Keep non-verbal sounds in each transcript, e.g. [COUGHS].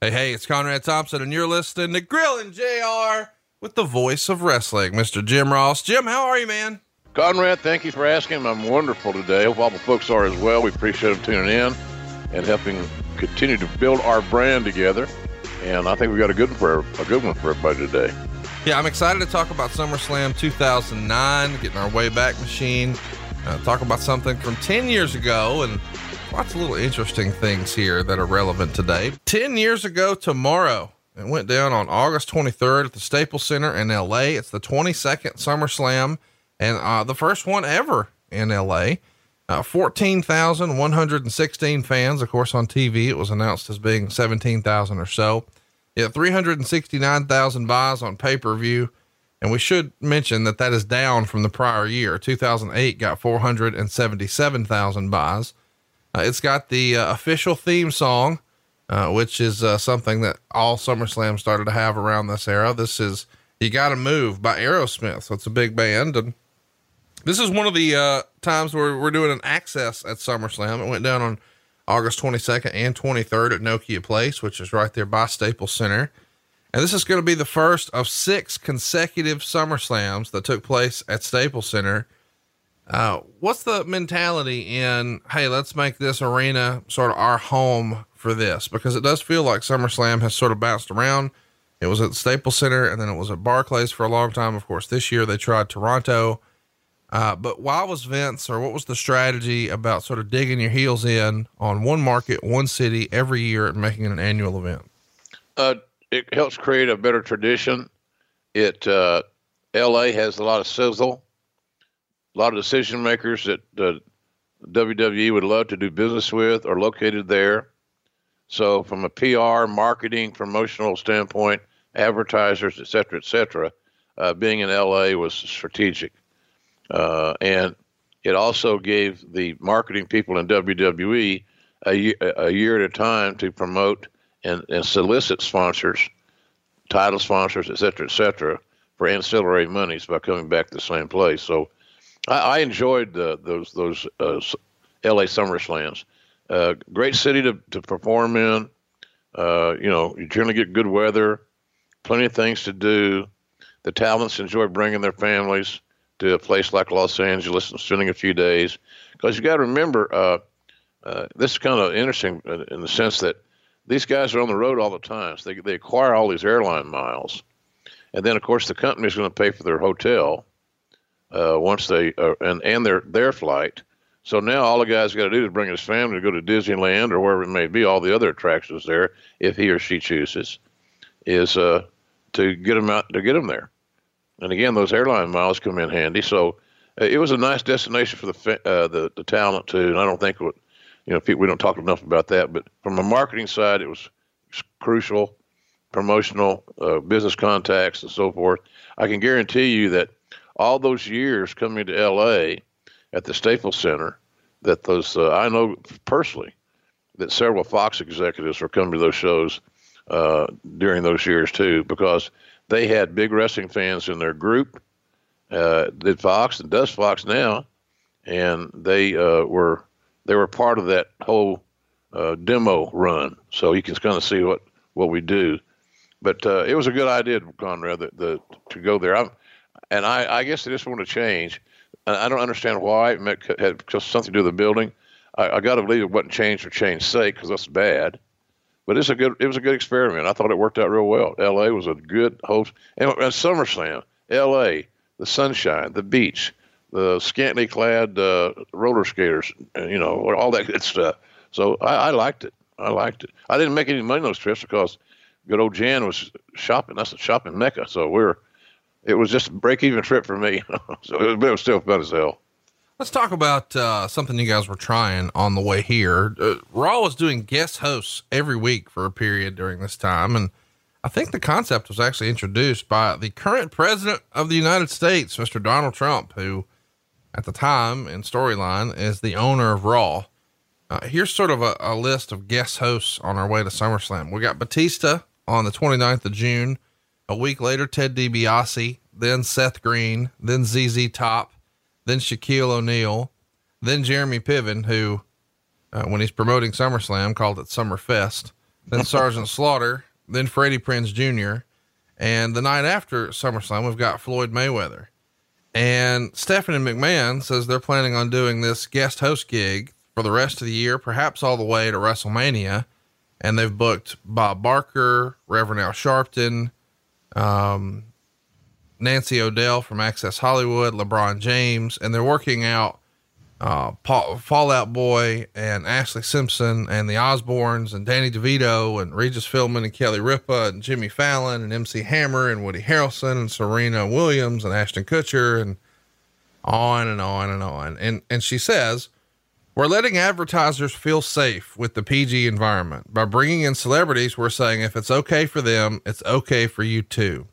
Hey, hey, it's Conrad Thompson, and you're listening to Grillin' JR with the voice of wrestling, Mr. Jim Ross. Jim, how are you, man? Conrad, thank you for asking. I'm wonderful today. Hope all the folks are as well. We appreciate them tuning in and helping continue to build our brand together. And I think we got a good one for a good one for everybody today. Yeah, I'm excited to talk about SummerSlam 2009, getting our way back machine. Uh, talk about something from 10 years ago and lots of little interesting things here that are relevant today. 10 years ago tomorrow, it went down on August 23rd at the Staples Center in LA. It's the 22nd SummerSlam and uh, the first one ever in LA. Uh, 14,116 fans. Of course, on TV, it was announced as being 17,000 or so. Yeah, 369,000 buys on pay per view. And we should mention that that is down from the prior year. 2008 got 477,000 buys. Uh, it's got the uh, official theme song, uh, which is uh, something that all SummerSlam started to have around this era. This is You Gotta Move by Aerosmith. So it's a big band. And this is one of the uh, times where we're doing an access at SummerSlam. It went down on August 22nd and 23rd at Nokia Place, which is right there by Staples Center. And this is going to be the first of six consecutive SummerSlams that took place at Staples Center uh, what's the mentality in, hey, let's make this arena sort of our home for this? Because it does feel like SummerSlam has sort of bounced around. It was at Staples Center and then it was at Barclays for a long time. Of course, this year they tried Toronto. Uh, but why was Vince or what was the strategy about sort of digging your heels in on one market, one city every year and making it an annual event? Uh, it helps create a better tradition. It, uh, LA has a lot of sizzle a lot of decision makers that uh, WWE would love to do business with are located there. So, from a PR, marketing, promotional standpoint, advertisers, et cetera, et cetera, uh, being in LA was strategic. Uh, and it also gave the marketing people in WWE a, year, a year at a time to promote and, and solicit sponsors, title sponsors, et cetera, et cetera, for ancillary monies by coming back to the same place. So I, I enjoyed those those uh, L.A. SummerSlams. Uh, great city to, to perform in. Uh, you know, you generally get good weather, plenty of things to do. The talents enjoy bringing their families to a place like Los Angeles and spending a few days. Because you got to remember, uh, uh, this is kind of interesting in the sense that these guys are on the road all the time. So they, they acquire all these airline miles. And then, of course, the company is going to pay for their hotel uh, once they uh, and and their their flight. So now all the guy's got to do is bring his family to go to Disneyland or wherever it may be, all the other attractions there, if he or she chooses, is uh, to get them out to get them there. And again, those airline miles come in handy. So uh, it was a nice destination for the uh, the the talent too. And I don't think what you know people we don't talk enough about that, but from a marketing side, it was crucial, promotional, uh, business contacts, and so forth. I can guarantee you that all those years coming to L.A. at the Staples Center, that those uh, I know personally that several Fox executives were coming to those shows uh, during those years too, because they had big wrestling fans in their group. Uh, did Fox and does Fox now, and they uh, were they were part of that whole uh, demo run. So you can kind of see what what we do. But uh, it was a good idea, Conrad, that to go there. I'm and I, I guess they just want to change. And I don't understand why. It had just something to do with the building. I, I got to believe it wasn't changed for change's sake because that's bad. But it's a good. It was a good experiment. I thought it worked out real well. L.A. was a good host, and, and SummerSlam, L.A., the sunshine, the beach, the scantily clad uh, roller skaters, you know, all that good stuff. So I, I liked it. I liked it. I didn't make any money on those trips because good old Jan was shopping. That's a shopping mecca. So we are it was just a break even trip for me. [LAUGHS] so it was, it was, still fun as hell. Let's talk about uh, something you guys were trying on the way here. Uh, Raw was doing guest hosts every week for a period during this time. And I think the concept was actually introduced by the current president of the United States, Mr. Donald Trump, who at the time in storyline is the owner of Raw. Uh, here's sort of a, a, list of guest hosts on our way to SummerSlam. We got Batista on the 29th of June. A week later, Ted DiBiase, then Seth Green, then ZZ Top, then Shaquille O'Neal, then Jeremy Piven, who, uh, when he's promoting SummerSlam, called it Summerfest. then [LAUGHS] Sergeant Slaughter, then Freddie Prinze Jr. And the night after SummerSlam, we've got Floyd Mayweather. And Stephanie McMahon says they're planning on doing this guest host gig for the rest of the year, perhaps all the way to WrestleMania. And they've booked Bob Barker, Reverend Al Sharpton, um, Nancy O'Dell from Access Hollywood, LeBron James, and they're working out uh, Paul, Fall Out Boy and Ashlee Simpson and the Osbournes and Danny DeVito and Regis Philbin and Kelly Ripa and Jimmy Fallon and MC Hammer and Woody Harrelson and Serena Williams and Ashton Kutcher and on and on and on. And, and she says, we're letting advertisers feel safe with the PG environment. By bringing in celebrities, we're saying if it's okay for them, it's okay for you too.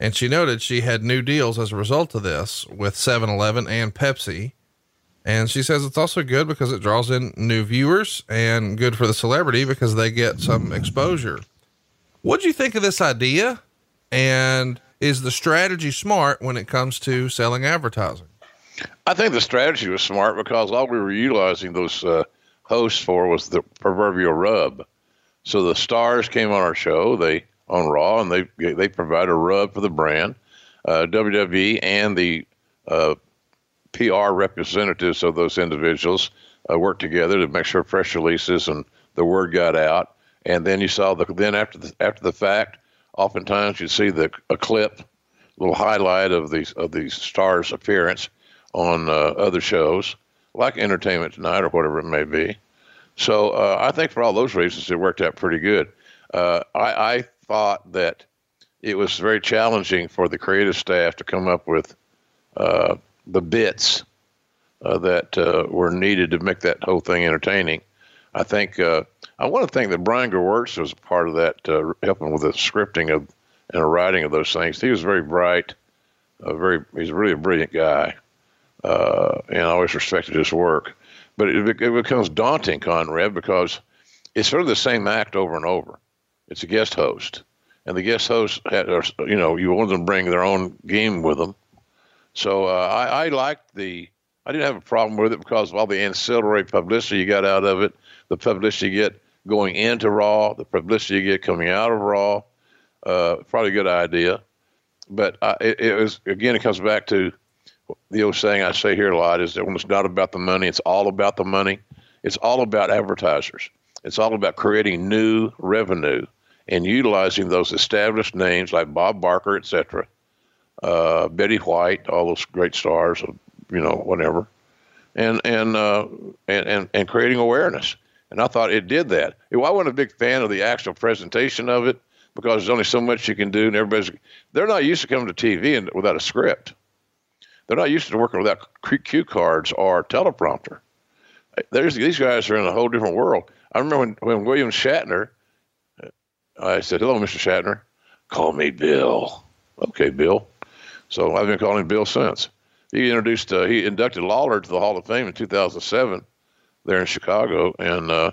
And she noted she had new deals as a result of this with 7 Eleven and Pepsi and she says it's also good because it draws in new viewers and good for the celebrity because they get some exposure. What do you think of this idea? And is the strategy smart when it comes to selling advertising? I think the strategy was smart because all we were utilizing those uh, hosts for was the proverbial rub. So the stars came on our show, they on Raw, and they they provide a rub for the brand. Uh, WWE and the uh, PR representatives of those individuals uh, worked together to make sure press releases and the word got out. And then you saw the then after the after the fact, oftentimes you see the a clip, little highlight of these of these stars' appearance on uh, other shows like Entertainment Tonight or whatever it may be. So uh, I think for all those reasons, it worked out pretty good. Uh, I, I thought that it was very challenging for the creative staff to come up with uh, the bits uh, that uh, were needed to make that whole thing entertaining. I think I want to think that Brian Gewirtz was part of that, helping with the scripting of and the writing of those things. He was very bright, a very he's really a brilliant guy, uh, and I always respected his work. But it, it becomes daunting, Conrad, because it's sort of the same act over and over. It's a guest host, and the guest host had, you know, you want them to bring their own game with them so uh, I, I liked the. I didn't have a problem with it because of all the ancillary publicity you got out of it, the publicity you get going into Raw, the publicity you get coming out of Raw. Uh, probably a good idea, but I, it, it, was again. It comes back to the old saying I say here a lot: is that when it's not about the money, it's all about the money. It's all about advertisers. It's all about creating new revenue and utilizing those established names like Bob Barker, et cetera, uh, Betty White, all those great stars, you know, whatever, and and, uh, and and and creating awareness. And I thought it did that. I wasn't a big fan of the actual presentation of it because there's only so much you can do, and everybody's they're not used to coming to TV and without a script. They're not used to working without cue cards or teleprompter. There's these guys are in a whole different world. I remember when when William Shatner, I said, "Hello, Mr. Shatner." Call me Bill. Okay, Bill. So I've been calling him Bill since. He introduced, uh, he inducted Lawler to the Hall of Fame in 2007 there in Chicago. And uh,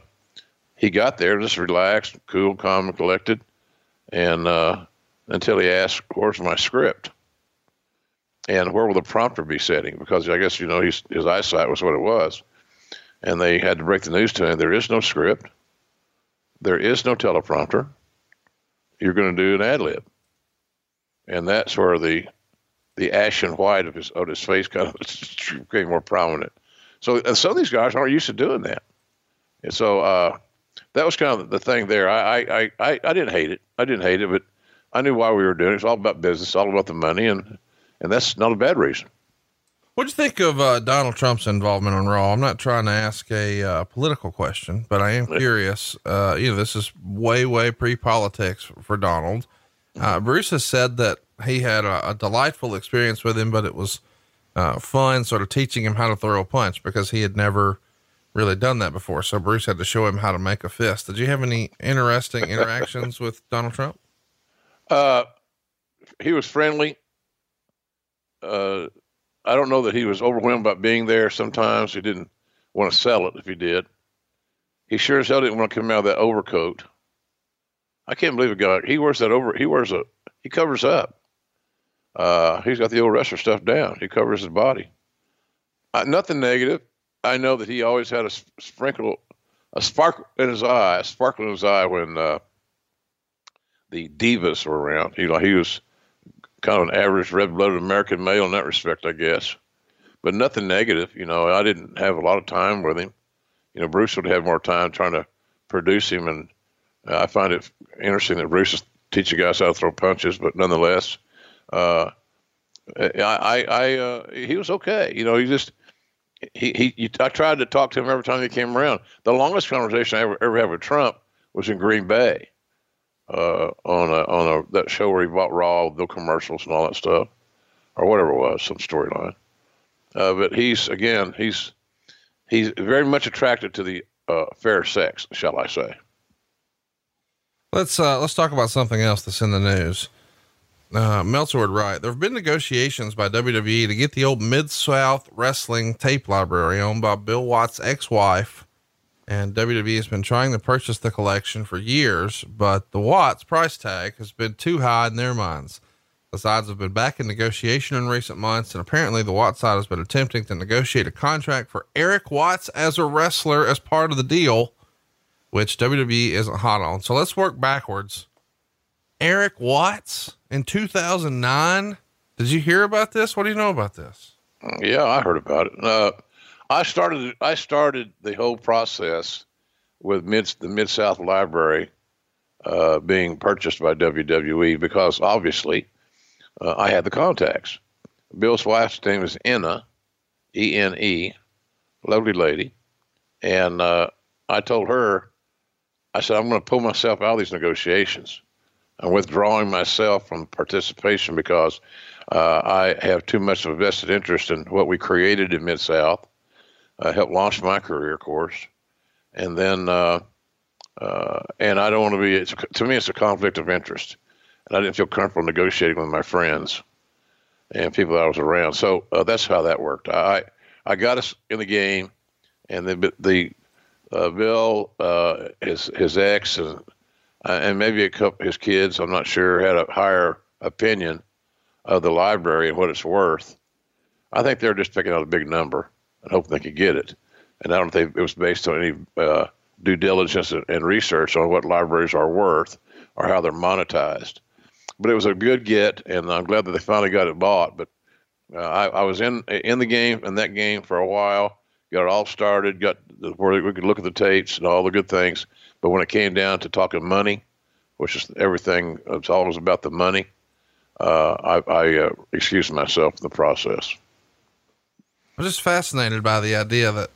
he got there just relaxed, cool, calm, and collected. And uh, until he asked, Where's my script? And where will the prompter be sitting? Because I guess, you know, his, his eyesight was what it was. And they had to break the news to him there is no script, there is no teleprompter. You're going to do an ad lib. And that's where the the ashen white of his of his face kind of [LAUGHS] became more prominent. So some of these guys aren't used to doing that, and so uh, that was kind of the thing there. I, I I I didn't hate it. I didn't hate it, but I knew why we were doing it. It's all about business, all about the money, and and that's not a bad reason. What do you think of uh, Donald Trump's involvement on Raw? I'm not trying to ask a uh, political question, but I am curious. Uh, you know, this is way, way pre politics for Donald. Uh, Bruce has said that he had a, a, delightful experience with him, but it was uh, fun sort of teaching him how to throw a punch because he had never really done that before. So Bruce had to show him how to make a fist. Did you have any interesting interactions [LAUGHS] with Donald Trump? Uh, he was friendly. Uh, I don't know that he was overwhelmed by being there. Sometimes he didn't want to sell it if he did. He sure as hell didn't want to come out of that overcoat. I can't believe a guy. He wears that over. He wears a. He covers up. Uh, he's got the old wrestler stuff down. He covers his body. Uh, nothing negative. I know that he always had a sprinkle a spark in his eye, a sparkle in his eye when uh, the divas were around. You know, he was kind of an average red-blooded American male in that respect, I guess. But nothing negative. You know, I didn't have a lot of time with him. You know, Bruce would have more time trying to produce him, and uh, I find it interesting that Bruce is teaching guys how to throw punches. But nonetheless, uh, I, I, I uh, he was okay. You know, he just he, he, he, I tried to talk to him every time he came around. The longest conversation I ever, ever had with Trump was in Green Bay uh, on a, on a that show where he bought Raw, the commercials and all that stuff, or whatever it was, some storyline. Uh, but he's again, he's he's very much attracted to the uh, fair sex, shall I say? Let's uh, let's talk about something else that's in the news. Uh, Meltzer would write, there have been negotiations by WWE to get the old Mid South Wrestling tape library owned by Bill Watts' ex-wife and WWE has been trying to purchase the collection for years, but the Watts price tag has been too high in their minds. The sides have been back in negotiation in recent months, and apparently the Watts side has been attempting to negotiate a contract for Eric Watts as a wrestler as part of the deal, which WWE isn't hot on. So let's work backwards. Eric Watts in 2009. Did you hear about this? What do you know about this? Yeah, I heard about it. Uh, I started I started the whole process with mid the Mid South Library uh, being purchased by WWE because obviously uh, I had the contacts. Bill's wife's name is Ene, E N E, lovely lady, and uh, I told her, I said I'm going to pull myself out of these negotiations. I'm withdrawing myself from participation because uh, I have too much of a vested interest in what we created in Mid South uh, helped launch my career, of course. And then, uh, uh, and I don't want to be, it's, to me, it's a conflict of interest. And I didn't feel comfortable negotiating with my friends and people that I was around. So uh, that's how that worked. I, I got us in the game, and the, the uh, Bill, uh, his, his ex, and, and maybe a couple, his kids, I'm not sure, had a higher opinion of the library and what it's worth. I think they're just picking out a big number and hoping they could get it. And I don't think it was based on any uh, due diligence and research on what libraries are worth or how they're monetized. But it was a good get, and I'm glad that they finally got it bought. But uh, I, I, was in in the game in that game for a while. Got it all started. Got where we could look at the tapes and all the good things. But when it came down to talking money, which is everything, it's always about the money. Uh, I, I uh, excused myself in the process. I'm just fascinated by the idea that,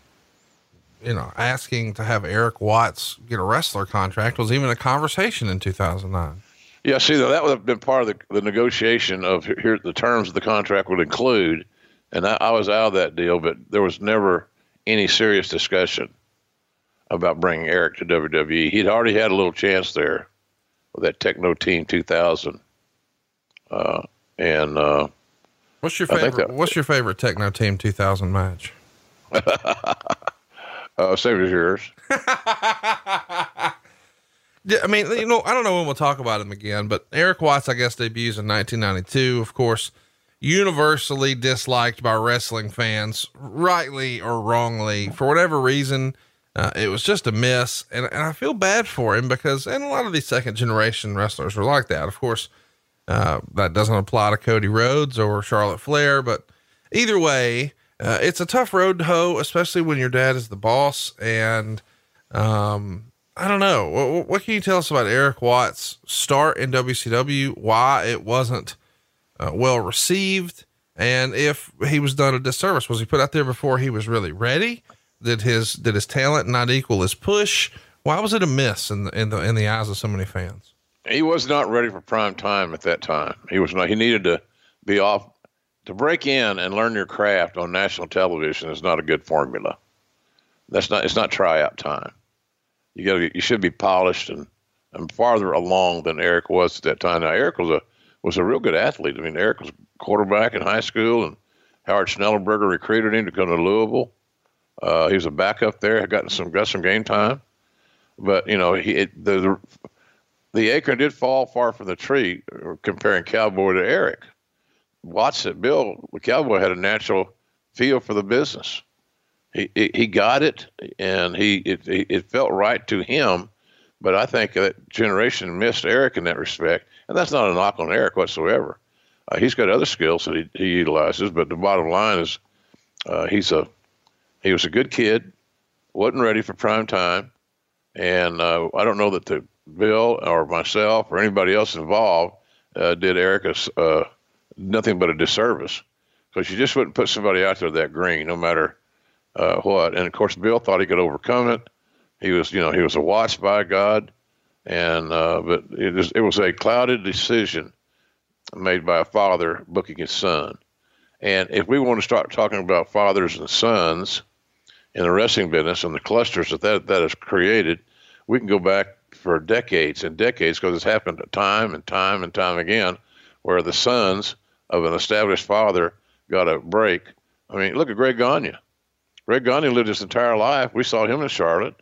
you know, asking to have Eric Watts get a wrestler contract was even a conversation in 2009. Yeah, see, that would have been part of the, the negotiation of here the terms of the contract would include, and I, I was out of that deal, but there was never any serious discussion about bringing Eric to WWE. He'd already had a little chance there with that Techno Team 2000, uh, and uh, What's your favorite? What's your favorite Techno Team 2000 match? [LAUGHS] uh, same as yours. [LAUGHS] yeah, I mean, you know, I don't know when we'll talk about him again, but Eric Watts, I guess, debuts in 1992. Of course, universally disliked by wrestling fans, rightly or wrongly, for whatever reason. Uh, it was just a miss, and, and I feel bad for him because, and a lot of these second generation wrestlers were like that. Of course, uh, that doesn't apply to Cody Rhodes or Charlotte Flair, but either way, uh, it's a tough road to hoe, especially when your dad is the boss. And um, I don't know. What, what, can you tell us about Eric Watts' start in WCW? Why it wasn't uh, well received, and if he was done a disservice? Was he put out there before he was really ready? Did his did his talent not equal his push? Why was it a miss in the in the in the eyes of so many fans? He was not ready for prime time at that time. He was not. He needed to be off to break in and learn your craft on national television is not a good formula. That's not. It's not tryout time. You got. You should be polished and and farther along than Eric was at that time. Now Eric was a was a real good athlete. I mean, Eric was quarterback in high school, and Howard Schnellenberger recruited him to come to Louisville. Uh, he was a backup there. Had gotten some got some game time, but you know he it, the, the the acorn did fall far from the tree comparing Cowboy to Eric. Watson, Bill, the Cowboy had a natural feel for the business. he he got it, and he it it felt right to him. But I think that generation missed Eric in that respect, and that's not a knock on Eric whatsoever. Uh, he's got other skills that he, he utilizes, but the bottom line is uh, he's a he was a good kid, wasn't ready for prime time, and uh, I don't know that the Bill or myself or anybody else involved uh, did Eric a, uh, nothing but a disservice because you just wouldn't put somebody out there that green, no matter uh, what. And of course, Bill thought he could overcome it. He was, you know, he was a watched by God, and uh, but it was, it was a clouded decision made by a father booking his son. And if we want to start talking about fathers and sons in the wrestling business and the clusters that that, that has created, we can go back for decades and decades because it's happened time and time and time again where the sons of an established father got a break. I mean, look at Greg Gagne. Greg Gagne lived his entire life. We saw him in Charlotte.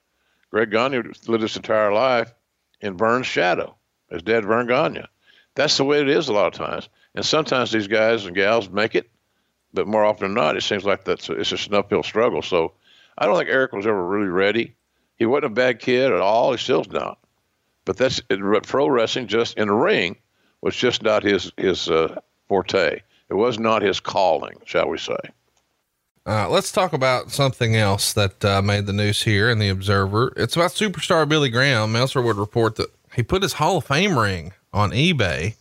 Greg Gagne lived his entire life in Verne's shadow, as dad, Verne Gagne. That's the way it is a lot of times. And sometimes these guys and gals make it, but more often than not, it seems like that's it's just an uphill struggle. So I don't think Eric was ever really ready. He wasn't a bad kid at all. He still's not. But that's pro wrestling. Just in the ring was just not his his uh, forte. It was not his calling, shall we say? Uh, let's talk about something else that uh, made the news here in the Observer. It's about superstar Billy Graham. Meltzer would report that he put his Hall of Fame ring on eBay,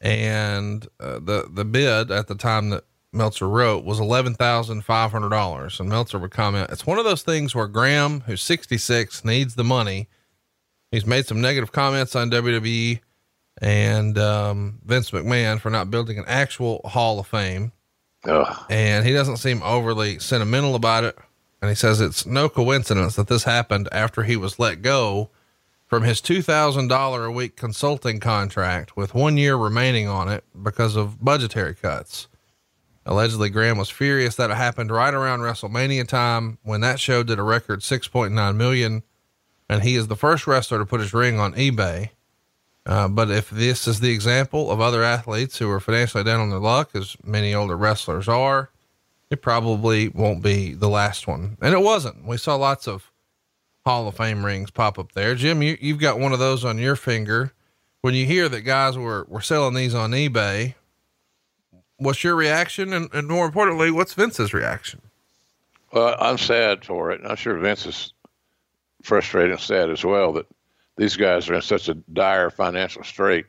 and uh, the the bid at the time that Meltzer wrote was eleven thousand five hundred dollars. And Meltzer would comment, "It's one of those things where Graham, who's sixty six, needs the money. He's made some negative comments on WWE and um, Vince McMahon for not building an actual Hall of Fame." Ugh. And he doesn't seem overly sentimental about it. And he says it's no coincidence that this happened after he was let go from his $2,000 a week consulting contract with one year remaining on it because of budgetary cuts. Allegedly, Graham was furious that it happened right around WrestleMania time when that show did a record 6.9 million. And he is the first wrestler to put his ring on eBay. Uh, but if this is the example of other athletes who are financially down on their luck, as many older wrestlers are, it probably won't be the last one. And it wasn't. We saw lots of Hall of Fame rings pop up there. Jim, you, you've got one of those on your finger. When you hear that guys were, were selling these on eBay, what's your reaction? And, and more importantly, what's Vince's reaction? Well, I'm sad for it. I'm sure Vince is frustrated and sad as well that these guys are in such a dire financial strait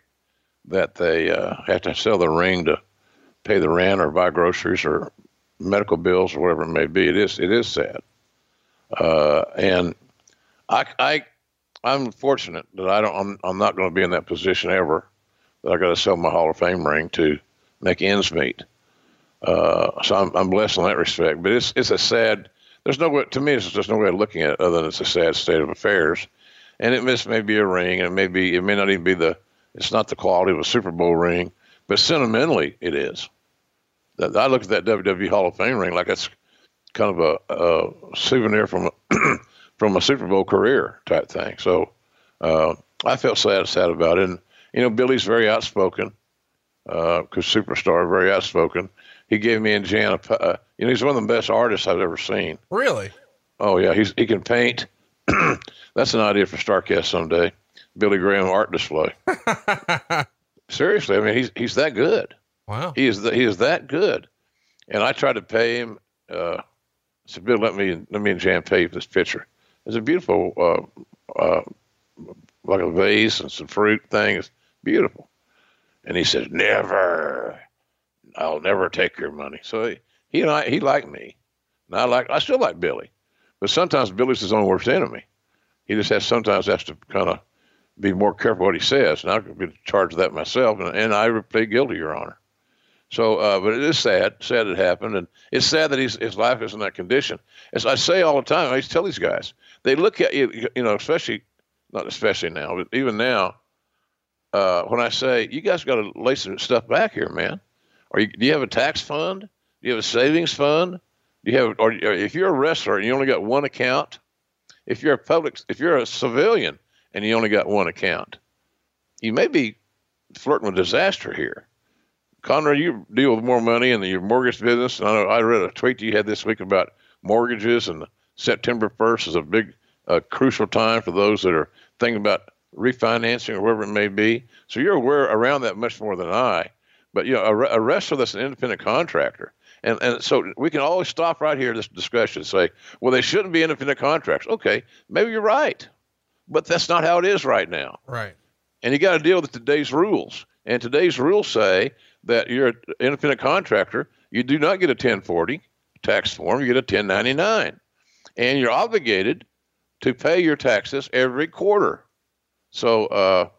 that they uh, have to sell the ring to pay the rent or buy groceries or medical bills or whatever it may be. It is it is sad, uh, and I I I'm fortunate that I don't I'm, I'm not going to be in that position ever that I got to sell my Hall of Fame ring to make ends meet. Uh, so I'm, I'm blessed in that respect, but it's it's a sad. There's no way to me. there's just no way of looking at it other than it's a sad state of affairs and it may, be a ring, and it may be it may not even be the it's not the quality of a Super Bowl ring, but sentimentally it is. I look at that WWE Hall of Fame ring like it's kind of a, a souvenir from a, [CLEARS THROAT] from a Super Bowl career type thing. So uh, I felt sad sad about it. And you know, Billy's very outspoken because uh, superstar, very outspoken. He gave me and Jan a, uh, you know, he's one of the best artists I've ever seen. Really? Oh yeah, he's he can paint. [CLEARS THROAT] That's an idea for Starrcast someday. Billy Graham art display. [LAUGHS] Seriously, I mean he's he's that good. Wow. He is the, he is that good. And I tried to pay him. Uh, said, Bill, let me let me and Jan pay for this picture. It's a beautiful, uh, uh, like a vase and some fruit thing. It's beautiful. And he said, never. I'll never take your money. So he, and I, he liked me. And I like, I still like Billy. But sometimes Billy's his own worst enemy. He just has sometimes has to kind of be more careful what he says. And I could be charged with that myself, and, and I plead guilty, Your Honor. So, uh, but it is sad, sad it happened, and it's sad that his life is in that condition. As I say all the time, I used to tell these guys, they look at you, you know, especially not especially now, but even now, uh, when I say you guys got to lay some stuff back here, man. Or you, do you have a tax fund? Do you have a savings fund? Do you have, or, or if you're a wrestler and you only got one account, if you're a public, if you're a civilian and you only got one account, you may be flirting with disaster here. Conrad, you deal with more money in your mortgage business. And I, know, I read a tweet you had this week about mortgages, and September 1st is a big, uh, crucial time for those that are thinking about refinancing or whatever it may be. So you're aware around that much more than I. But you know, a, a wrestler that's an independent contractor, and and so we can always stop right here this discussion and say, well, they shouldn't be independent contractors. Okay, maybe you're right, but that's not how it is right now. Right. And you got to deal with today's rules. And today's rules say that you're an independent contractor, you do not get a 1040 tax form, you get a 1099. And you're obligated to pay your taxes every quarter. So, uh,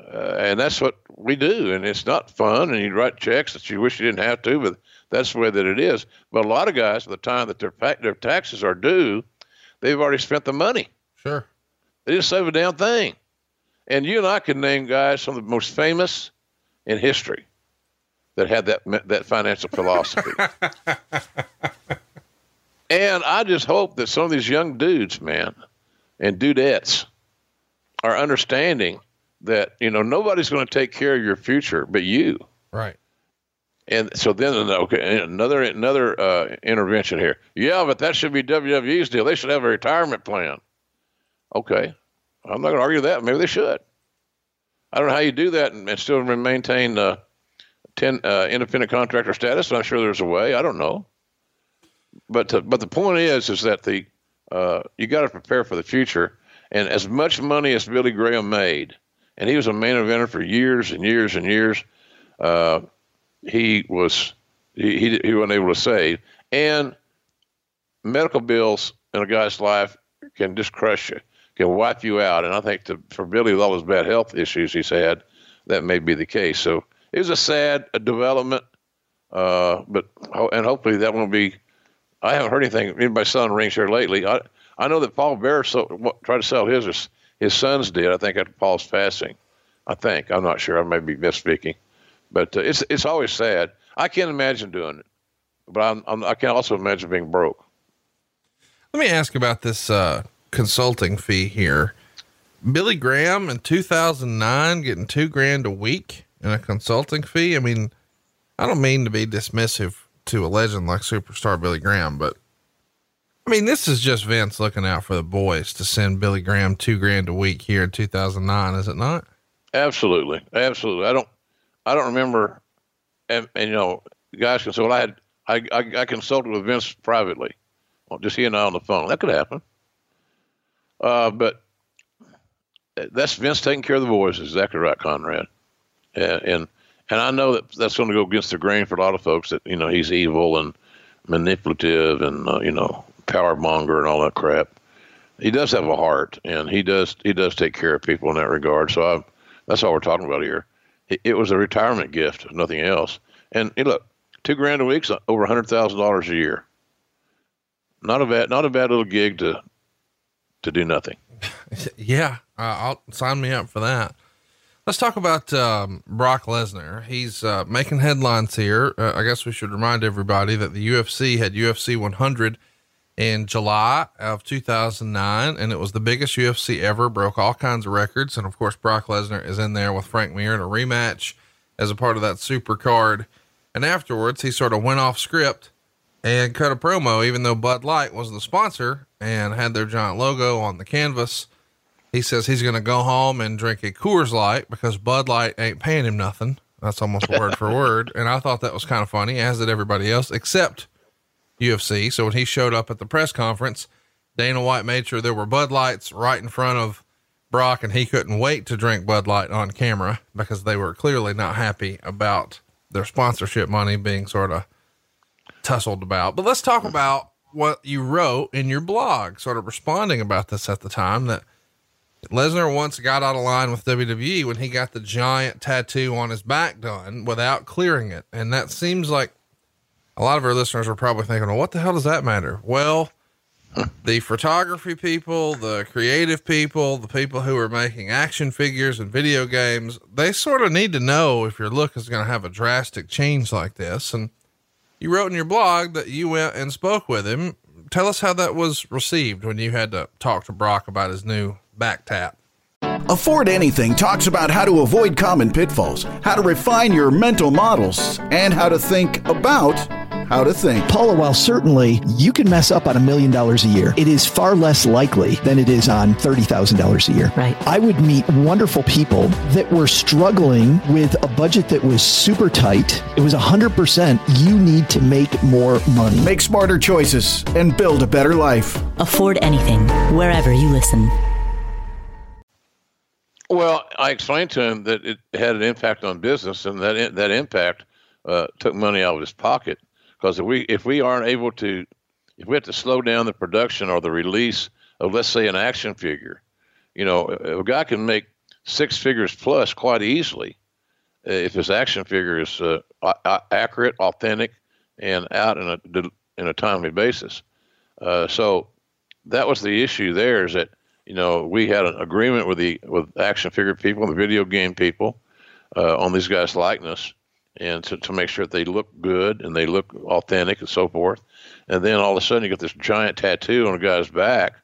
uh, and that's what we do. And it's not fun. And you write checks that you wish you didn't have to, but that's the way that it is. But a lot of guys, by the time that their their taxes are due, they've already spent the money. Sure. They didn't save a damn thing. And you and I can name guys some of the most famous in history that had that that financial philosophy. [LAUGHS] and I just hope that some of these young dudes, man, and dudettes are understanding that you know nobody's going to take care of your future but you. Right. And so then, okay, another another uh, intervention here. Yeah, but that should be WWE's deal. They should have a retirement plan. Okay, I'm not going to argue that. Maybe they should. I don't know how you do that and, and still maintain uh, ten uh, independent contractor status. I'm sure there's a way. I don't know. But to, but the point is is that the uh, you got to prepare for the future. And as much money as Billy Graham made, and he was a main eventer for years and years and years, uh, he was he, he he wasn't able to save. And medical bills in a guy's life can just crush you, can wipe you out. And I think for Billy, with all his bad health issues he's had, that may be the case. So it was a sad development, uh, but and hopefully that won't be. I haven't heard anything. Anybody selling rings here lately? I I know that Paul what, tried to sell his. His, sons did. I think after Paul's passing. I think I'm not sure. I may be misspeaking, but uh, it's it's always sad. I can't imagine doing it, but I'm, I'm, i can also imagine being broke. Let me ask about this uh, consulting fee here. Billy Graham in 2009 getting two grand a week in a consulting fee. I mean, I don't mean to be dismissive to a legend like superstar Billy Graham, but I mean, this is just Vince looking out for the boys to send Billy Graham two grand a week here in 2009, is it not? Absolutely, absolutely. I don't, I don't remember, and, and you know, guys can say, "Well, I had, I, I, I consulted with Vince privately, well, just he and I on the phone." That could happen. Uh, but that's Vince taking care of the boys. Exactly right, Conrad. And, and and I know that that's going to go against the grain for a lot of folks that you know he's evil and manipulative and uh, you know power monger and all that crap. He does have a heart, and he does he does take care of people in that regard. So I, that's all we're talking about here. It, was a retirement gift, nothing else. And hey, look, two grand a week's over a hundred thousand dollars a year. Not a bad not a bad little gig to to do nothing. [LAUGHS] yeah, uh, I'll sign me up for that. Let's talk about um, Brock Lesnar. He's uh, making headlines here. Uh, I guess we should remind everybody that the UFC had UFC 100 in July of 2009, and it was the biggest UFC ever, broke all kinds of records. And of course, Brock Lesnar is in there with Frank Mir in a rematch as a part of that super card. And afterwards, he sort of went off script and cut a promo, even though Bud Light was the sponsor and had their giant logo on the canvas. He says he's going to go home and drink a Coors Light because Bud Light ain't paying him nothing. That's almost word for [LAUGHS] word. And I thought that was kind of funny, as did everybody else, except UFC. So when he showed up at the press conference, Dana White made sure there were Bud Lights right in front of Brock, and he couldn't wait to drink Bud Light on camera because they were clearly not happy about their sponsorship money being sort of tussled about. But let's talk about what you wrote in your blog, sort of responding about this at the time that Lesnar once got out of line with WWE when he got the giant tattoo on his back done without clearing it. And that seems like a lot of our listeners are probably thinking, well, what the hell does that matter? Well, the photography people, the creative people, the people who are making action figures and video games, they sort of need to know if your look is going to have a drastic change like this. And you wrote in your blog that you went and spoke with him. Tell us how that was received when you had to talk to Brock about his new back tap. Afford Anything talks about how to avoid common pitfalls, how to refine your mental models, and how to think about how to think. Paula, while certainly you can mess up on a million dollars a year, it is far less likely than it is on $30,000 a year. Right. I would meet wonderful people that were struggling with a budget that was super tight. It was 100% you need to make more money. Make smarter choices and build a better life. Afford anything, wherever you listen. Well, I explained to him that it had an impact on business, and that that impact uh, took money out of his pocket. Because if we if we aren't able to, if we have to slow down the production or the release of, let's say, an action figure, you know, a guy can make six figures plus quite easily uh, if his action figure is uh, accurate, authentic, and out in a in a timely basis. Uh, so that was the issue. There is that you know, we had an agreement with the with action figure people, the video game people, uh, on these guys' likeness, and to, to make sure that they look good and they look authentic and so forth. And then all of a sudden, you get this giant tattoo on a guy's back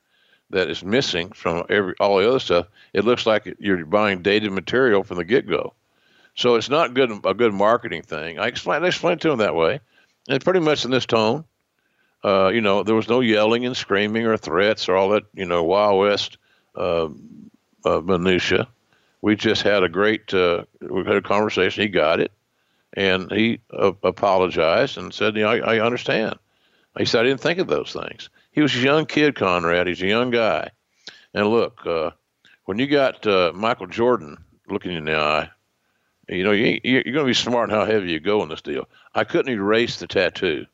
that is missing from every all the other stuff. It looks like you're buying dated material from the get go. So it's not good a good marketing thing. I explained I explained to him that way, and pretty much in this tone. Uh, you know, there was no yelling and screaming or threats or all that, you know, Wild West uh, uh, minutia. We just had a great, uh, we had a conversation. He got it, and he uh, apologized and said, "You know, I, I understand." He said, "I didn't think of those things." He was a young kid, Conrad. He's a young guy, and look, uh, when you got uh, Michael Jordan looking in the eye, you know you, you're going to be smart in how heavy you go in this deal. I couldn't erase the tattoo.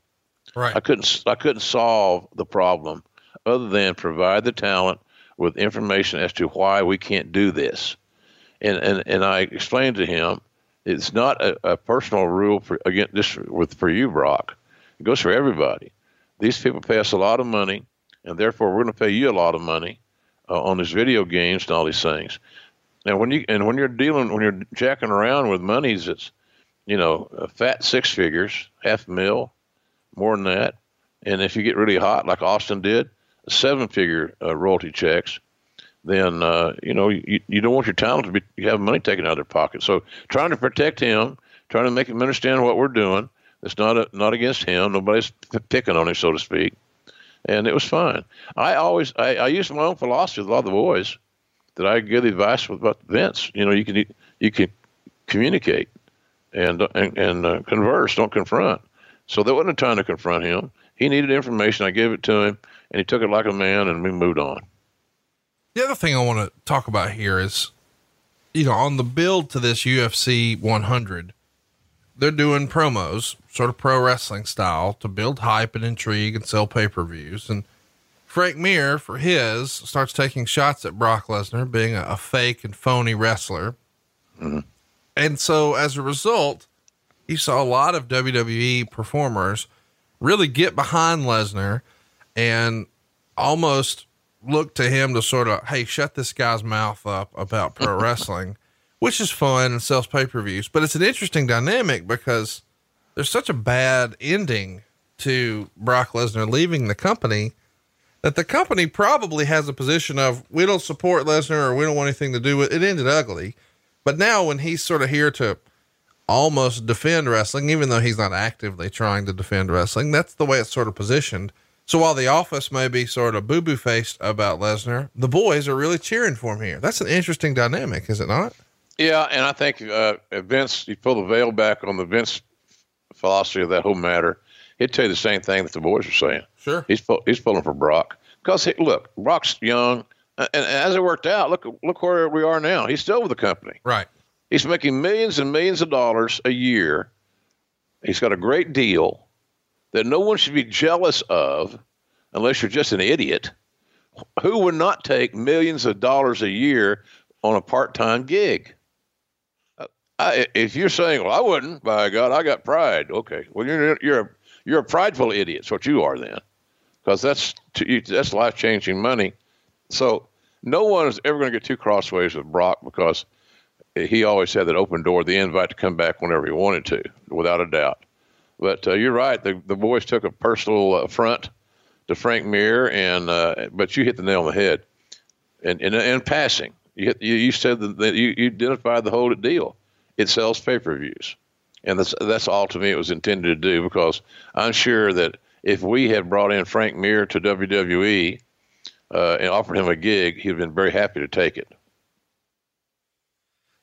Right. I couldn't I couldn't solve the problem other than provide the talent with information as to why we can't do this. And and, and I explained to him it's not a, a personal rule for again this with for you, Brock. It goes for everybody. These people pay us a lot of money, and therefore we're going to pay you a lot of money uh, on these video games and all these things. And when you and when you're dealing when you're jacking around with monies, it's you know fat six figures, half mil, more than that. And if you get really hot, like Austin did, seven figure uh, royalty checks, then uh, you know you, you don't want your talent to be you have money taken out of their pocket. So trying to protect him, trying to make him understand what we're doing. It's not a, not against him. Nobody's picking on him, so to speak. And it was fine. I always I, I use my own philosophy with a lot of the boys that I give advice with about Vince. You know, you can you can communicate and and, and uh, converse, don't confront. So there wasn't a time to confront him. He needed information. I gave it to him, and he took it like a man, and we moved on. The other thing I want to talk about here is, you know, on the build to this UFC 100, they're doing promos, sort of pro wrestling style, to build hype and intrigue and sell pay per views. And Frank Mir, for his, starts taking shots at Brock Lesnar being a, a fake and phony wrestler. Mm-hmm. And so as a result, you saw a lot of WWE performers really get behind Lesnar and almost look to him to sort of, hey, shut this guy's mouth up about pro [LAUGHS] wrestling, which is fun and sells pay per views. But it's an interesting dynamic because there's such a bad ending to Brock Lesnar leaving the company that the company probably has a position of we don't support Lesnar or we don't want anything to do with it. Ended ugly. But now when he's sort of here to almost defend wrestling, even though he's not actively trying to defend wrestling. That's the way it's sort of positioned. So while the office may be sort of boo boo faced about Lesnar, the boys are really cheering for him here. That's an interesting dynamic, is it not? Yeah, and I think uh, Vince, you pull the veil back on the Vince philosophy of that whole matter, he'd tell you the same thing that the boys are saying. Sure, he's pull, he's pulling for Brock because look, Brock's young, and, and as it worked out, look look where we are now. He's still with the company, right? He's making millions and millions of dollars a year. He's got a great deal that no one should be jealous of unless you're just an idiot. Who would not take millions of dollars a year on a part time gig? I, if you're saying, "Well, I wouldn't," by God, I got pride. Okay, well, you're you're a, you're a prideful idiot. That's what you are then, because that's that's life changing money. So no one is ever going to get too crossways with Brock because he always had that open door, the invite to come back whenever he wanted to, without a doubt. But uh, you're right. The, the boys took a personal uh, affront to Frank Mir, and uh, but you hit the nail on the head. And in, in, passing, you, hit, you, you said that you, you identified the whole deal. It sells pay per views. and that's that's all to me it was intended to do because I'm sure that if we had brought in Frank Mir to WWE uh, and offered him a gig, he'd have been very happy to take it.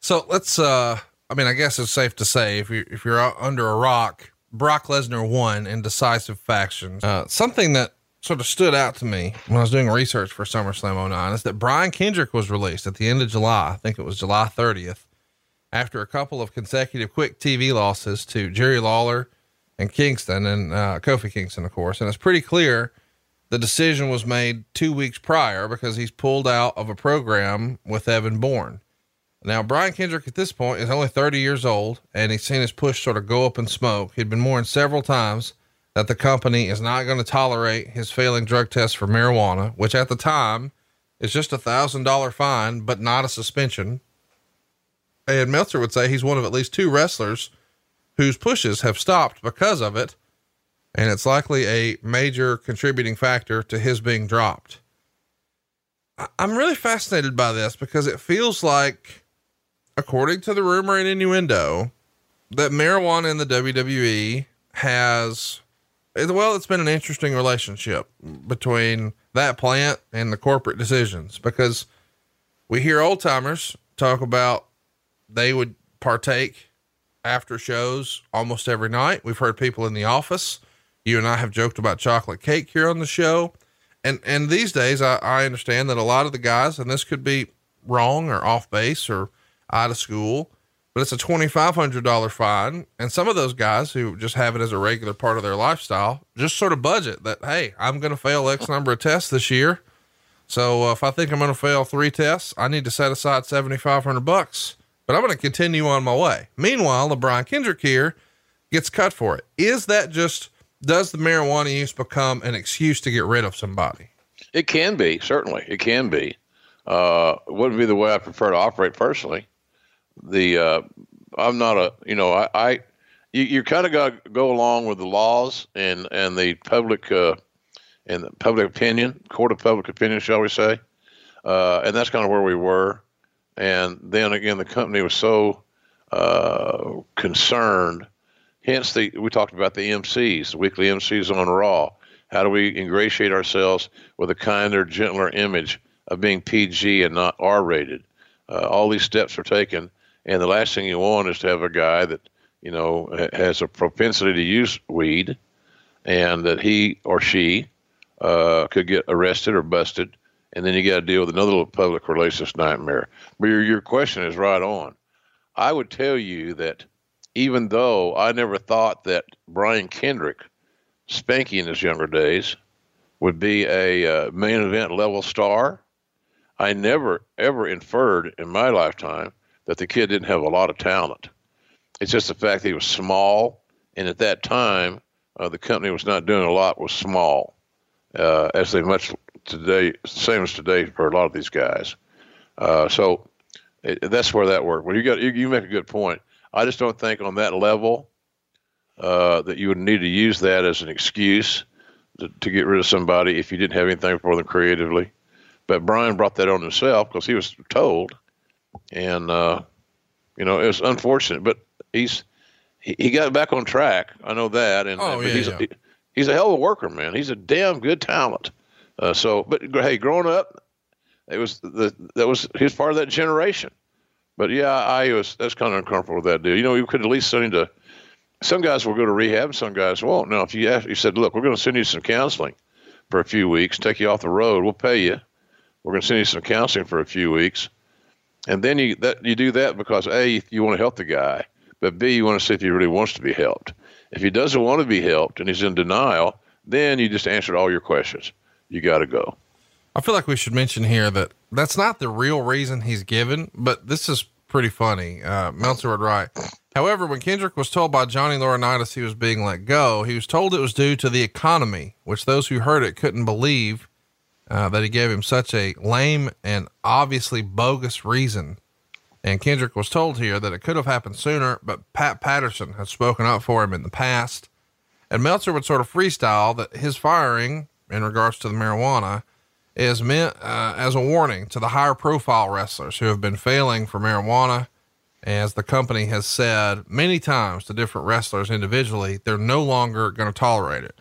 So let's, uh, I mean, I guess it's safe to say if you if you're under a rock, Brock Lesnar won in decisive fashion. Uh, something that sort of stood out to me when I was doing research for SummerSlam 09 is that Brian Kendrick was released at the end of July. I think it was July 30th after a couple of consecutive quick TV losses to Jerry Lawler and Kingston and uh, Kofi Kingston, of course. And it's pretty clear the decision was made two weeks prior because he's pulled out of a program with Evan Bourne. Now, Brian Kendrick at this point is only 30 years old and he's seen his push sort of go up in smoke. He'd been warned several times that the company is not going to tolerate his failing drug test for marijuana, which at the time is just a thousand dollar fine, but not a suspension. And Meltzer would say he's one of at least two wrestlers whose pushes have stopped because of it. And it's likely a major contributing factor to his being dropped. I'm really fascinated by this because it feels like, according to the rumor and innuendo, that marijuana in the WWE has, well, it's been an interesting relationship between that plant and the corporate decisions because we hear old timers talk about they would partake after shows almost every night. We've heard people in the office. You and I have joked about chocolate cake here on the show. And, and these days I, I understand that a lot of the guys, and this could be wrong or off base or out of school, but it's a $2,500 fine. And some of those guys who just have it as a regular part of their lifestyle, just sort of budget that, Hey, I'm going to fail X number of tests this year. So uh, if I think I'm going to fail three tests, I need to set aside 7,500 bucks but I'm going to continue on my way. Meanwhile, LeBron Kendrick here gets cut for it. Is that just, does the marijuana use become an excuse to get rid of somebody? It can be, certainly. It can be. Uh, wouldn't be the way I prefer to operate personally. The, uh, I'm not a, you know, I, I you, you kind of got to go along with the laws and, and the public, uh, and the public opinion, court of public opinion, shall we say. Uh, and that's kind of where we were. And then again, the company was so uh, concerned. Hence, the we talked about the MCs, the weekly MCs on Raw. How do we ingratiate ourselves with a kinder, gentler image of being PG and not R-rated? Uh, all these steps are taken, and the last thing you want is to have a guy that you know has a propensity to use weed, and that he or she uh, could get arrested or busted and then you got to deal with another little public relations nightmare. But your your question is right on. I would tell you that even though I never thought that Brian Kendrick, Spanky in his younger days, would be a uh, main event level star, I never ever inferred in my lifetime that the kid didn't have a lot of talent. It's just the fact that he was small, and at that time, uh, the company was not doing a lot with small, uh, as they much today, same as today for a lot of these guys. Uh, so it, that's where that worked. Well, you got you, you, make a good point. I just don't think on that level uh, that you would need to use that as an excuse to, to, get rid of somebody if you didn't have anything for them creatively. But Brian brought that on himself because he was told, and uh, you know it was unfortunate, but he's he, he, got back on track. I know that, and, oh, yeah, he's yeah. A, he's a hell of a worker, man. He's a damn good talent. Uh, so, but hey, growing up, it was the that was he was part of that generation. But yeah, I was that's kind of uncomfortable with that deal. You know, you could at least send him to. Some guys will go to rehab, some guys won't. Now, if you ask, you said, "Look, we're going to send you some counseling for a few weeks, take you off the road, we'll pay you. We're going to send you some counseling for a few weeks," and then you that you do that because a you want to help the guy, but b you want to see if he really wants to be helped. If he doesn't want to be helped and he's in denial, then you just answered all your questions you got to go. I feel like we should mention here that that's not the real reason he's given, but this is pretty funny. Uh, Meltzer would write. However, when Kendrick was told by Johnny Laurinaitis he was being let go, he was told it was due to the economy, which those who heard it couldn't believe uh, that he gave him such a lame and obviously bogus reason. And Kendrick was told here that it could have happened sooner, but Pat Patterson had spoken up for him in the past. And Meltzer would sort of freestyle that his firing in regards to the marijuana is meant uh, as a warning to the higher profile wrestlers who have been failing for marijuana as the company has said many times to different wrestlers individually, they're no longer going to tolerate it.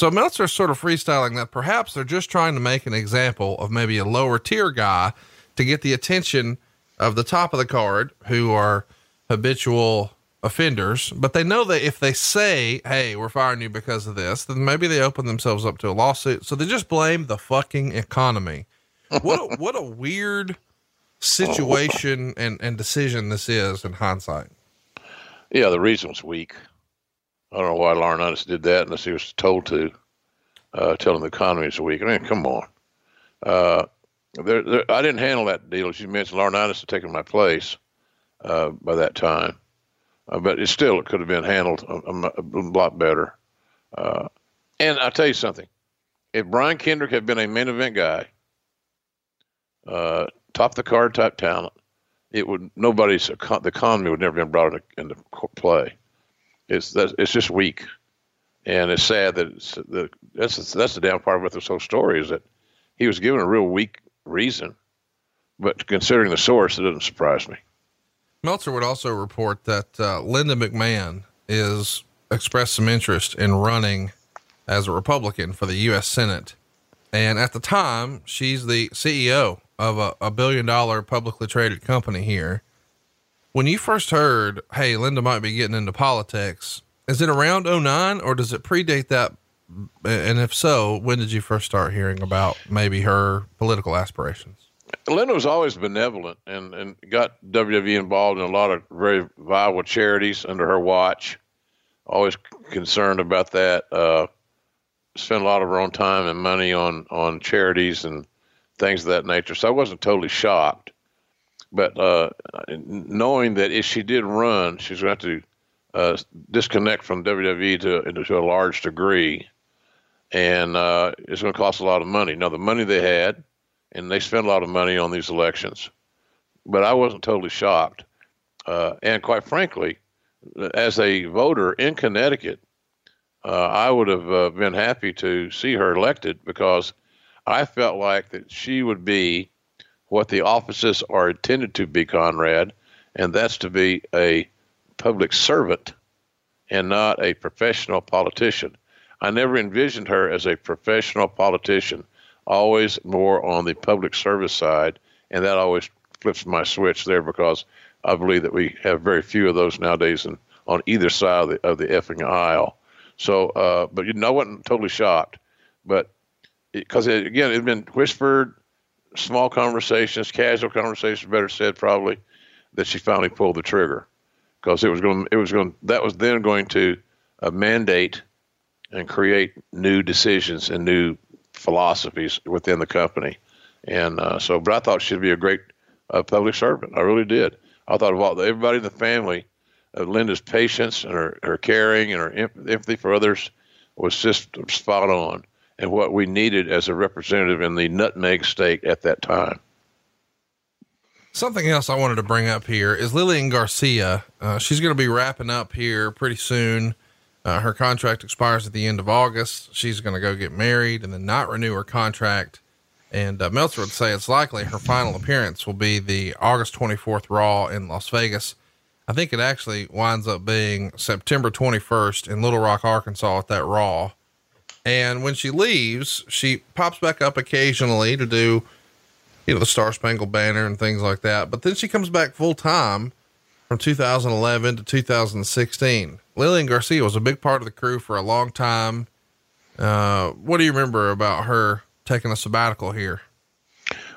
So Meltzer's sort of freestyling that perhaps they're just trying to make an example of maybe a lower tier guy to get the attention of the top of the card who are habitual offenders, but they know that if they say, Hey, we're firing you because of this, then maybe they open themselves up to a lawsuit. So they just blame the fucking economy. What a, what a weird situation and, and decision this is in hindsight. Yeah, the reason was weak. I don't know why Lauren Laurinaitis did that unless he was told to, uh, tell him the economy is weak. I mean, come on. Uh, I didn't handle that deal. As you mentioned, Laurinaitis had taken my place uh, by that time. Uh, but it still it could have been handled a, a, a lot better. Uh, and I'll tell you something. If Brian Kendrick had been a main event guy, uh, top the card type talent, it would nobody's the economy would never been brought into, into play. It's that it's just weak, and it's sad that it's, the, that's that's the down part about this whole story is that he was given a real weak reason, but considering the source, it doesn't surprise me. Meltzer would also report that uh, Linda McMahon is expressed some interest in running as a Republican for the U.S. Senate. And at the time, she's the CEO of a, a billion dollar publicly traded company here. When you first heard, hey, Linda might be getting into politics, is it around 09 or does it predate that? And if so, when did you first start hearing about maybe her political aspirations? Linda was always benevolent and, and got WWE involved in a lot of very viable charities under her watch. Always concerned about that. Uh, spent a lot of her own time and money on, on charities and things of that nature. So I wasn't totally shocked. But uh, knowing that if she did run, she's going to have to uh, disconnect from WWE to, to a large degree. And uh, it's going to cost a lot of money. Now, the money they had, and they spent a lot of money on these elections. But I wasn't totally shocked. Uh, and quite frankly, as a voter in Connecticut, uh, I would have uh, been happy to see her elected because I felt like that she would be what the offices are intended to be, Conrad, and that's to be a public servant and not a professional politician. I never envisioned her as a professional politician always more on the public service side, and that always flips my switch there because I believe that we have very few of those nowadays and on either side of the, of the effing aisle. So, uh, but you know, I wasn't totally shocked, but because again, it had been whispered, small conversations, casual conversations, better said, probably, that she finally pulled the trigger because it was going, it was going, that was then going to uh, mandate and create new decisions and new philosophies within the company. And uh, so, but I thought she'd be a great uh, public servant. I really did. I thought of all everybody in the family, uh, Linda's patience and her, her caring and her empathy for others was just spot on, and what we needed as a representative in the nutmeg state at that time. Something else I wanted to bring up here is Lillian Garcia. Uh, she's going to be wrapping up here pretty soon. Uh, her contract expires at the end of August. She's going to go get married and then not renew her contract. And uh, Meltzer would say it's likely her final appearance will be the August 24th Raw in Las Vegas. I think it actually winds up being September 21st in Little Rock, Arkansas at that Raw. And when she leaves, she pops back up occasionally to do, you know, the Star Spangled Banner and things like that. But then she comes back full time from 2011 to 2016. Lillian Garcia was a big part of the crew for a long time. Uh, what do you remember about her taking a sabbatical here?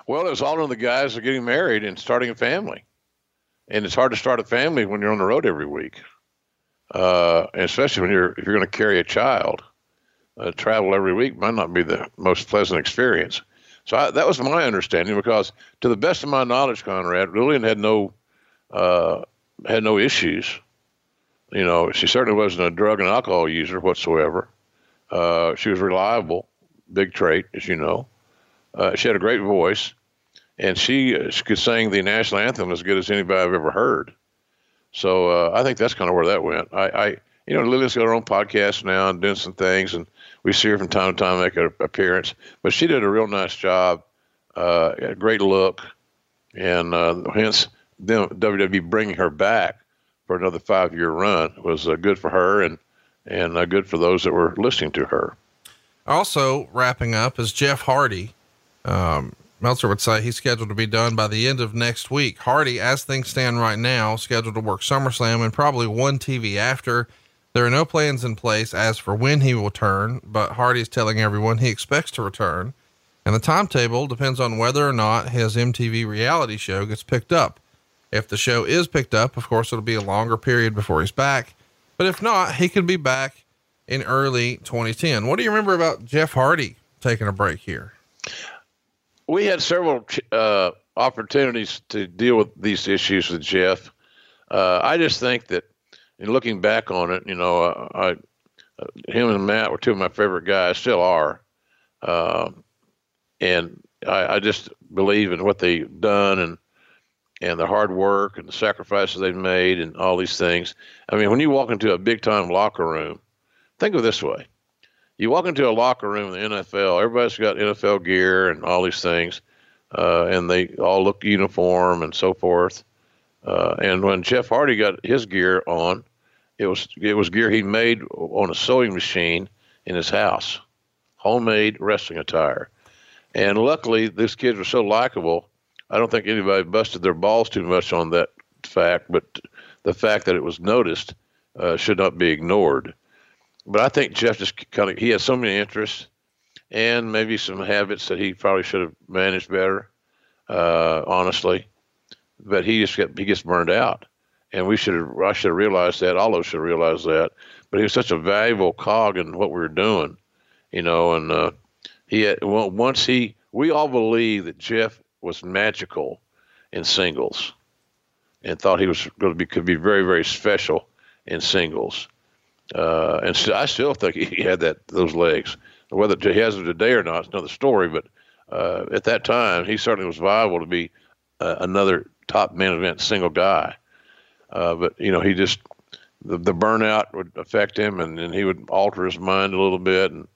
Well, it was all of the guys are getting married and starting a family, and it's hard to start a family when you're on the road every week, uh, and especially when you're if you're going to carry a child. Uh, travel every week might not be the most pleasant experience. So I, that was my understanding because, to the best of my knowledge, Conrad, Lillian had no uh, had no issues. You know, she certainly wasn't a drug and alcohol user whatsoever. Uh, she was reliable, big trait, as you know. Uh, she had a great voice, and she, uh, she could sing the national anthem as good as anybody I've ever heard. So uh, I think that's kind of where that went. I, I you know, Lillian's got her own podcast now and doing some things, and we see her from time to time make an appearance. But she did a real nice job, uh, a great look, and uh, hence WWE bringing her back for another five year run was uh, good for her and and uh, good for those that were listening to her. Also wrapping up is Jeff Hardy. Um, Meltzer would say he's scheduled to be done by the end of next week. Hardy, as things stand right now, scheduled to work SummerSlam and probably one TV after. There are no plans in place as for when he will return, but Hardy is telling everyone he expects to return. And the timetable depends on whether or not his MTV reality show gets picked up. If the show is picked up, of course, it'll be a longer period before he's back. But if not, he could be back in early 2010. What do you remember about Jeff Hardy taking a break here? We had several uh, opportunities to deal with these issues with Jeff. Uh, I just think that, in looking back on it, you know, I, him and Matt were two of my favorite guys, still are. Um, and I, I just believe in what they've done and and the hard work and the sacrifices they've made and all these things. I mean, when you walk into a big time locker room, think of this way. You walk into a locker room in the NFL, everybody's got NFL gear and all these things, uh, and they all look uniform and so forth. Uh, and when Jeff Hardy got his gear on, it was it was gear he made on a sewing machine in his house, homemade wrestling attire. And luckily, these kids were so likable I don't think anybody busted their balls too much on that fact, but the fact that it was noticed uh, should not be ignored. But I think Jeff just kind of he has so many interests and maybe some habits that he probably should have managed better, uh, honestly. But he just get he gets burned out, and we should I should have realized that. All of us should realize that. But he was such a valuable cog in what we were doing, you know. And uh, he had, well, once he we all believe that Jeff was magical in singles, and thought he was going to be could be very very special in singles. Uh, and st- I still think he had that those legs. Whether he has them today or not, it's another story. But uh, at that time, he certainly was viable to be uh, another top main event single guy. Uh, but you know, he just the, the burnout would affect him, and, and he would alter his mind a little bit, and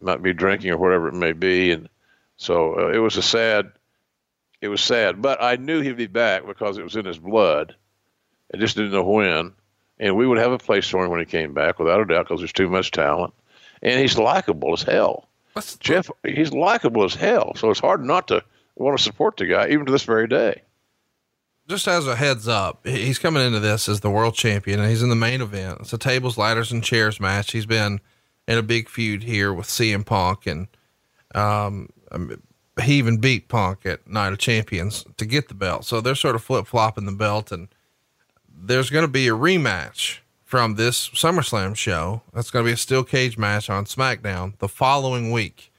might be drinking or whatever it may be. And so uh, it was a sad it was sad, but I knew he'd be back because it was in his blood. I just didn't know when. And we would have a place for him when he came back, without a doubt, because there's too much talent. And he's likable as hell. What's, Jeff, he's likable as hell. So it's hard not to want to support the guy, even to this very day. Just as a heads up, he's coming into this as the world champion, and he's in the main event. It's a tables, ladders, and chairs match. He's been in a big feud here with CM Punk, and um, he even beat Punk at Night of Champions to get the belt. So they're sort of flip flopping the belt, and there's going to be a rematch from this SummerSlam show. That's going to be a steel cage match on SmackDown the following week.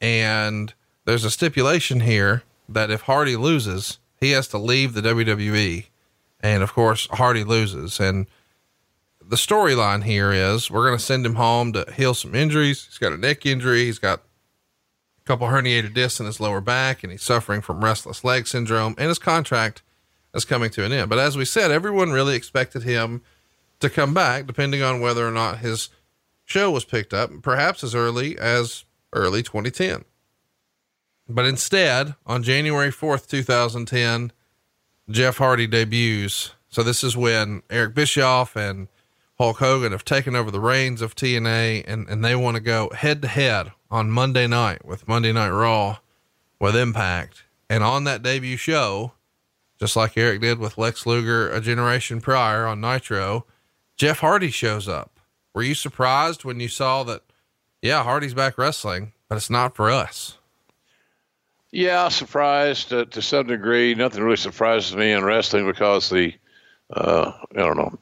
And there's a stipulation here that if Hardy loses, he has to leave the WWE. And of course, Hardy loses. And the storyline here is we're going to send him home to heal some injuries. He's got a neck injury. He's got a couple herniated discs in his lower back, and he's suffering from restless leg syndrome, and his contract is coming to an end. But as we said, everyone really expected him to come back, depending on whether or not his show was picked up, perhaps as early as early 2010. But instead, on January 4th, 2010, Jeff Hardy debuts. So this is when Eric Bischoff and Hulk Hogan have taken over the reins of TNA and, and they want to go head to head on Monday night with Monday Night Raw with Impact. And on that debut show, just like Eric did with Lex Luger a generation prior on Nitro, Jeff Hardy shows up. Were you surprised when you saw that, yeah, Hardy's back wrestling, but it's not for us? Yeah, surprised uh, to some degree. Nothing really surprises me in wrestling because the, uh, I don't know,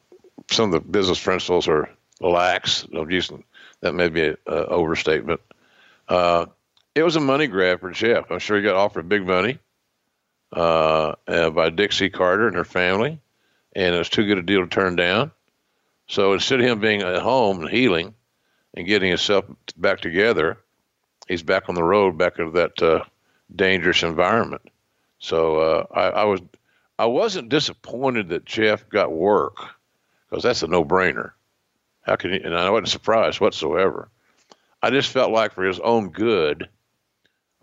some of the business principles are lax. I'm using That may be an overstatement. Uh, it was a money grab for Jeff. I'm sure he got offered big money uh, uh, by Dixie Carter and her family, and it was too good a deal to turn down. So instead of him being at home and healing and getting himself back together, he's back on the road, back into that uh, dangerous environment. So uh, I, I was, I wasn't disappointed that Jeff got work because that's a no-brainer. How can you? And I wasn't surprised whatsoever. I just felt like for his own good,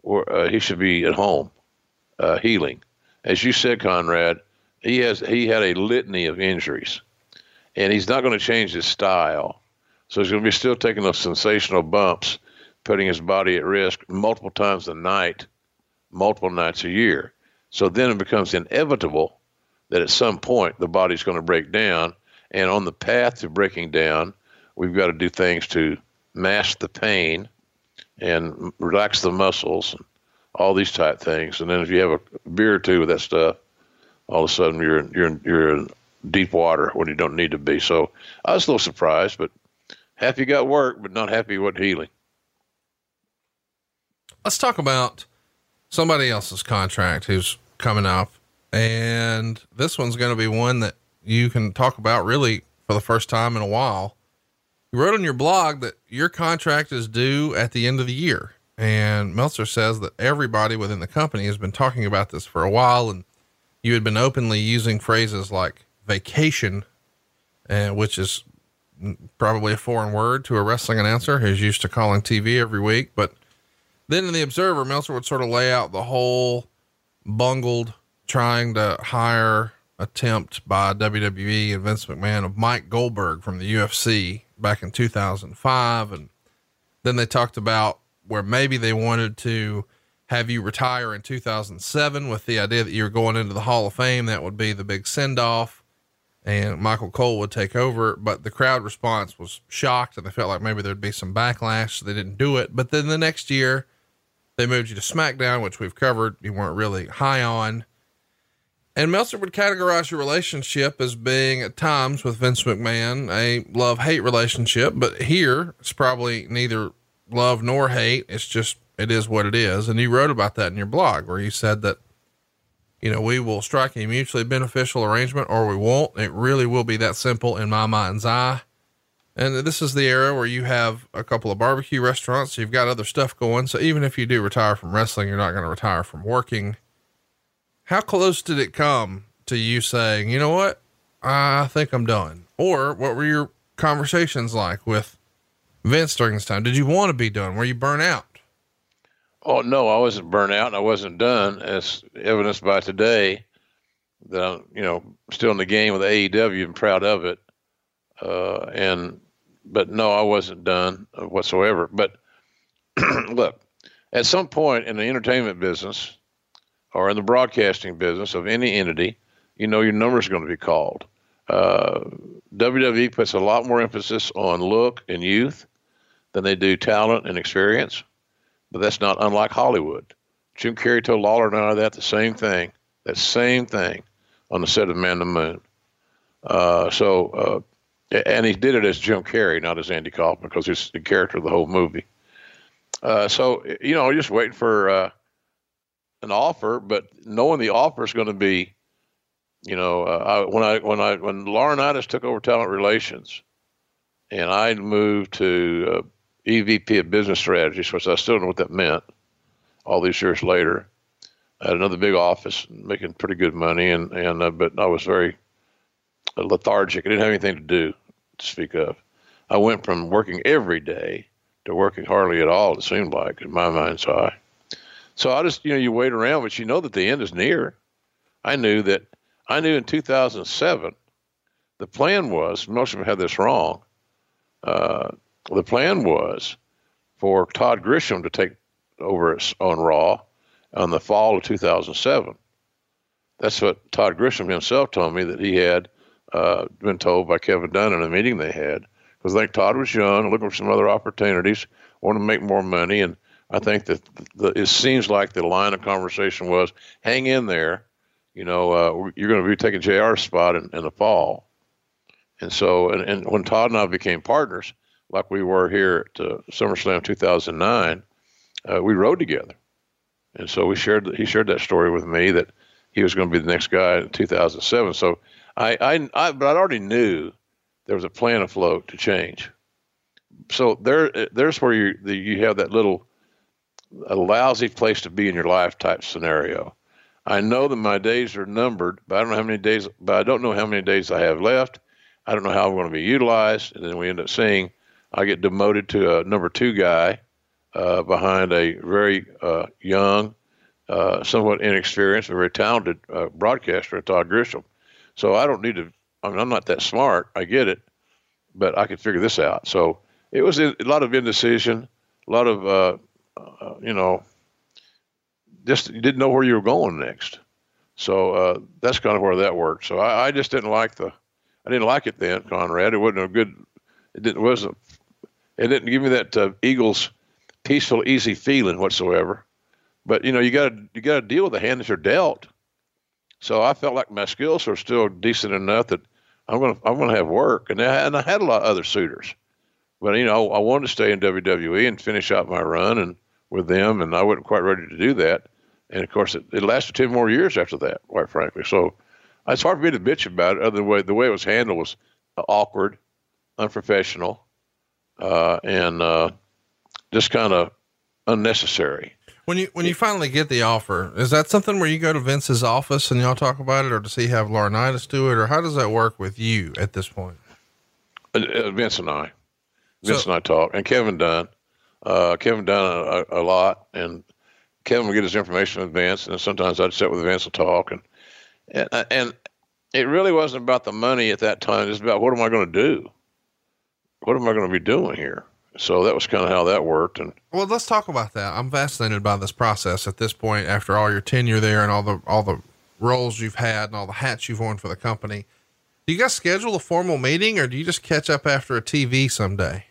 or uh, he should be at home, uh, healing. As you said, Conrad, he has he had a litany of injuries, and he's not going to change his style. So he's going to be still taking those sensational bumps, putting his body at risk multiple times a night, multiple nights a year. So then it becomes inevitable that at some point the body's going to break down, and on the path to breaking down, we've got to do things to mask the pain and relax the muscles and all these type things. And then if you have a beer or two with that stuff, all of a sudden you're in, you're in, you're in deep water when you don't need to be. So I was a little surprised, but happy got work, but not happy with healing. Let's talk about somebody else's contract who's coming up. And this one's going to be one that you can talk about really for the first time in a while. You wrote on your blog that your contract is due at the end of the year. And Meltzer says that everybody within the company has been talking about this for a while. And you had been openly using phrases like vacation, uh, which is probably a foreign word to a wrestling announcer who's used to calling TV every week. But then in the Observer, Meltzer would sort of lay out the whole bungled trying to hire attempt by WWE and Vince McMahon of Mike Goldberg from the UFC back in 2005. And then they talked about where maybe they wanted to have you retire in 2007 with the idea that you were going into the Hall of Fame. That would be the big send off and Michael Cole would take over. But the crowd response was shocked and they felt like maybe there'd be some backlash. So they didn't do it. But then the next year they moved you to SmackDown, which we've covered. You weren't really high on. And Meltzer would categorize your relationship as being at times with Vince McMahon a love hate relationship, but here it's probably neither love nor hate. It's just, it is what it is. And you wrote about that in your blog where you said that, you know, we will strike a mutually beneficial arrangement or we won't. It really will be that simple in my mind's eye. And this is the era where you have a couple of barbecue restaurants. So you've got other stuff going. So even if you do retire from wrestling, you're not going to retire from working. How close did it come to you saying, you know what? I think I'm done. Or what were your conversations like with Vince during this time? Did you want to be done? Were you burnt out? Oh no, I wasn't burnt out and I wasn't done, as evidenced by today that I'm, you know, still in the game with AEW and proud of it. Uh, and but no, I wasn't done whatsoever. But [CLEARS THROAT] look, at some point in the entertainment business or in the broadcasting business of any entity, you know your number is going to be called. Uh, WWE puts a lot more emphasis on look and youth than they do talent and experience, but that's not unlike Hollywood. Jim Carrey told Lawler and I that the same thing, that same thing on the set of Man the Moon. Uh, so, uh, and he did it as Jim Carrey, not as Andy Kaufman, because he's the character of the whole movie. Uh, so, you know, just waiting for uh, an offer, but knowing the offer is going to be, you know, uh, I, when I when I when Laurinaitis took over talent relations, and I moved to uh, EVP of business strategies, which I still don't know what that meant. All these years later, I had another big office, making pretty good money, and and uh, but I was very lethargic. I didn't have anything to do to speak of. I went from working every day to working hardly at all. It seemed like in my mind's eye. So I just, you know, you wait around, but you know that the end is near. I knew that, I knew in 2007, the plan was, most of them had this wrong. Uh, the plan was for Todd Grisham to take over on Raw on the fall of 2007. That's what Todd Grisham himself told me that he had uh, been told by Kevin Dunn in a meeting they had. Because I think Todd was young, looking for some other opportunities, wanted to make more money, and I think that the, it seems like the line of conversation was, "Hang in there, you know, uh, you're going to be taking Jr's spot in, in the fall." And so, and, and, when Todd and I became partners, like we were here at uh, SummerSlam 2009, uh, we rode together, and so we shared. He shared that story with me that he was going to be the next guy in 2007. So I, I, I but I already knew there was a plan afloat to change. So there, there's where you you have that little a lousy place to be in your life type scenario. I know that my days are numbered, but I don't know how many days. But I don't know how many days I have left. I don't know how I'm going to be utilized, and then we end up seeing I get demoted to a number two guy uh, behind a very uh, young, uh, somewhat inexperienced, very talented uh, broadcaster, Todd Grisham. So I don't need to. I mean, I'm not that smart. I get it, but I could figure this out. So it was a lot of indecision, a lot of uh, uh, you know, just didn't know where you were going next. So uh, that's kind of where that worked. So I, I, just didn't like the, I didn't like it then, Conrad. It wasn't a good, it didn't wasn't, it didn't give me that uh, Eagles peaceful, easy feeling whatsoever. But you know, you got to you got to deal with the hand that you're dealt. So I felt like my skills were still decent enough that I'm gonna I'm gonna have work, and I, and I had a lot of other suitors. But you know, I wanted to stay in WWE and finish out my run and with them, and I wasn't quite ready to do that. And of course, it, it lasted ten more years after that, quite frankly. So it's hard for me to bitch about it. Other than the way the way it was handled was awkward, unprofessional, uh, and uh, just kind of unnecessary. When you when you finally get the offer, is that something where you go to Vince's office and y'all talk about it, or does he have Laurinaitis do it, or how does that work with you at this point? Uh, uh Vince and I, Vince so, and I talk, and Kevin Dunn. Uh, Kevin Dunn a, a, lot, and Kevin would get his information in advance, and sometimes I'd sit with Vince and talk, and and and it really wasn't about the money at that time. It's about what am I going to do? What am I going to be doing here? So that was kind of how that worked. And well, let's talk about that. I'm fascinated by this process at this point, after all your tenure there and all the all the roles you've had and all the hats you've worn for the company. Do you guys schedule a formal meeting, or do you just catch up after a TV someday?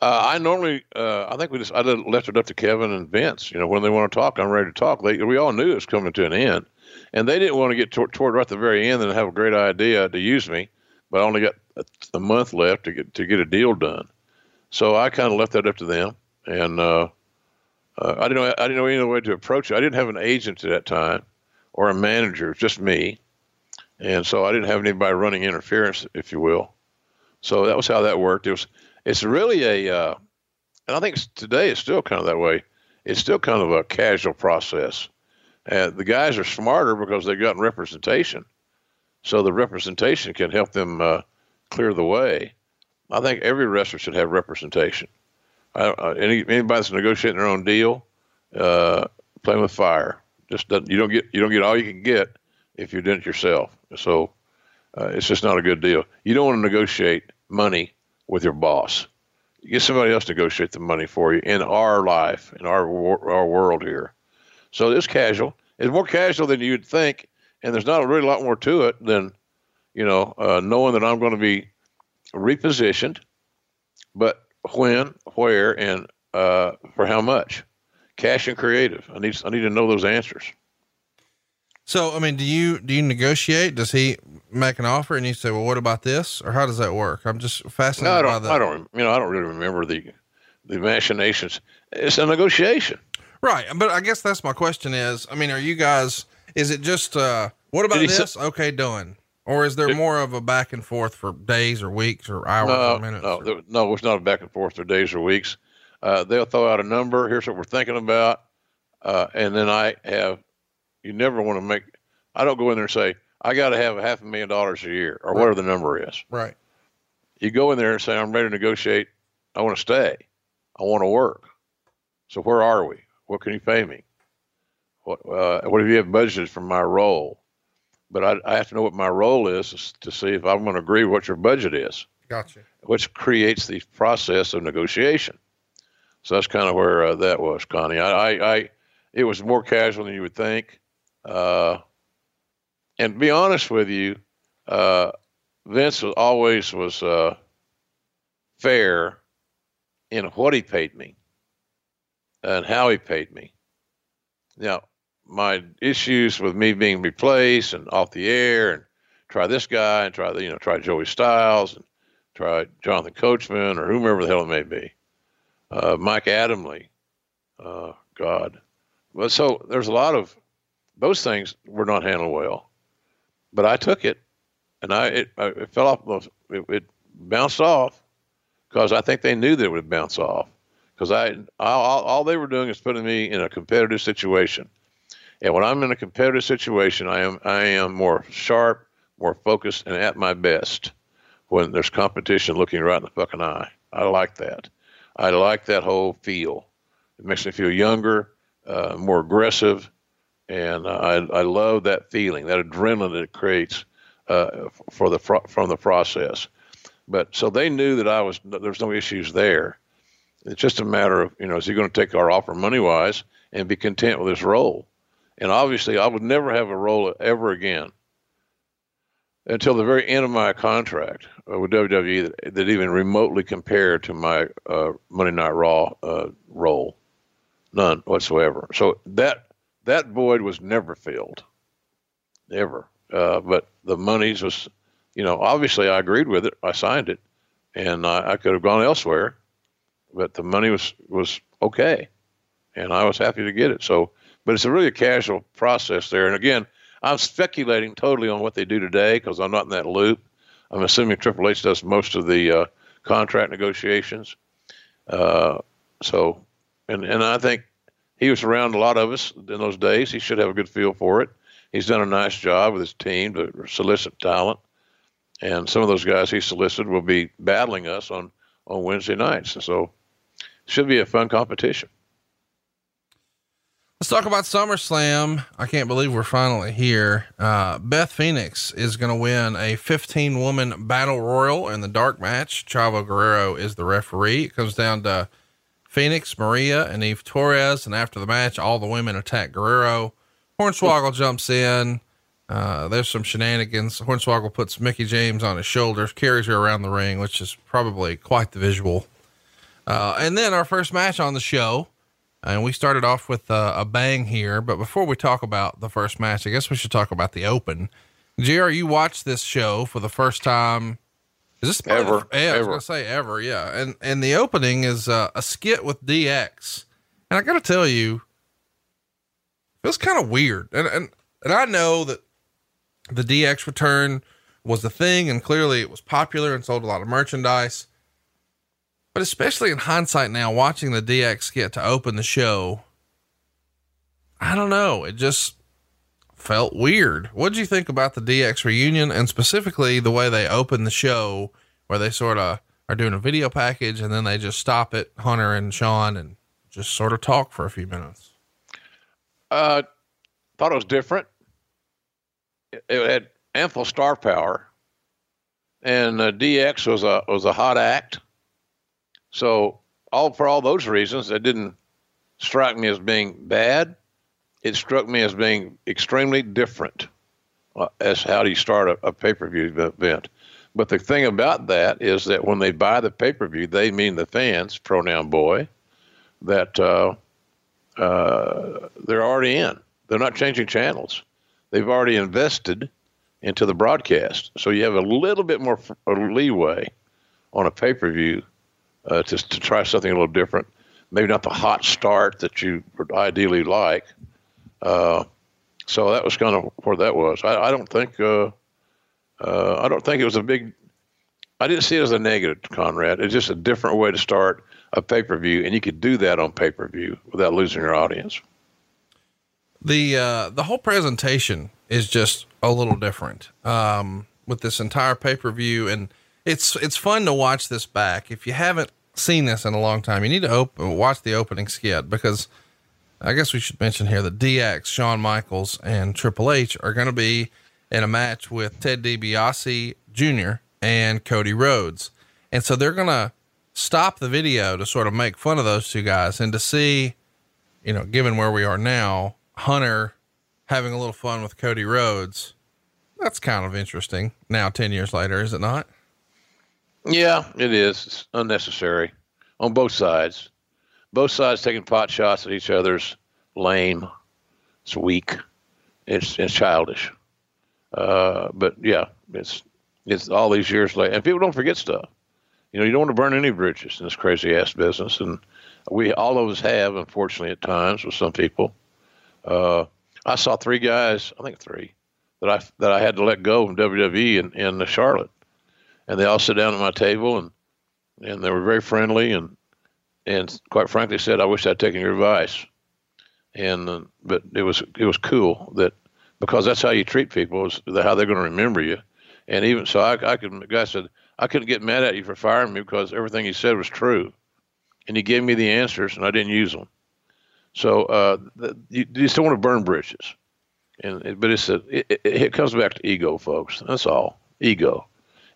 Uh, I normally, uh, I think we just, I left it up to Kevin and Vince. You know, when they want to talk, I'm ready to talk. They, we all knew it was coming to an end, and they didn't want to get toward, toward right at the very end and have a great idea to use me, but I only got a, a month left to get to get a deal done. So I kind of left that up to them, and uh, uh, I didn't know I didn't know any other way to approach it. I didn't have an agent at that time or a manager, just me, and so I didn't have anybody running interference, if you will. So that was how that worked. It was it's really a, uh, and I think today it's still kind of that way. It's still kind of a casual process. And the guys are smarter because they've gotten representation, so the representation can help them uh, clear the way. I think every wrestler should have representation. Uh, any anybody that's negotiating their own deal, uh, playing with fire. Just doesn't, you don't get you don't get all you can get if you're doing it yourself. So uh, it's just not a good deal. You don't want to negotiate money with your boss. You get somebody else to negotiate the money for you in our life, in our our world here. So it's casual. It's more casual than you'd think, and there's not really a lot more to it than you know uh, knowing that I'm going to be repositioned, but when, where, and uh, for how much? Cash and creative. I need I need to know those answers. So, I mean, do you do you negotiate? Does he make an offer and you say, "Well, what about this?" Or how does that work? I'm just fascinated no, I don't, by that. I don't. You know, I don't really remember the the machinations. It's a negotiation, right? But I guess that's my question. Is I mean, are you guys? Is it just uh, what about this? Say, okay, done. Or is there it, more of a back and forth for days or weeks or hours no, or minutes? No, or? no, it's not a back and forth for days or weeks. Uh, they'll throw out a number. Here's what we're thinking about, uh, and then I have. You never want to make. I don't go in there and say I got to have a half a million dollars a year or right. whatever the number is. Right. You go in there and say I'm ready to negotiate. I want to stay. I want to work. So where are we? What can you pay me? What uh, what have you have budgeted for my role? But I, I, have to know what my role is to see if I'm going to agree with what your budget is. Gotcha. Which creates the process of negotiation. So that's kind of where uh, that was, Connie. I, I, I, it was more casual than you would think. Uh, and to be honest with you, uh, Vince was always was uh, fair in what he paid me and how he paid me. Now, my issues with me being replaced and off the air and try this guy and try the you know try Joey Styles and try Jonathan Coachman or whomever the hell it may be, uh, Mike Adamle, uh, God, but so there's a lot of those things were not handled well, but I took it and I it, it fell off it, it bounced off because I think they knew that it would bounce off because I all, all they were doing is putting me in a competitive situation and when I'm in a competitive situation, I am I am more sharp, more focused, and at my best when there's competition looking right in the fucking eye. I like that. I like that whole feel. It makes me feel younger, uh, more aggressive, and I I love that feeling, that adrenaline that it creates uh, for the from the process. But so they knew that I was there's no issues there. It's just a matter of you know is he going to take our offer money wise and be content with his role? And obviously, I would never have a role ever again until the very end of my contract uh, with WWE that, that even remotely compared to my uh, Monday Night Raw uh, role. None whatsoever. So that that void was never filled, ever. Uh, but the monies was, you know, obviously I agreed with it. I signed it, and I, I could have gone elsewhere, but the money was was okay, and I was happy to get it. So, but it's a really casual process there. And again, I'm speculating totally on what they do today because I'm not in that loop. I'm assuming Triple H does most of the uh, contract negotiations. Uh, so, and and I think he was around a lot of us in those days. He should have a good feel for it. He's done a nice job with his team to solicit talent, and some of those guys he solicited will be battling us on on Wednesday nights. So, it should be a fun competition. Let's talk about SummerSlam. I can't believe we're finally here. Uh, Beth Phoenix is going to win a 15 woman battle royal in the dark match. Chavo Guerrero is the referee. It comes down to Phoenix, Maria, and Eve Torres. And after the match, all the women attack Guerrero. Hornswoggle jumps in. Uh, there's some shenanigans. Hornswoggle puts Mickie James on his shoulders, carries her around the ring, which is probably quite the visual. Uh, and then our first match on the show and we started off with uh, a bang here, but before we talk about the first match, I guess we should talk about the open. JR, you watched this show for the first time. Is this ever? The, yeah, ever. I was gonna say ever. Yeah. And, and the opening is uh, a skit with DX. And I gotta tell you, it was kind of weird. And, and, and I know that the DX return was the thing and clearly it was popular and sold a lot of merchandise. But especially in hindsight now, watching the DX get to open the show, I don't know. It just felt weird. What did you think about the DX reunion and specifically the way they opened the show where they sort of are doing a video package and then they just stop it, Hunter and Shawn, and just sort of talk for a few minutes? Uh, thought it was different. It, it had ample star power, and uh, DX was a was a hot act. So all for all those reasons, it didn't strike me as being bad. It struck me as being extremely different uh, as how do you start a, a pay per view event. But the thing about that is that when they buy the pay per view, they mean the fans, pronoun boy, that uh, uh, they're already in. They're not changing channels. They've already invested into the broadcast. So you have a little bit more leeway on a pay per view uh, to, to try something a little different. Maybe not the hot start that you would ideally like. Uh, so that was kind of where that was. I, I don't think uh, uh, I don't think it was a big. I didn't see it as a negative, Conrad. It's just a different way to start a pay per view, and you could do that on pay per view without losing your audience. The uh, the whole presentation is just a little different um, with this entire pay per view, and it's it's fun to watch this back. If you haven't seen this in a long time. You need to open, watch the opening skit because I guess we should mention here that DX, Shawn Michaels, and Triple H are going to be in a match with Ted DiBiase Jr. and Cody Rhodes. And so they're going to stop the video to sort of make fun of those two guys and to see, you know, given where we are now, Hunter having a little fun with Cody Rhodes. That's kind of interesting now, 10 years later, is it not? Yeah, it is. It's unnecessary on both sides. Both sides taking pot shots at each other's lame. It's weak. It's it's childish. Uh, but yeah, it's it's all these years later, and people don't forget stuff. You know, you don't want to burn any bridges in this crazy ass business, and we all of us have, unfortunately, at times with some people. Uh, I saw three guys, I think three, that I that I had to let go from WWE in in Charlotte and they all sit down at my table and and they were very friendly and and quite frankly said I wish I'd taken your advice and uh, but it was it was cool that because that's how you treat people is how they're going to remember you and even so I, I could guy said I couldn't get mad at you for firing me because everything you said was true and he gave me the answers and I didn't use them So uh, the, you, you don't want to burn bridges. And but it's a, it, it, it comes back to ego, folks. That's all. Ego.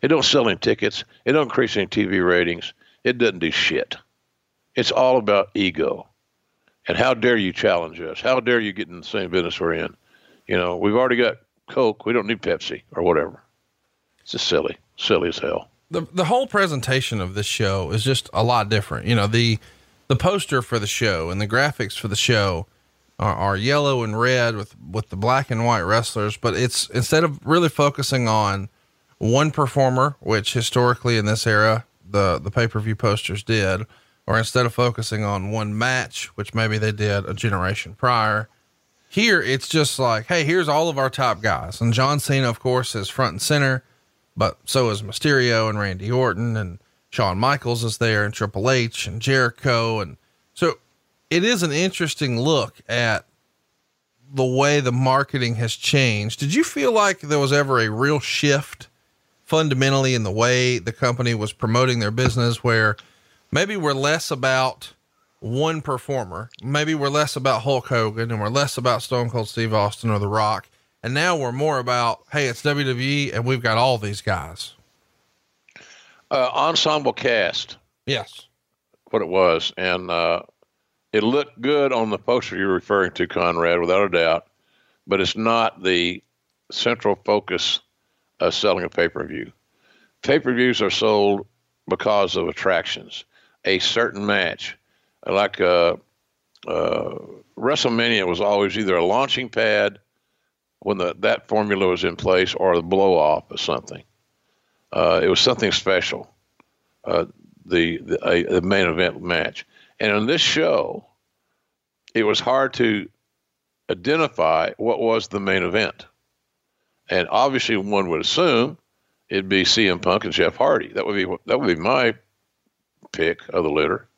It don't sell any tickets. It don't increase any TV ratings. It doesn't do shit. It's all about ego. And how dare you challenge us? How dare you get in the same business we're in? You know, we've already got Coke. We don't need Pepsi or whatever. It's just silly, silly as hell. The the whole presentation of this show is just a lot different. You know, the the poster for the show and the graphics for the show are, are yellow and red with with the black and white wrestlers, but it's instead of really focusing on one performer, which historically in this era the the pay per view posters did, or instead of focusing on one match, which maybe they did a generation prior, here it's just like, hey, here's all of our top guys, and John Cena, of course, is front and center, but so is Mysterio and Randy Orton, and Shawn Michaels is there, and Triple H and Jericho, and so it is an interesting look at the way the marketing has changed. Did you feel like there was ever a real shift fundamentally in the way the company was promoting their business where maybe we're less about one performer. Maybe we're less about Hulk Hogan and we're less about Stone Cold Steve Austin or The Rock. And now we're more about, hey, it's WWE and we've got all these guys. Uh, ensemble cast. Yes. What it was. And uh, it looked good on the poster you're referring to, Conrad, without a doubt. But it's not the central focus uh, selling a pay per view. Pay per views are sold because of attractions. A certain match, like uh, uh, WrestleMania, was always either a launching pad when the, that formula was in place or the blow off of something. Uh, it was something special, uh, the the, a, the main event match. And on this show, it was hard to identify what was the main event. And obviously, one would assume it'd be CM Punk and Jeff Hardy. That would be that would be my pick of the litter.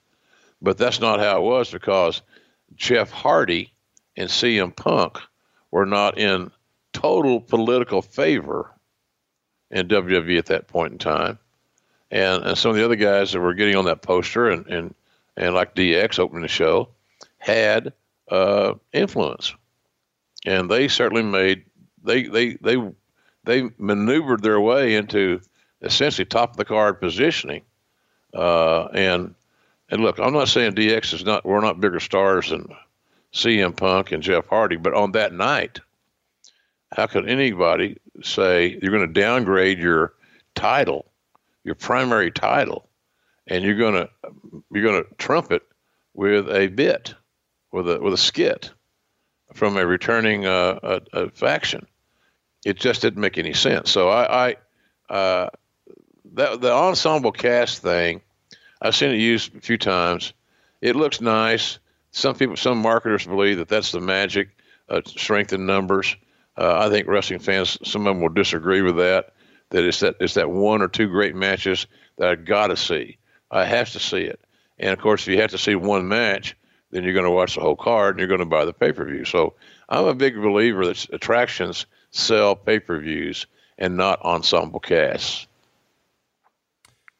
But that's not how it was because Jeff Hardy and CM Punk were not in total political favor in WWE at that point in time. And, and some of the other guys that were getting on that poster and, and, and like DX opening the show had uh, influence. And they certainly made they they they they maneuvered their way into essentially top of the card positioning. Uh, and and look, I'm not saying DX is not we're not bigger stars than CM Punk and Jeff Hardy, but on that night, how could anybody say you're going to downgrade your title, your primary title, and you're going to you're going to trumpet with a bit, with a with a skit from a returning uh, a, a faction? It just didn't make any sense. So I, I uh, that the ensemble cast thing, I've seen it used a few times. It looks nice. Some people, some marketers believe that that's the magic, uh, strength in numbers. Uh, I think wrestling fans, some of them will disagree with that. That it's that it's that one or two great matches that I got to see. I have to see it. And of course, if you have to see one match, then you're going to watch the whole card and you're going to buy the pay per view. So I'm a big believer that attractions sell pay per views and not ensemble casts.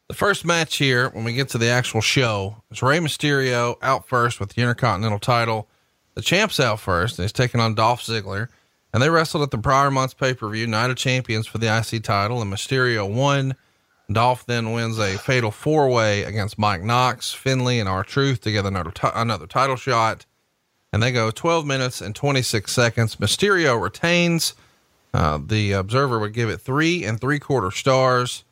The first match here, when we get to the actual show, is Rey Mysterio out first with the Intercontinental title. The champ's out first, and he's taking on Dolph Ziggler. And they wrestled at the prior month's pay per view, Night of Champions for the IC title, and Mysterio won. Dolph then wins a fatal four way against Mike Knox, Finlay, and R Truth to get another, t- another title shot. And they go 12 minutes and 26 seconds. Mysterio retains. Uh, the Observer would give it three and three quarter stars.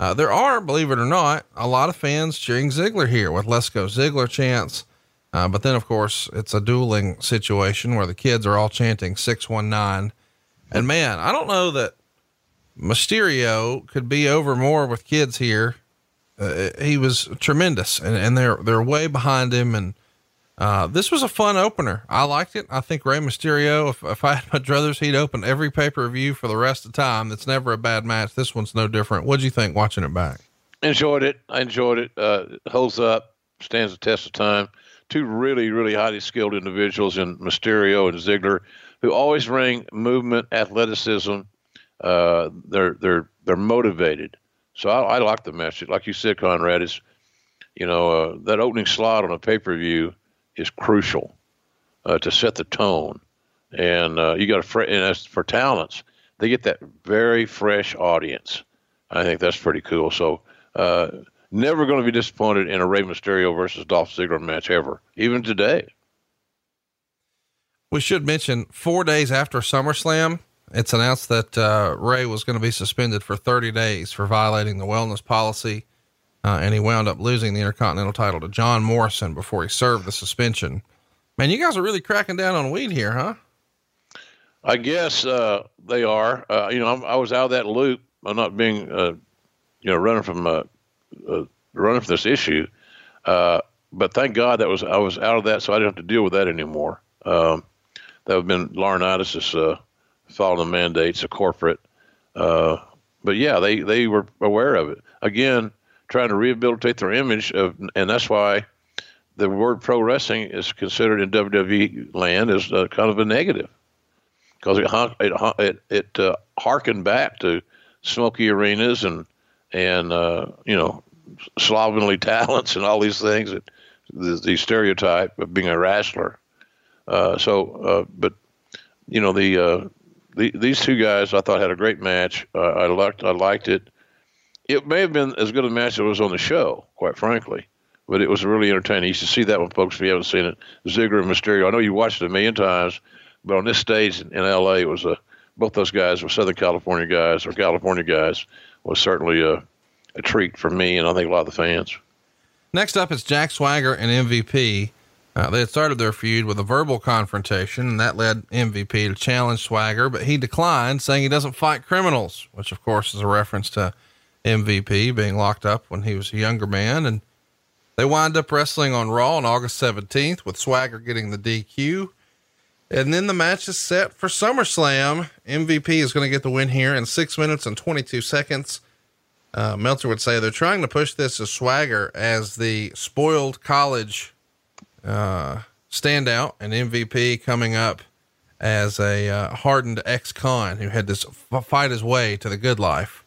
Uh, there are, believe it or not, a lot of fans cheering Ziggler here with Let's Go Ziggler chants. Uh, but then, of course, it's a dueling situation where the kids are all chanting 619. And man, I don't know that Mysterio could be over more with kids here. Uh, he was tremendous and, and they're, they're way behind him. And, uh, this was a fun opener. I liked it. I think Rey Mysterio, if, if I had my druthers, he'd open every pay per view for the rest of time. That's never a bad match. This one's no different. What'd you think watching it back? Enjoyed it. I enjoyed it. Uh, holds up, stands the test of time. Two really, really highly skilled individuals in Mysterio and Ziggler, who always bring movement, athleticism. Uh, they're they're they're motivated. So I, I like the match. Like you said, Conrad, is you know uh, that opening slot on a pay per view is crucial. uh, to set the tone. And uh, you got a fre- and as for talents, they get that very fresh audience. I think that's pretty cool. So uh, never going to be disappointed in a Rey Mysterio versus Dolph Ziggler match ever, even today. We should mention four days after SummerSlam, it's announced that uh, Rey was going to be suspended for 30 days for violating the wellness policy. Uh, and he wound up losing the Intercontinental title to John Morrison before he served the suspension. Man, you guys are really cracking down on weed here, huh? I guess uh, they are. Uh, you know, I'm, i was out of that loop. I'm not being, uh, you know, running from uh, running from this issue. but thank God that was I was out of that, so I didn't have to deal with that anymore. Um, that would have been Laurinaitis' uh, following the mandates of corporate. Uh, but yeah, they, they were aware of it. Again, trying to rehabilitate their image of, and that's why the word pro wrestling is considered in WWE land as uh, kind of a negative because it it it, it uh, harkened back to smoky arenas and and uh, you know slovenly [LAUGHS] talents and all these things that the, the stereotype of being a wrestler. Uh, so, uh, but you know the, uh, the these two guys I thought had a great match. I liked I liked it. It may have been as good a match as it was on the show, quite frankly, but it was really entertaining. You should see that one, folks, if you haven't seen it. Ziggler and Mysterio. I know you watched it a million times, but on this stage in, L.A., it was a both those guys were Southern California guys or California guys was certainly a, a treat for me and I think a lot of the fans. Next up is Jack Swagger and MVP. Uh, they had started their feud with a verbal confrontation, and that led MVP to challenge Swagger, but he declined, saying he doesn't fight criminals, which of course is a reference to MVP being locked up when he was a younger man. And they wind up wrestling on Raw on August 17th with Swagger getting the DQ. And then the match is set for SummerSlam. MVP is going to get the win here in six minutes and 22 seconds. Uh, Meltzer would say they're trying to push this as Swagger as the spoiled college uh, standout and MVP coming up as a uh, hardened ex-con who had to fight his way to the good life.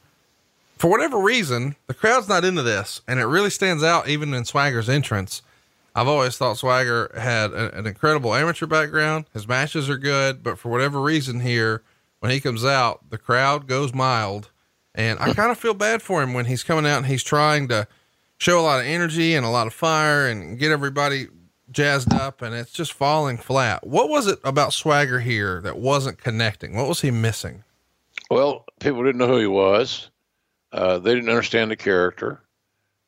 For whatever reason, the crowd's not into this, and it really stands out even in Swagger's entrance. I've always thought Swagger had a, an incredible amateur background. His matches are good, but for whatever reason here, when he comes out, the crowd goes mild. And I kind of feel bad for him when he's coming out and he's trying to show a lot of energy and a lot of fire and get everybody jazzed up and it's just falling flat. What was it about Swagger here that wasn't connecting? What was he missing? Well, people didn't know who he was. Uh, they didn't understand the character.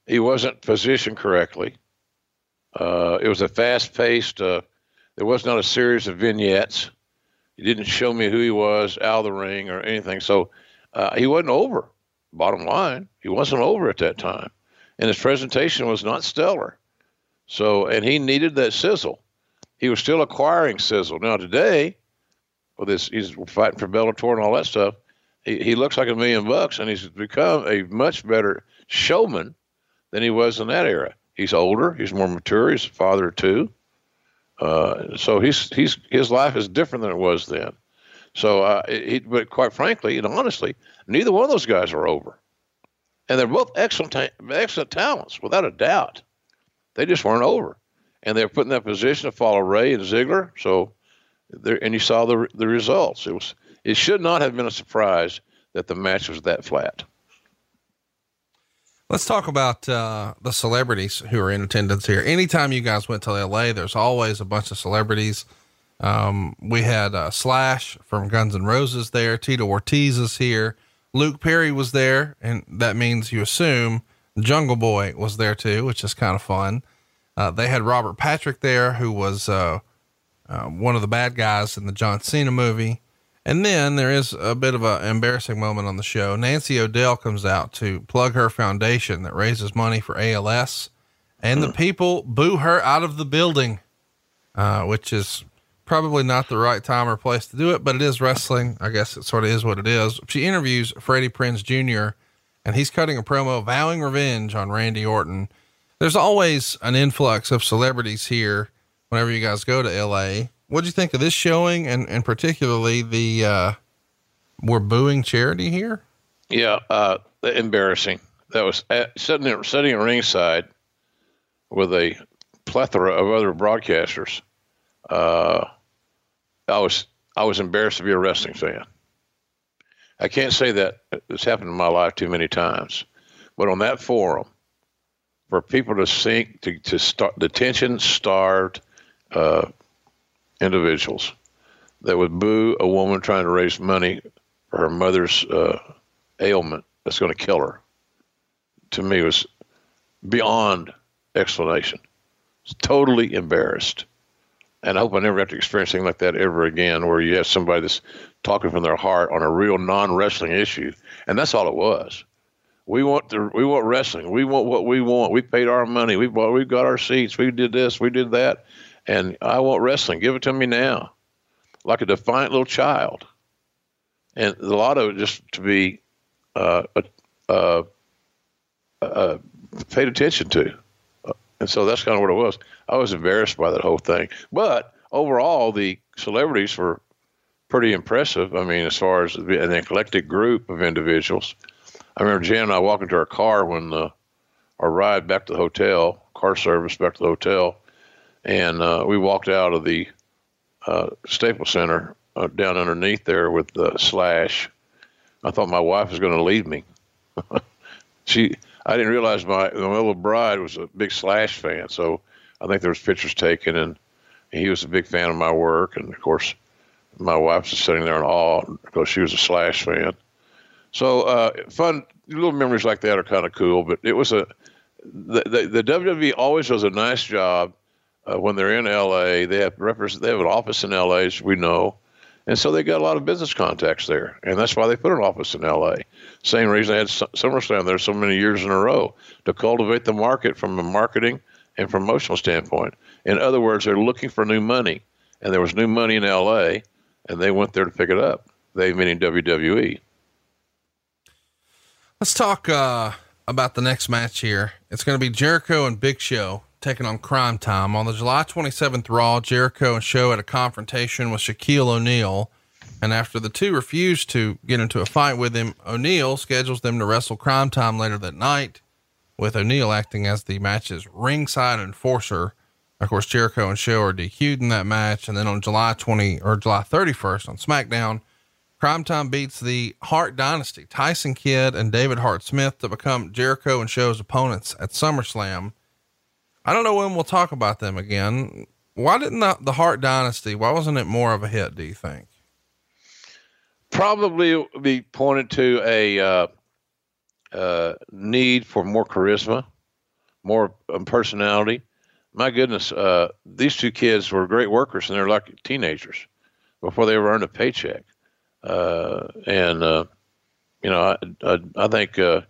He wasn't positioned correctly. Uh, it was a fast paced, uh, there was not a series of vignettes. He didn't show me who he was out of the ring or anything. So uh, he wasn't over. Bottom line, he wasn't over at that time. And his presentation was not stellar. So, and he needed that sizzle. He was still acquiring sizzle. Now today, with this, he's fighting for Bellator and all that stuff. He, he looks like a million bucks, and he's become a much better showman than he was in that era. He's older. He's more mature. He's a father of two. Uh, so he's he's his life is different than it was then. So, uh, he, but quite frankly and honestly, neither one of those guys are over, and they're both excellent ta- excellent talents without a doubt. They just weren't over, and they were put in that position to follow Rey and Ziggler. So, there, and you saw the the results. It was it should not have been a surprise that the match was that flat. Let's talk about uh, the celebrities who are in attendance here. Anytime you guys went to LA, there's always a bunch of celebrities. Um, we had uh, Slash from Guns N' Roses there. Tito Ortiz is here. Luke Perry was there, and that means you assume Jungle Boy was there too, which is kind of fun. Uh, they had Robert Patrick there, who was uh, uh, one of the bad guys in the John Cena movie. And then there is a bit of an embarrassing moment on the show. Nancy O'Dell comes out to plug her foundation that raises money for ALS, and the people boo her out of the building, uh, which is probably not the right time or place to do it, but it is wrestling. I guess it sort of is what it is. She interviews Freddie Prinze Jr., and he's cutting a promo vowing revenge on Randy Orton. There's always an influx of celebrities here whenever you guys go to LA. What'd you think of this showing and, and particularly the, uh, we're booing charity here? Yeah. Uh, embarrassing. That was at, sitting there, sitting at ringside with a plethora of other broadcasters. uh, I was I was embarrassed to be a wrestling fan. I can't say that it's happened in my life too many times, but on that forum, for people to sink to to start detention starved uh, individuals that would boo a woman trying to raise money for her mother's uh, ailment that's going to kill her, to me was beyond explanation. It's totally embarrassed. And I hope I never have to experience anything like that ever again, where you have somebody that's talking from their heart on a real non-wrestling issue, and that's all it was. We want the we want wrestling. We want what we want. We paid our money. We bought. We got our seats. We did this. We did that, and I want wrestling. Give it to me now, like a defiant little child. And a lot of it just to be uh, uh, uh, paid attention to. And so that's kind of what it was. I was embarrassed by that whole thing. But overall, the celebrities were pretty impressive. I mean, as far as an eclectic group of individuals. I remember Jan and I walking to our car when uh, our ride back to the hotel, car service back to the hotel, and uh, we walked out of the uh, Staples Center uh, down underneath there with the Slash. I thought my wife was going to leave me. [LAUGHS] she I didn't realize my, my little bride was a big Slash fan, so I think there was pictures taken, and he was a big fan of my work, and of course, my wife was sitting there in awe because she was a Slash fan. So uh, fun little memories like that are kind of cool, but it was a the, the, the WWE always does a nice job uh, when they're in LA. They have they have an office in LA, as we know, and so they got a lot of business contacts there, and that's why they put an office in LA. Same reason they had SummerSlam there so many years in a row to cultivate the market from a marketing and promotional standpoint. In other words, they're looking for new money, and there was new money in LA, and they went there to pick it up. They meaning WWE. Let's talk uh, about the next match here. It's going to be Jericho and Big Show taking on Cryme Time on the July 27th Raw. Jericho and Show had a confrontation with Shaquille O'Neal and after the two refuse to get into a fight with him, O'Neal schedules them to wrestle Cryme Time later that night, with O'Neal acting as the match's ringside enforcer. Of course, Jericho and Show are DQ'd in that match. And then on July 20 or July 31st on SmackDown, Cryme Time beats the Hart Dynasty, Tyson Kidd and David Hart Smith to become Jericho and Show's opponents at SummerSlam. I don't know when we'll talk about them again. Why didn't the, the Hart Dynasty, why wasn't it more of a hit, do you think? probably be pointed to a uh, uh, need for more charisma, more um, personality. My goodness, uh, these two kids were great workers, and they're like teenagers before they ever earned a paycheck. Uh, and uh, you know, I, I, I think uh,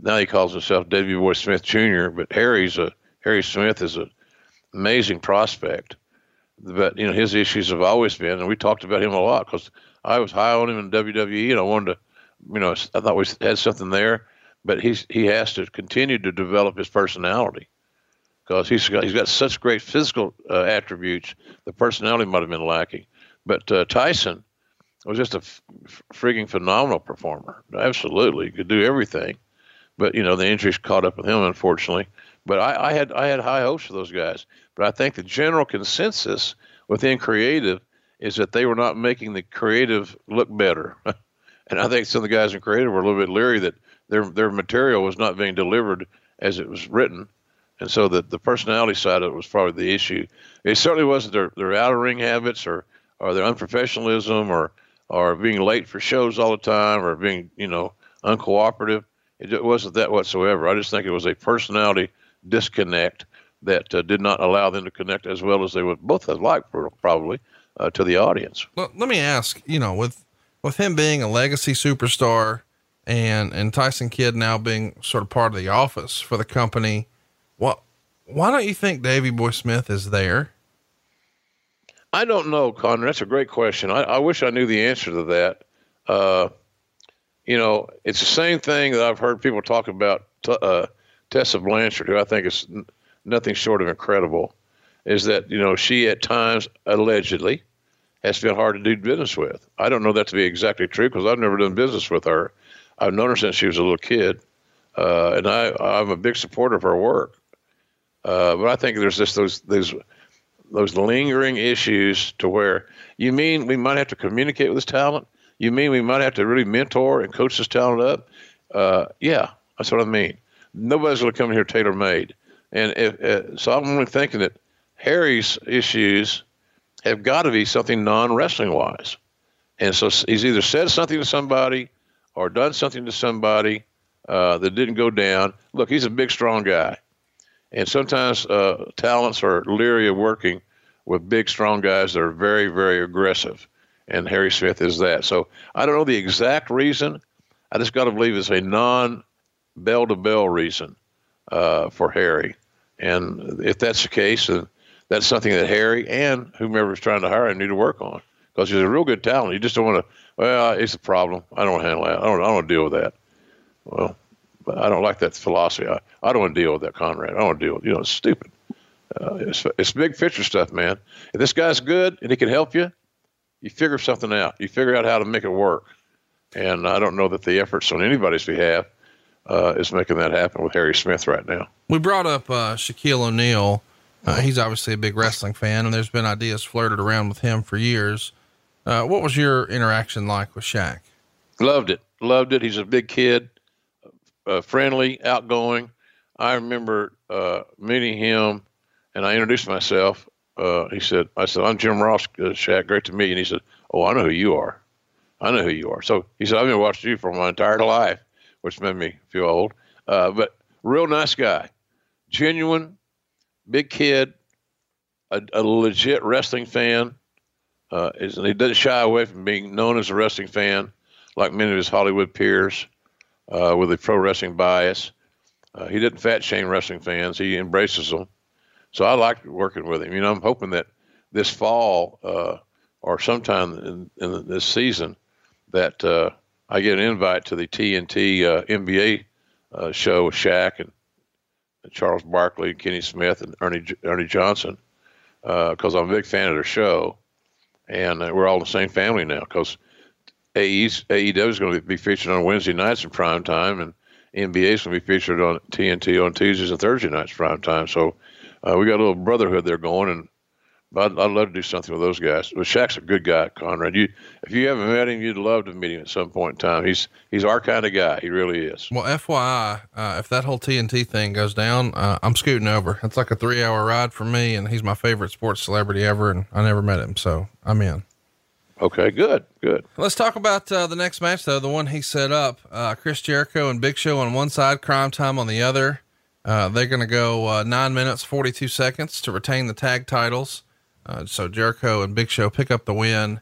now he calls himself Davey Boy Smith Jr., but Harry's a Harry Smith is an amazing prospect. But you know, his issues have always been, and we talked about him a lot because I was high on him in WWE, and I wanted to, you know, I thought we had something there. But he's he has to continue to develop his personality because he's got he's got such great physical uh, attributes. The personality might have been lacking, but uh, Tyson was just a f- freaking phenomenal performer. Absolutely, he could do everything. But you know the injuries caught up with him, unfortunately. But I, I had I had high hopes for those guys. But I think the general consensus within creative is that they were not making the creative look better. [LAUGHS] and I think some of the guys in creative were a little bit leery that their their material was not being delivered as it was written. And so the, the personality side of it was probably the issue. It certainly wasn't their, their outer ring habits or, or their unprofessionalism or, or being late for shows all the time or being, you know, uncooperative. It wasn't that whatsoever. I just think it was a personality disconnect that uh, did not allow them to connect as well as they would both have liked, probably uh, to the audience. Well, let me ask, you know, with with him being a legacy superstar and and Tyson Kidd now being sort of part of the office for the company, what why don't you think Davey Boy Smith is there? I don't know, Connor. That's a great question. I, I wish I knew the answer to that. Uh, you know, it's the same thing that I've heard people talk about t- uh, Tessa Blanchard, who I think is nothing short of incredible. Is that you know she at times allegedly has been hard to do business with. I don't know that to be exactly true because I've never done business with her. I've known her since she was a little kid, uh, and I, I'm a big supporter of her work. Uh, but I think there's just those those those lingering issues to where you mean we might have to communicate with this talent. You mean we might have to really mentor and coach this talent up? Uh, yeah, that's what I mean. Nobody's going to come here tailor made, and if, uh, so I'm only thinking that Harry's issues have got to be something non wrestling wise, and so he's either said something to somebody or done something to somebody uh, that didn't go down. Look, he's a big, strong guy, and sometimes uh, talents are leery of working with big, strong guys that are very, very aggressive. And Harry Smith is that. So I don't know the exact reason. I just got to believe it's a non bell to bell reason uh, for Harry. And if that's the case, then that's something that Harry and whomever is trying to hire him need to work on because he's a real good talent. You just don't want to. Well, it's a problem. I don't handle that. I don't. I don't want to deal with that. Well, I don't like that philosophy. I, I don't want to deal with that, Conrad. I don't want to deal with. You know, it's stupid. Uh, it's it's big picture stuff, man. If this guy's good and he can help you, you figure something out. You figure out how to make it work. And I don't know that the efforts on anybody's behalf uh, is making that happen with Harry Smith right now. We brought up uh, Shaquille O'Neal. Uh, he's obviously a big wrestling fan, and there's been ideas flirted around with him for years. Uh, what was your interaction like with Shaq? Loved it. Loved it. He's a big kid, uh, friendly, outgoing. I remember uh, meeting him, and I introduced myself. he said, "I said I'm Jim Ross, Shaq. Great to meet you." And he said, "Oh, I know who you are." I know who you are. So he said, I've been watching you for my entire life, which made me feel old. Uh, but real nice guy, genuine, big kid, a, a legit wrestling fan. Uh, is, he doesn't shy away from being known as a wrestling fan, like many of his Hollywood peers, uh, with a pro wrestling bias. Uh, he didn't fat shame wrestling fans. He embraces them. So I like working with him. You know, I'm hoping that this fall uh, or sometime in, in this season that uh, I get an invite to the TNT uh, NBA uh, show with Shaq and, and, Charles Barkley, and Kenny Smith, and Ernie Ernie Johnson because uh, I'm a big fan of their show, and uh, we're all the same family now because AEW is going to be featured on Wednesday nights in prime time, and NBA is going to be featured on TNT on Tuesdays and Thursday nights prime time. So uh, we got a little brotherhood there going, and I'd, I'd love to do something with those guys. But Shaq's a good guy, Conrad. You, if you haven't met him, you'd love to meet him at some point in time. He's he's our kind of guy. He really is. Well, FYI, uh, if that whole TNT thing goes down, uh, I'm scooting over. It's like a three hour ride for me, and he's my favorite sports celebrity ever, and I never met him, so I'm in. Okay, good, good. Let's talk about uh, the next match, though. The one he set up: uh, Chris Jericho and Big Show on one side, Cryme Time on the other. Uh, they're going to go uh, nine minutes forty two seconds to retain the tag titles. Uh, so Jericho and Big Show pick up the win,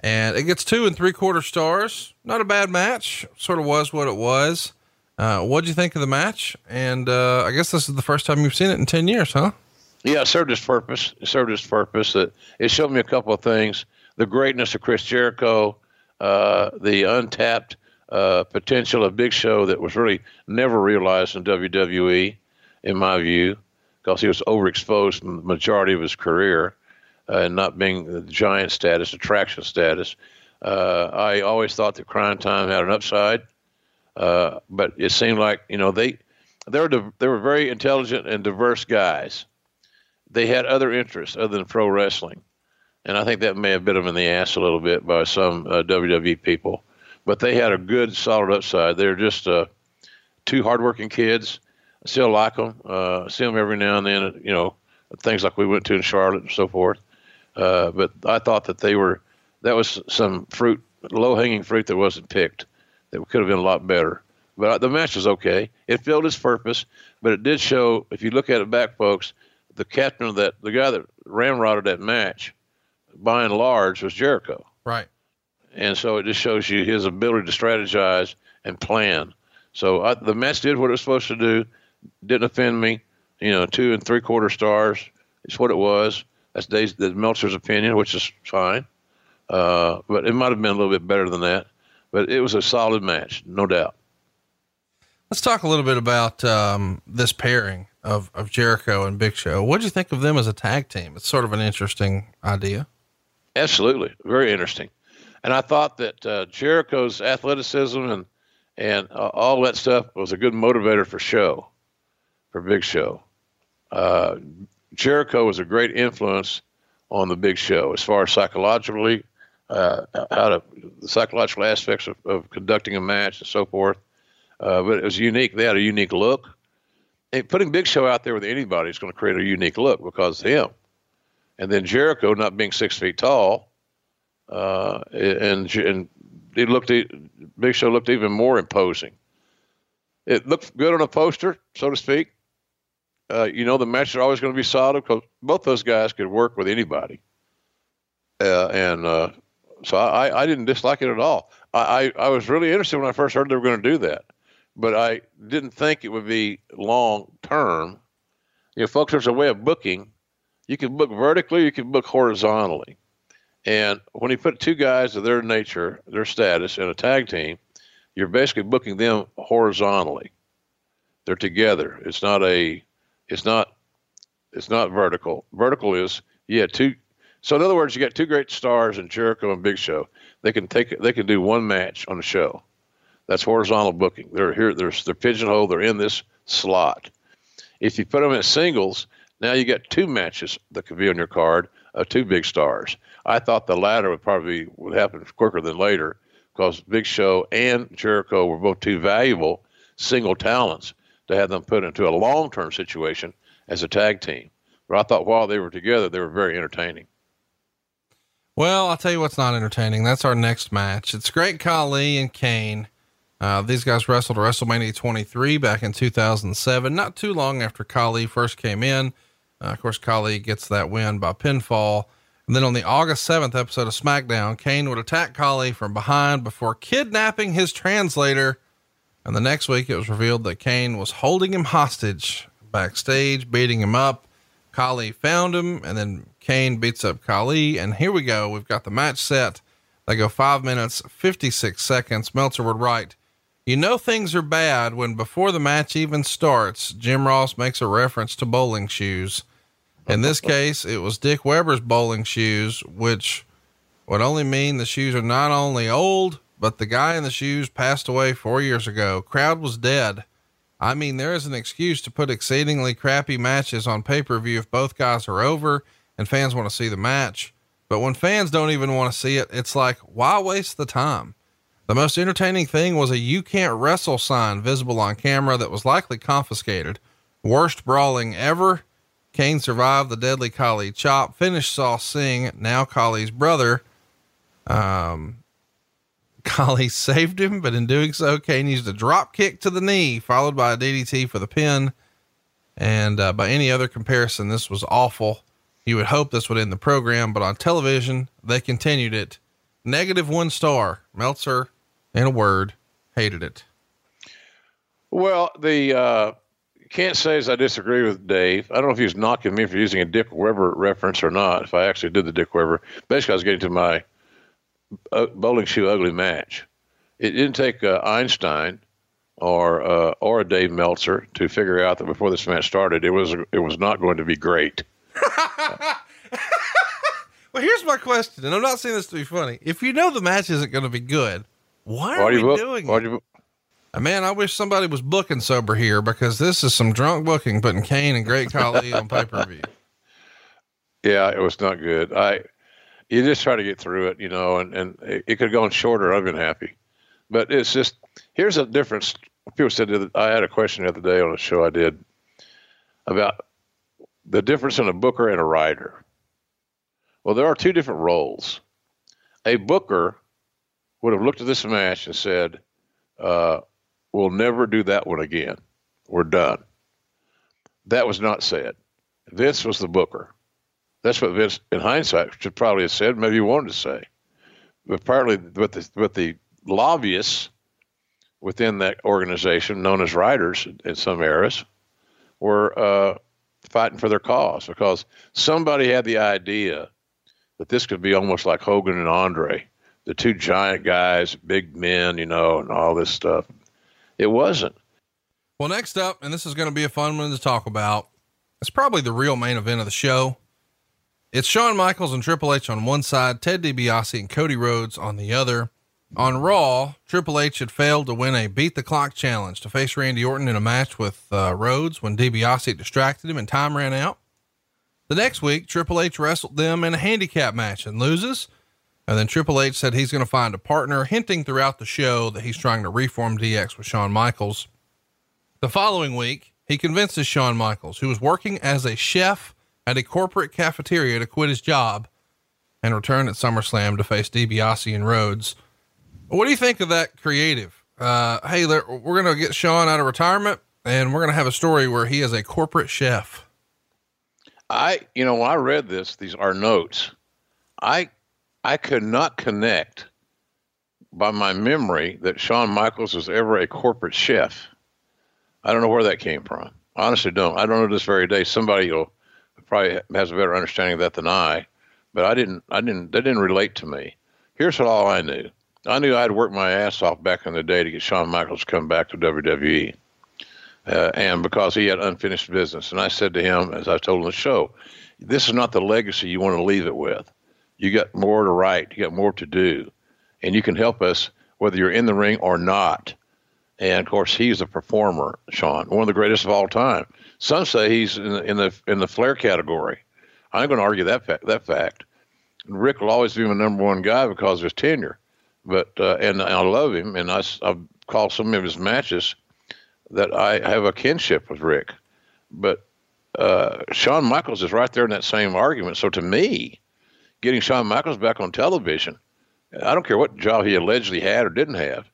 and it gets two and three quarter stars. Not a bad match. Sort of was what it was. Uh, what do you think of the match? And uh, I guess this is the first time you've seen it in ten years, huh? Yeah, it served its purpose. It served its purpose. It, it showed me a couple of things: the greatness of Chris Jericho, uh, the untapped uh, potential of Big Show that was really never realized in WWE, in my view, because he was overexposed the majority of his career and not being the giant status, attraction status. Uh, I always thought that Cryme Time had an upside, uh, but it seemed like you know they they were they were very intelligent and diverse guys. They had other interests other than pro wrestling, and I think that may have bit them in the ass a little bit by some uh, WWE people. But they had a good, solid upside. They're just uh, two hardworking kids. I still like them. Uh, see them every now and then. You know, things like we went to in Charlotte and so forth. Uh, but I thought that they were that was some fruit, low hanging fruit that wasn't picked that could have been a lot better. But the match was okay. It filled its purpose, but it did show. If you look at it back, folks, the captain of that, the guy that ramrodded that match, by and large, was Jericho. Right. And so it just shows you his ability to strategize and plan. So I, the match did what it was supposed to do. Didn't offend me. You know, two and three quarter stars. It's what it was. That's Dave, that's Meltzer's opinion, which is fine. Uh, but it might have been a little bit better than that. But it was a solid match, no doubt. Let's talk a little bit about um, this pairing of, of Jericho and Big Show. What do you think of them as a tag team? It's sort of an interesting idea. Absolutely, very interesting. And I thought that uh, Jericho's athleticism and and uh, all that stuff was a good motivator for Show, for Big Show. Uh, Jericho was a great influence on the Big Show as far as psychologically, uh, how to the psychological aspects of, of conducting a match and so forth. Uh, but it was unique. They had a unique look. And putting Big Show out there with anybody is going to create a unique look because of him. And then Jericho not being six feet tall, uh, and and he looked Big Show looked even more imposing. It looked good on a poster, so to speak. Uh, you know, the matches are always going to be solid because both those guys could work with anybody. Uh, and uh, so I, I didn't dislike it at all. I, I, I was really interested when I first heard they were going to do that, but I didn't think it would be long term. You know, folks, there's a way of booking. You can book vertically, you can book horizontally. And when you put two guys of their nature, their status, in a tag team, you're basically booking them horizontally. They're together. It's not a, it's not, it's not vertical. Vertical is yeah two. So in other words, you got two great stars in Jericho and Big Show. They can take they can do one match on the show. That's horizontal booking. They're here. They're they're pigeonholed. They're in this slot. If you put them in singles, now you got two matches that could be on your card of two big stars. I thought the latter would probably would happen quicker than later because Big Show and Jericho were both too valuable single talents to have them put into a long term situation as a tag team. But I thought while they were together, they were very entertaining. Well, I'll tell you what's not entertaining. That's our next match. It's Great Khali and Kane. Uh, these guys wrestled WrestleMania 23 back in 2007, not too long after Khali first came in. Uh, of course, Khali gets that win by pinfall. And then on the August 7th episode of SmackDown, Kane would attack Khali from behind before kidnapping his translator. And the next week, it was revealed that Kane was holding him hostage backstage, beating him up. Khali found him, and then Kane beats up Khali. And here we go. We've got the match set. They go five minutes, 56 seconds. Meltzer would write, You know, things are bad when before the match even starts, Jim Ross makes a reference to bowling shoes. In this case, it was Dick Weber's bowling shoes, which would only mean the shoes are not only old, but the guy in the shoes passed away four years ago. Crowd was dead. I mean, there is an excuse to put exceedingly crappy matches on pay per view if both guys are over and fans want to see the match. But when fans don't even want to see it, it's like, why waste the time? The most entertaining thing was a you can't wrestle sign visible on camera that was likely confiscated. Worst brawling ever. Kane survived the deadly Khali chop, finished Saw Singh, now Khali's brother. Um, Khali [LAUGHS] saved him, but in doing so, Kane used a drop kick to the knee, followed by a DDT for the pin. And uh, by any other comparison, this was awful. You would hope this would end the program, but on television, they continued it. Negative one star. Meltzer, in a word, hated it. Well, the uh, can't say as I disagree with Dave. I don't know if he was knocking me for using a Dick Weber reference or not. If I actually did the Dick Weber, basically I was getting to my bowling shoe ugly match. It didn't take uh, Einstein or uh, or a Dave Meltzer to figure out that before this match started, it was it was not going to be great. [LAUGHS] well, here's my question, and I'm not saying this to be funny. If you know the match isn't going to be good, why are why we book, doing why it? Uh, man, I wish somebody was booking sober here because this is some drunk booking, putting Kane and Great Khali on pay per view. [LAUGHS] Yeah, it was not good. I you just try to get through it, you know, and and it, it could have gone shorter. I've been happy, but it's just here's a difference. People said that I had a question the other day on a show I did about the difference in a booker and a writer. Well, there are two different roles. A booker would have looked at this match and said, uh, We'll never do that one again. We're done. That was not said. Vince was the booker. That's what Vince, in hindsight, should probably have said. Maybe he wanted to say, but partly with the with the lobbyists within that organization, known as writers in some eras, were uh, fighting for their cause because somebody had the idea that this could be almost like Hogan and Andre, the two giant guys, big men, you know, and all this stuff. It wasn't. Well, next up, and this is going to be a fun one to talk about. It's probably the real main event of the show. It's Shawn Michaels and Triple H on one side, Ted DiBiase and Cody Rhodes on the other. On Raw, Triple H had failed to win a beat the clock challenge to face Randy Orton in a match with uh, Rhodes when DiBiase distracted him and time ran out. The next week, Triple H wrestled them in a handicap match and loses. And then Triple H said he's going to find a partner, hinting throughout the show that he's trying to reform DX with Shawn Michaels. The following week, he convinces Shawn Michaels, who was working as a chef at a corporate cafeteria, to quit his job and return at SummerSlam to face DiBiase and Rhodes. What do you think of that creative? Uh, hey, we're going to get Shawn out of retirement and we're going to have a story where he is a corporate chef. I, you know, when I read this, these are notes. I, I could not connect by my memory that Shawn Michaels was ever a corporate chef. I don't know where that came from. Honestly don't. I don't know this very day. Somebody will probably has a better understanding of that than I, but I didn't. I didn't. That didn't relate to me. Here's what all I knew. I knew I'd worked my ass off back in the day to get Shawn Michaels to come back to WWE uh, and because he had unfinished business. And I said to him, as I told him the show, this is not the legacy you want to leave it with. You got more to write, you got more to do, and you can help us whether you're in the ring or not. And of course, he's a performer, Shawn, one of the greatest of all time. Some say he's in the in the, in the Flair category. I'm going to argue that fact, that fact. Ric will always be my number one guy because of his tenure, but uh, and I love him, and I, I've called some of his matches that I have a kinship with Ric, but uh, Shawn Michaels is right there in that same argument. So to me, getting Shawn Michaels back on television, I don't care what job he allegedly had or didn't have,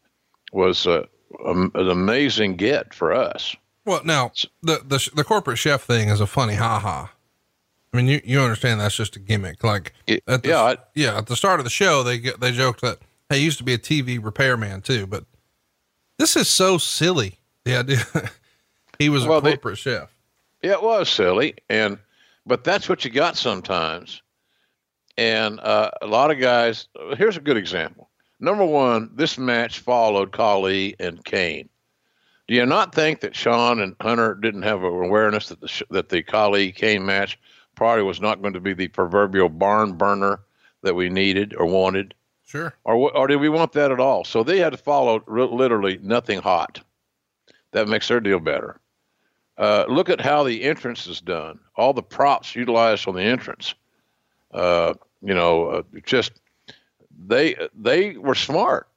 was uh, an amazing get for us. Well, now the, the the corporate chef thing is a funny ha ha. I mean, you, you understand that's just a gimmick. Like, at the, yeah, I, yeah. At the start of the show, they get they joked that hey, he used to be a TV repairman too, but this is so silly. Yeah, [LAUGHS] he was well, a corporate they, chef. Yeah, it was silly, and but that's what you got sometimes. And uh, a lot of guys. Here's a good example. Number one, this match followed Khali and Kane. Do you not think that Shawn and Hunter didn't have an awareness that the that the Khali Kane match probably was not going to be the proverbial barn burner that we needed or wanted? Sure. Or or did we want that at all? So they had to follow literally nothing hot. That makes their deal better. Uh, look at how the entrance is done. All the props utilized on the entrance. Uh, you know, uh, just they they were smart.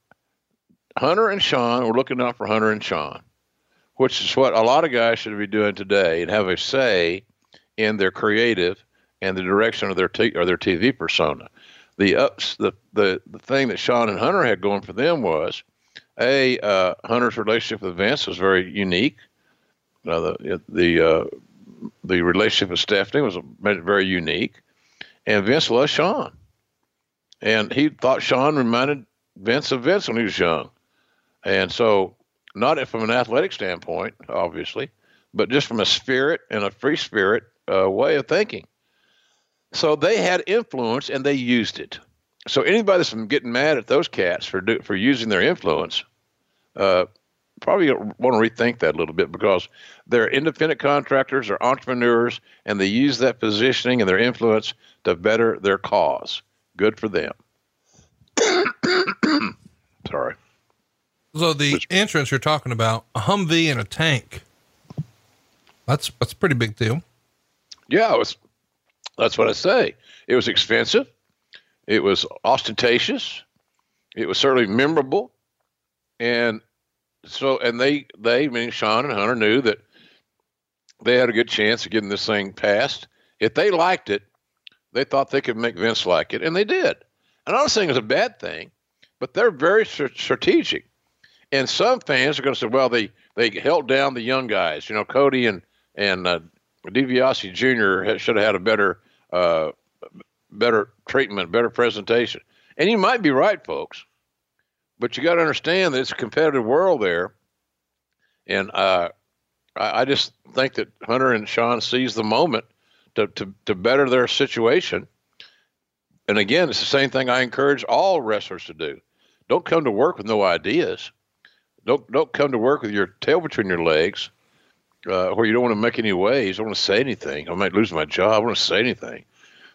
Hunter and Shawn were looking out for Hunter and Shawn, which is what a lot of guys should be doing today and have a say in their creative and the direction of their t- or their TV persona. The ups the, the the thing that Shawn and Hunter had going for them was a uh, Hunter's relationship with Vince was very unique. Uh, the the uh, the relationship with Stephanie was very unique, and Vince loved Shawn, and he thought Shawn reminded Vince of Vince when he was young, and so not from an athletic standpoint, obviously, but just from a spirit and a free spirit uh, way of thinking. So they had influence and they used it so anybody that's getting mad at those cats for do, for using their influence, uh, probably want to rethink that a little bit because they're independent contractors, they're entrepreneurs, and they use that positioning and their influence to better their cause. Good for them. [COUGHS] Sorry. So the Which, entrance you're talking about, a Humvee and a tank. That's that's a pretty big deal. Yeah, it was. That's what I say. It was expensive. It was ostentatious. It was certainly memorable, and so and they they meaning Shawn and Hunter knew that they had a good chance of getting this thing passed. If they liked it, they thought they could make Vince like it, and they did. And I'm not saying it's a bad thing, but they're very strategic. And some fans are going to say, well, they they held down the young guys. You know, Cody and and uh, DiBiase Jr. should have had a better uh, better treatment, better presentation. And you might be right, folks, but you got to understand that it's a competitive world there. And uh, I, I, just think that Hunter and Shawn seized the moment to, to, to better their situation. And again, it's the same thing I encourage all wrestlers to do. Don't come to work with no ideas. Don't don't come to work with your tail between your legs, uh, where you don't want to make any waves. I don't want to say anything. I might lose my job. I don't want to say anything.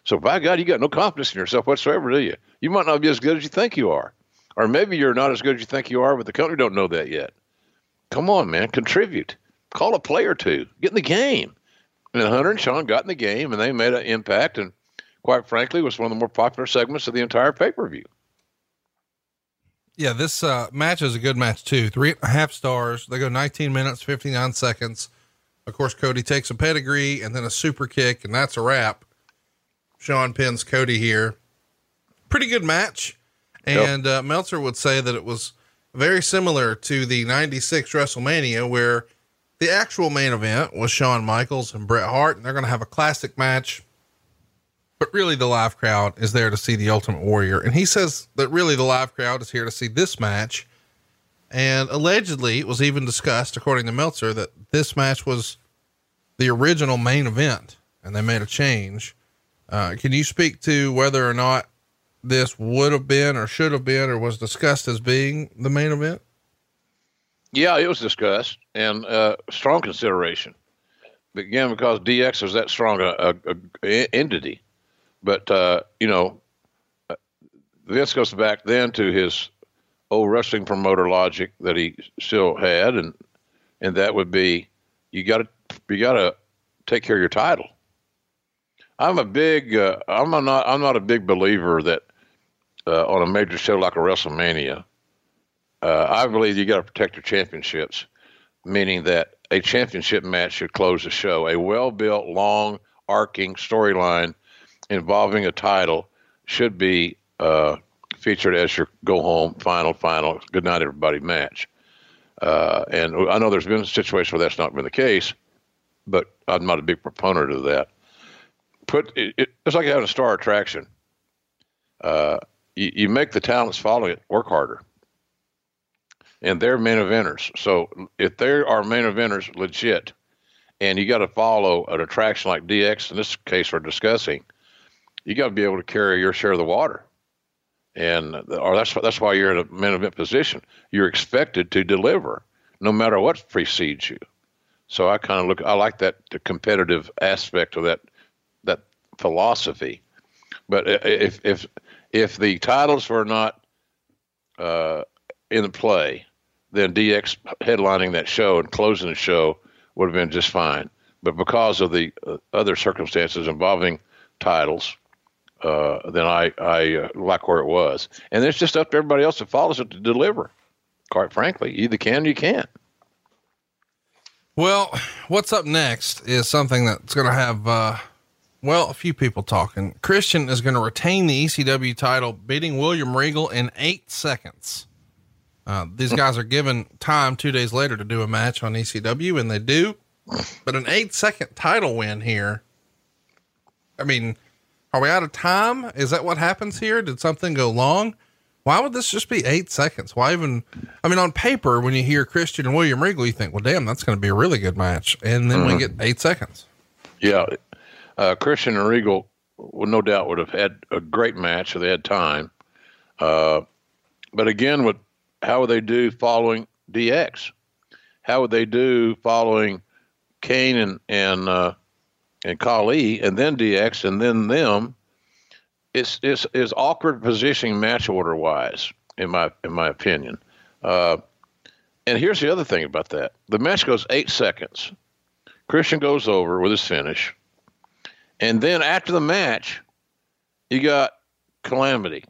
So by God, you got no confidence in yourself whatsoever, do you? You might not be as good as you think you are. Or maybe you're not as good as you think you are, but the company don't know that yet. Come on, man, contribute. Call a play or two. Get in the game. And Hunter and Shawn got in the game, and they made an impact, and quite frankly, was one of the more popular segments of the entire pay per view. Yeah, this uh, match is a good match too. Three and a half stars. They go 19 minutes, 59 seconds. Of course, Cody takes a pedigree and then a super kick, and that's a wrap. Shawn pins Cody here. Pretty good match. And yep. uh, Meltzer would say that it was very similar to the 96 WrestleMania, where the actual main event was Shawn Michaels and Bret Hart, and they're going to have a classic match but really the live crowd is there to see the Ultimate Warrior. And he says that really the live crowd is here to see this match. And allegedly, it was even discussed, according to Meltzer, that this match was the original main event and they made a change. Uh, can you speak to whether or not this would have been or should have been or was discussed as being the main event? Yeah, it was discussed and uh, strong consideration. Again, because DX was that strong a, a, a entity but uh, you know, uh, this goes back then to his old wrestling promoter logic that he still had, and and that would be you got to you got to take care of your title. I'm a big uh, I'm a not I'm not a big believer that uh, on a major show like a WrestleMania, uh, I believe you got to protect your championships, meaning that a championship match should close the show. A well built, long, arcing storyline involving a title should be uh, featured as your go home final final good night everybody match. Uh, and I know there's been a situation where that's not been the case, but I'm not a big proponent of that. Put it, it, it's like having a star attraction. Uh, you, you make the talents following it work harder, and they're main eventers. So if they are main eventers legit, and you got to follow an attraction like DX in this case we're discussing, you got to be able to carry your share of the water. And or that's that's why you're in a main event position. You're expected to deliver, no matter what precedes you. So I kind of look. I like that the competitive aspect of that that philosophy. But if if if the titles were not uh, in the play, then DX headlining that show and closing the show would have been just fine. But because of the uh, other circumstances involving titles, uh, then I I uh, like where it was, and it's just up to everybody else that follows it to deliver. Quite frankly, either can or you can't. Well, what's up next is something that's going to have, uh, well, a few people talking. Christian is going to retain the ECW title, beating William Regal in eight seconds. Uh, these guys are given time two days later to do a match on ECW, and they do. But an eight second title win here. I mean, are we out of time? Is that what happens here? Did something go long? Why would this just be eight seconds? Why even? I mean, on paper, when you hear Christian and William Regal, you think, well, damn, that's going to be a really good match. And then mm-hmm. we get eight seconds. Yeah. Uh, Christian and Regal, well, no doubt, would have had a great match if they had time. Uh, but again, what, how would they do following DX? How would they do following Kane and, and, uh, and Khali and then DX and then them, it's it's is awkward positioning match order wise in my in my opinion. Uh, and here's the other thing about that: the match goes eight seconds. Christian goes over with his finish, and then after the match, you got calamity.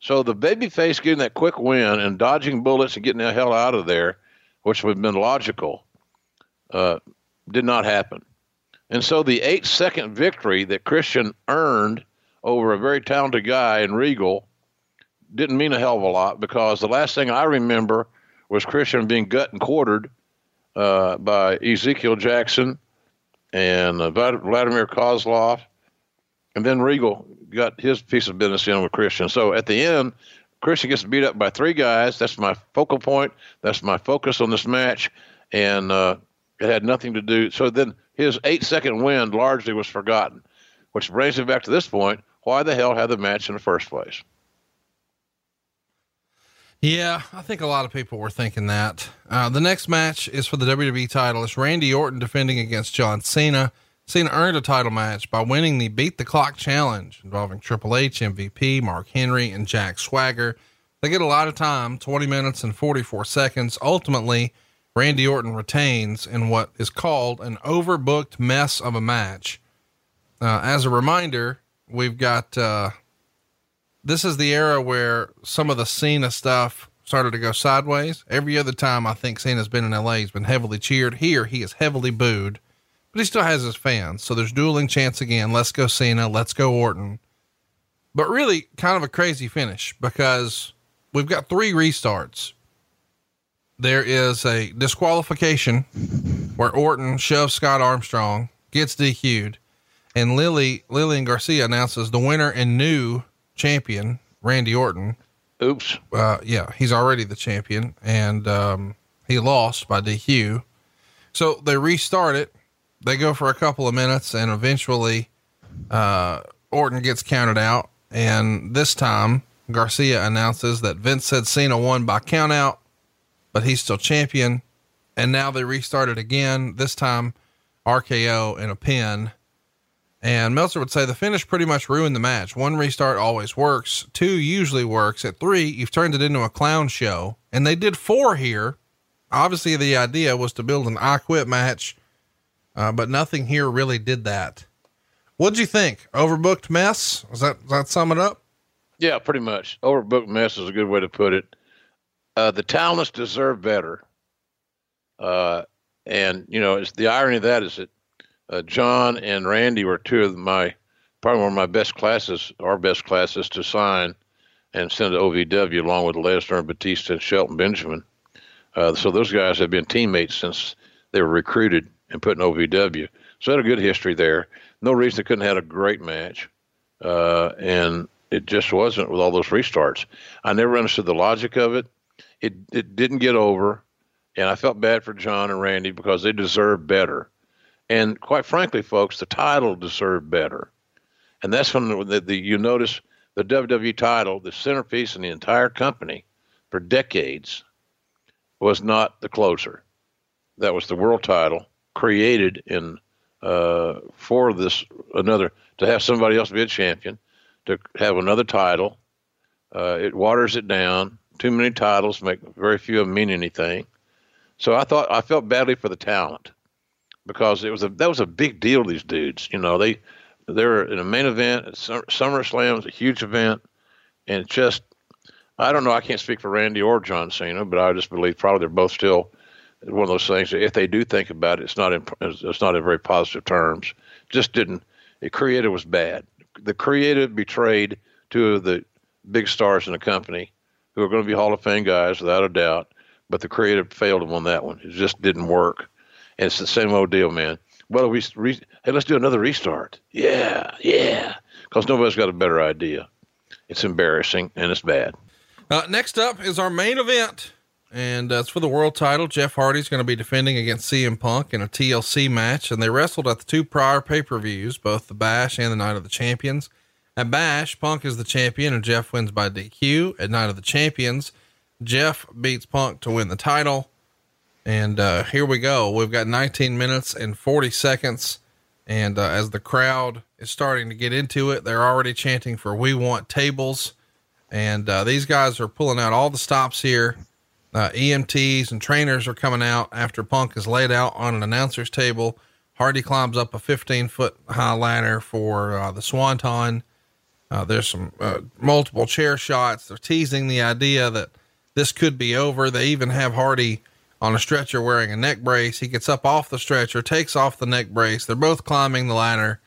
So the babyface getting that quick win and dodging bullets and getting the hell out of there, which would have been logical, uh, did not happen. And so the eight second victory that Christian earned over a very talented guy in Regal didn't mean a hell of a lot because the last thing I remember was Christian being gut and quartered uh, by Ezekiel Jackson and uh, Vladimir Kozlov. And then Regal got his piece of business in with Christian. So at the end, Christian gets beat up by three guys. That's my focal point. That's my focus on this match. And uh, it had nothing to do. So then his eight second win largely was forgotten, which brings me back to this point. Why the hell have the match in the first place? Yeah, I think a lot of people were thinking that. Uh, the next match is for the WWE title. It's Randy Orton defending against John Cena. Cena earned a title match by winning the Beat the Clock Challenge involving Triple H, MVP, Mark Henry, and Jack Swagger. They get a lot of time 20 minutes and 44 seconds. Ultimately, Randy Orton retains in what is called an overbooked mess of a match. Uh, as a reminder, we've got, uh, this is the era where some of the Cena stuff started to go sideways. Every other time I think Cena's been in LA, he's been heavily cheered. Here, he is heavily booed, but he still has his fans. So there's dueling chance again. Let's go Cena. Let's go Orton. But really, kind of a crazy finish because we've got three restarts. There is a disqualification where Orton shoves Scott Armstrong, gets DQ'd, and Lily Lillian Garcia announces the winner and new champion, Randy Orton. Oops. Uh, yeah, he's already the champion, and um, he lost by DQ. So they restart it. They go for a couple of minutes, and eventually, uh, Orton gets counted out. And this time, Garcia announces that Vince said Cena won by countout, but he's still champion. And now they restart it again. This time, RKO in a pin. And Meltzer would say the finish pretty much ruined the match. One restart always works. Two usually works. At three, you've turned it into a clown show. And they did four here. Obviously, the idea was to build an I quit match, uh, but nothing here really did that. What'd you think? Overbooked mess? Does that, that sum it up? Yeah, pretty much. Overbooked mess is a good way to put it. Uh, the talents deserve better. Uh, and, you know, it's the irony of that is that uh, John and Randy were two of my probably one of my best classes, our best classes to sign and send to OVW along with Lesnar and Batista and Shelton Benjamin. Uh, so those guys have been teammates since they were recruited and putting in OVW. So had a good history there. No reason they couldn't have had a great match. Uh, and it just wasn't with all those restarts. I never understood the logic of it. It it didn't get over, and I felt bad for John and Randy because they deserved better. And quite frankly, folks, the title deserved better. And that's when the, the, the, you notice the WWE title, the centerpiece in the entire company for decades, was not the closer. That was the world title created in uh, for this another to have somebody else be a champion, to have another title. Uh, it waters it down. Too many titles make very few of them mean anything. So I thought I felt badly for the talent because it was a that was a big deal. These dudes, you know, they they're in a main event. SummerSlam is a huge event, and just I don't know. I can't speak for Randy or John Cena, but I just believe probably they're both still one of those things. If they do think about it, it's not in it's not in very positive terms. Just didn't. The creative was bad. The creative betrayed two of the big stars in the company, who are going to be Hall of Fame guys without a doubt. But the creative failed them on that one. It just didn't work. And it's the same old deal, man. Well, we re- hey, let's do another restart. Yeah, yeah, because nobody's got a better idea. It's embarrassing and it's bad. Uh, next up is our main event, and uh, for the world title. Jeff Hardy's going to be defending against CM Punk in a TLC match, and they wrestled at the two prior pay per views, both the Bash and the Night of the Champions. At Bash, Punk is the champion, and Jeff wins by DQ. At Night of the Champions, Jeff beats Punk to win the title. And uh, here we go. We've got 19 minutes and 40 seconds. And uh, as the crowd is starting to get into it, they're already chanting for We Want Tables. And uh, these guys are pulling out all the stops here. Uh, EMTs and trainers are coming out after Punk is laid out on an announcer's table. Hardy climbs up a 15 foot high ladder for uh, the Swanton. Uh, there's some multiple chair shots. They're teasing the idea that this could be over. They even have Hardy on a stretcher wearing a neck brace. He gets up off the stretcher, takes off the neck brace. They're both climbing the ladder,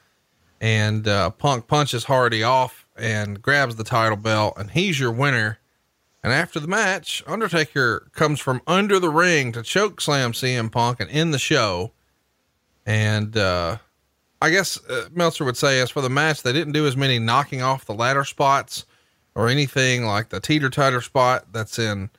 and uh, Punk punches Hardy off and grabs the title belt, and he's your winner. And after the match, Undertaker comes from under the ring to choke slam CM Punk and end the show. And uh, I guess uh, Meltzer would say, as for the match, they didn't do as many knocking off the ladder spots or anything like the teeter totter spot that's in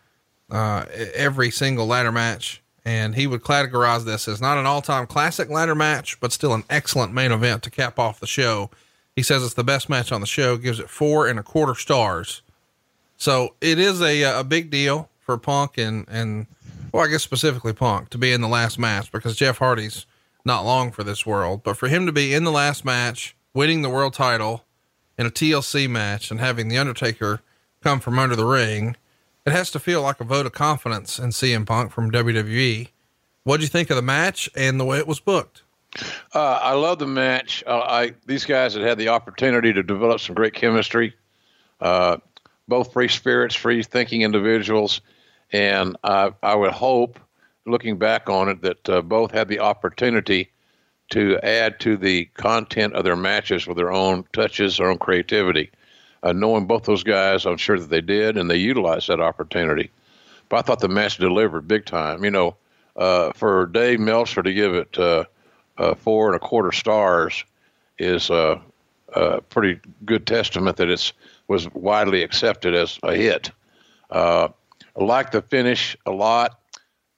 uh, every single ladder match. And he would categorize this as not an all time classic ladder match, but still an excellent main event to cap off the show. He says it's the best match on the show, gives it four and a quarter stars. So it is a, a big deal for Punk and, and, well, I guess specifically Punk to be in the last match because Jeff Hardy's not long for this world, but for him to be in the last match, winning the world title in a TLC match and having the Undertaker come from under the ring it has to feel like a vote of confidence in CM Punk from WWE. What do you think of the match and the way it was booked? Uh, I love the match. Uh, I these guys had had the opportunity to develop some great chemistry. Uh, both free spirits, free thinking individuals, and I, I would hope, looking back on it, that uh, both had the opportunity to add to the content of their matches with their own touches, their own creativity. Uh, knowing both those guys, I'm sure that they did, and they utilized that opportunity. But I thought the match delivered big time. You know, uh, for Dave Meltzer to give it uh, uh, four and a quarter stars is a, a pretty good testament that it's was widely accepted as a hit. Uh, I like the finish a lot.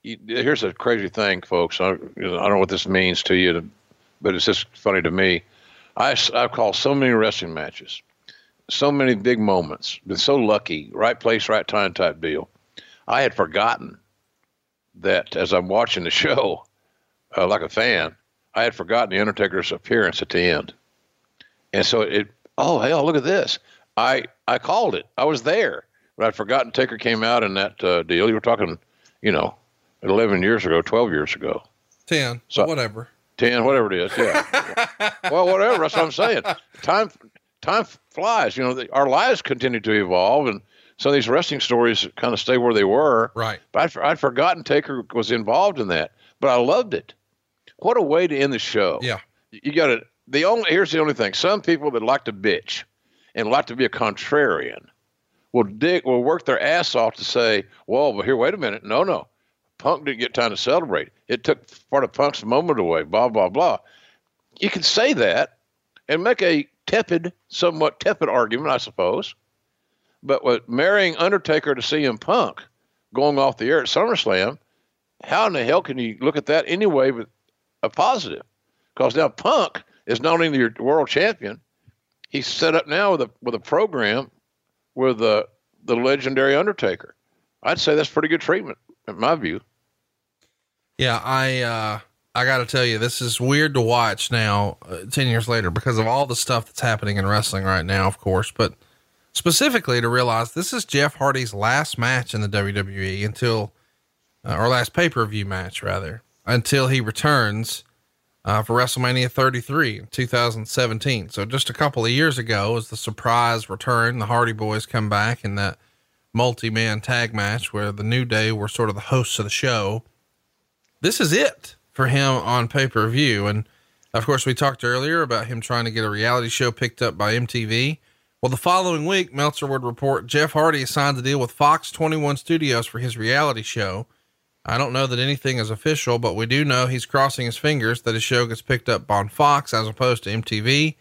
Here's a crazy thing, folks. I, I don't know what this means to you, but it's just funny to me. I, I've called so many wrestling matches, so many big moments, been so lucky, right place, right time type deal. I had forgotten that as I'm watching the show, [LAUGHS] uh, like a fan, I had forgotten the Undertaker's appearance at the end. And so it, oh, hell, look at this. I I called it. I was there, but I'd forgotten Taker came out in that uh, deal. You were talking, you know, eleven years ago, twelve years ago, ten, so whatever, ten, whatever it is. Yeah. [LAUGHS] well, whatever. That's what I'm saying. Time time flies. You know, the, our lives continue to evolve, and some of these wrestling stories kind of stay where they were. Right. But I'd, I'd forgotten Taker was involved in that, but I loved it. What a way to end the show. Yeah. You got to. The only here's the only thing. Some people that like to bitch and like to be a contrarian will dig will work their ass off to say, well, but here, wait a minute, no, no, Punk didn't get time to celebrate. It took part of Punk's moment away. Blah blah blah. You can say that and make a tepid, somewhat tepid argument, I suppose. But with marrying Undertaker to CM Punk going off the air at SummerSlam, how in the hell can you look at that anyway with a positive? Because now Punk is not only your world champion, he's set up now with a with a program with the the legendary Undertaker. I'd say that's pretty good treatment, in my view. Yeah, I uh, I got to tell you, this is weird to watch now, uh, ten years later, because of all the stuff that's happening in wrestling right now, of course, but specifically to realize this is Jeff Hardy's last match in the WWE until, uh, or last pay per view match rather, until he returns uh, for WrestleMania 33 in 2017. So just a couple of years ago was the surprise return. The Hardy Boys come back in that multi-man tag match where the New Day were sort of the hosts of the show. This is it for him on pay-per-view. And of course, we talked earlier about him trying to get a reality show picked up by MTV. Well, the following week, Meltzer would report Jeff Hardy signed a deal with Fox 21 Studios for his reality show. I don't know that anything is official, but we do know he's crossing his fingers that his show gets picked up on Fox as opposed to MTV.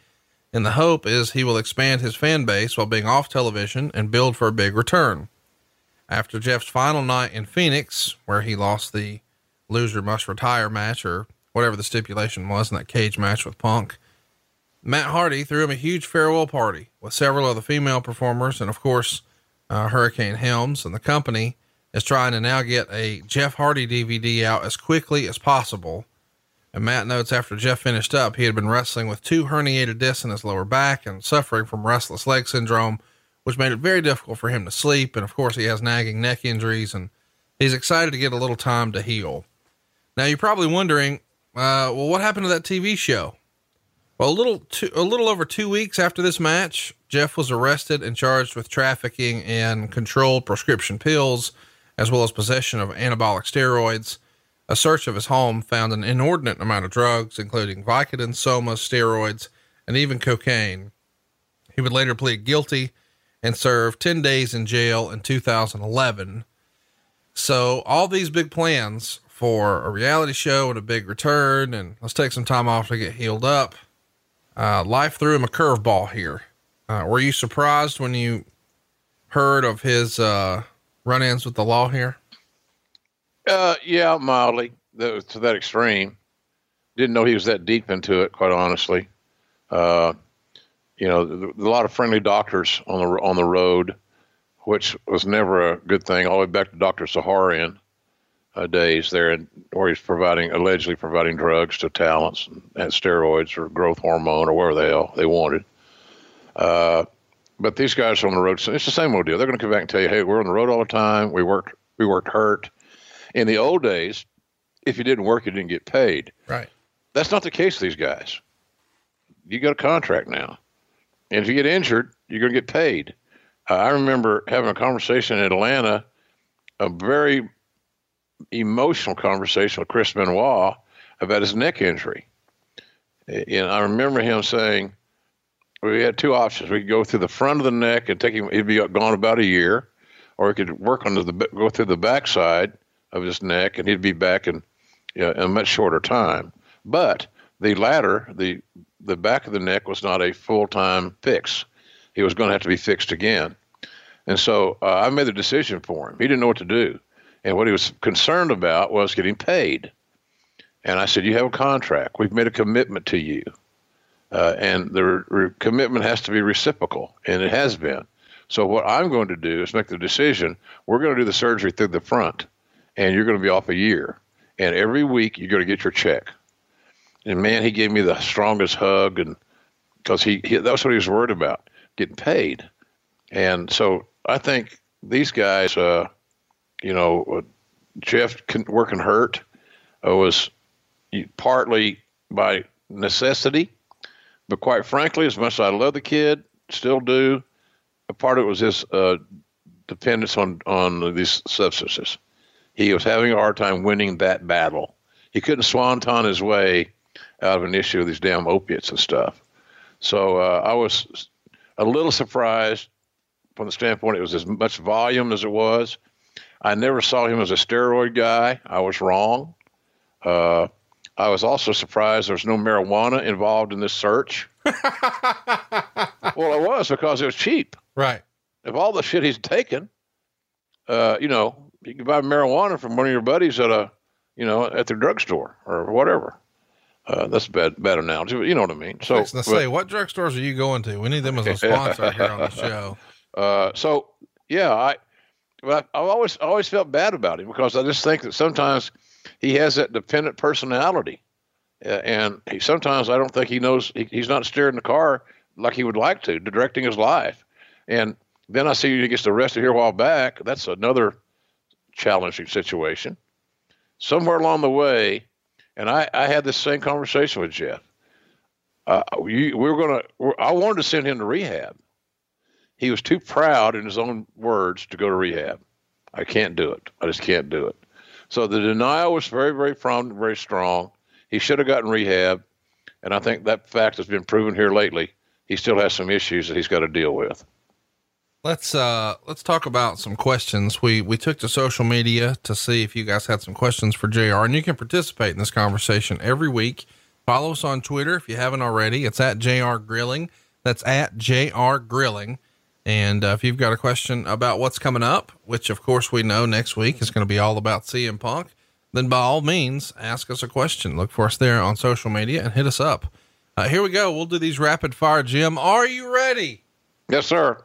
And the hope is he will expand his fan base while being off television and build for a big return. After Jeff's final night in Phoenix, where he lost the loser must retire match or whatever the stipulation was in that cage match with Punk, Matt Hardy threw him a huge farewell party with several of the female performers and, of course, uh, Hurricane Helms and the company is trying to now get a Jeff Hardy DVD out as quickly as possible. And Matt notes after Jeff finished up, he had been wrestling with two herniated discs in his lower back and suffering from restless leg syndrome, which made it very difficult for him to sleep. And of course, he has nagging neck injuries and he's excited to get a little time to heal. Now, you're probably wondering, uh, well, what happened to that TV show? Well, a little, a little over two weeks after this match, Jeff was arrested and charged with trafficking in controlled prescription pills as well as possession of anabolic steroids. A search of his home found an inordinate amount of drugs, including Vicodin, Soma, steroids, and even cocaine. He would later plead guilty and serve 10 days in jail in 2011. So, all these big plans for a reality show and a big return, and let's take some time off to get healed up. Uh, life threw him a curveball here. Uh, were you surprised when you heard of his uh, run-ins with the law here? Uh, yeah, mildly to that extreme. Didn't know he was that deep into it, quite honestly. Uh, you know, a lot of friendly doctors on the on the road, which was never a good thing. All the way back to Doctor Zahorian uh, days there, where he's providing allegedly providing drugs to talents and steroids or growth hormone or whatever the hell they wanted. Uh, but these guys are on the road, so it's the same old deal. They're going to come back and tell you, "Hey, we're on the road all the time. We worked, we worked hurt." In the old days, if you didn't work, you didn't get paid. Right. That's not the case with these guys. You got a contract now. And if you get injured, you're going to get paid. Uh, I remember having a conversation in Atlanta, a very emotional conversation with Chris Benoit about his neck injury. And I remember him saying, we had two options. We could go through the front of the neck and take him, he'd be gone about a year, or he could work on the, go through the backside of his neck and he'd be back in, you know, in a much shorter time. But the latter, the the back of the neck was not a full time fix. He was going to have to be fixed again. And so uh, I made the decision for him. He didn't know what to do. And what he was concerned about was getting paid. And I said, You have a contract. We've made a commitment to you. Uh, and the re- commitment has to be reciprocal, and it has been. So, what I'm going to do is make the decision we're going to do the surgery through the front, and you're going to be off a year. And every week, you're going to get your check and man, he gave me the strongest hug, and because he, he that's what he was worried about, getting paid. And so I think these guys, uh, you know, uh, Jeff working hurt uh, was partly by necessity, but quite frankly, as much as I love the kid, still do, a part of it was his uh, dependence on on these substances. He was having a hard time winning that battle. He couldn't swanton his way out of an issue with these damn opiates and stuff. So uh, I was a little surprised from the standpoint it was as much volume as it was. I never saw him as a steroid guy. I was wrong. Uh, I was also surprised there was no marijuana involved in this search. [LAUGHS] well, it was because it was cheap. Right. If all the shit he's taken, uh, you know, you can buy marijuana from one of your buddies at a, you know, at the drugstore or whatever. Uh, that's a bad bad analogy, but you know what I mean. So, but, say, what drugstores are you going to? We need them as a [LAUGHS] sponsor here on the show. Uh, so yeah, I, but I, have always always felt bad about him because I just think that sometimes he has that dependent personality, uh, and he, sometimes I don't think he knows he, he's not steering the car like he would like to, directing his life. And then I see he gets arrested here a while back. That's another challenging situation. Somewhere along the way, and I, I had this same conversation with Jeff. Uh, we, we were going to, I wanted to send him to rehab. He was too proud, in his own words, to go to rehab. I can't do it. I just can't do it. So the denial was very, very prompt, very strong. He should have gotten rehab. And I think that fact has been proven here lately. He still has some issues that he's got to deal with. Let's uh let's talk about some questions. We we took to social media to see if you guys had some questions for JR and you can participate in this conversation every week. Follow us on Twitter if you haven't already. It's at JR Grilling. That's at JR Grilling. And uh, if you've got a question about what's coming up, which of course we know next week is going to be all about CM Punk, then by all means ask us a question. Look for us there on social media and hit us up. Uh, here we go. We'll do these rapid fire. Jim, are you ready? Yes, sir.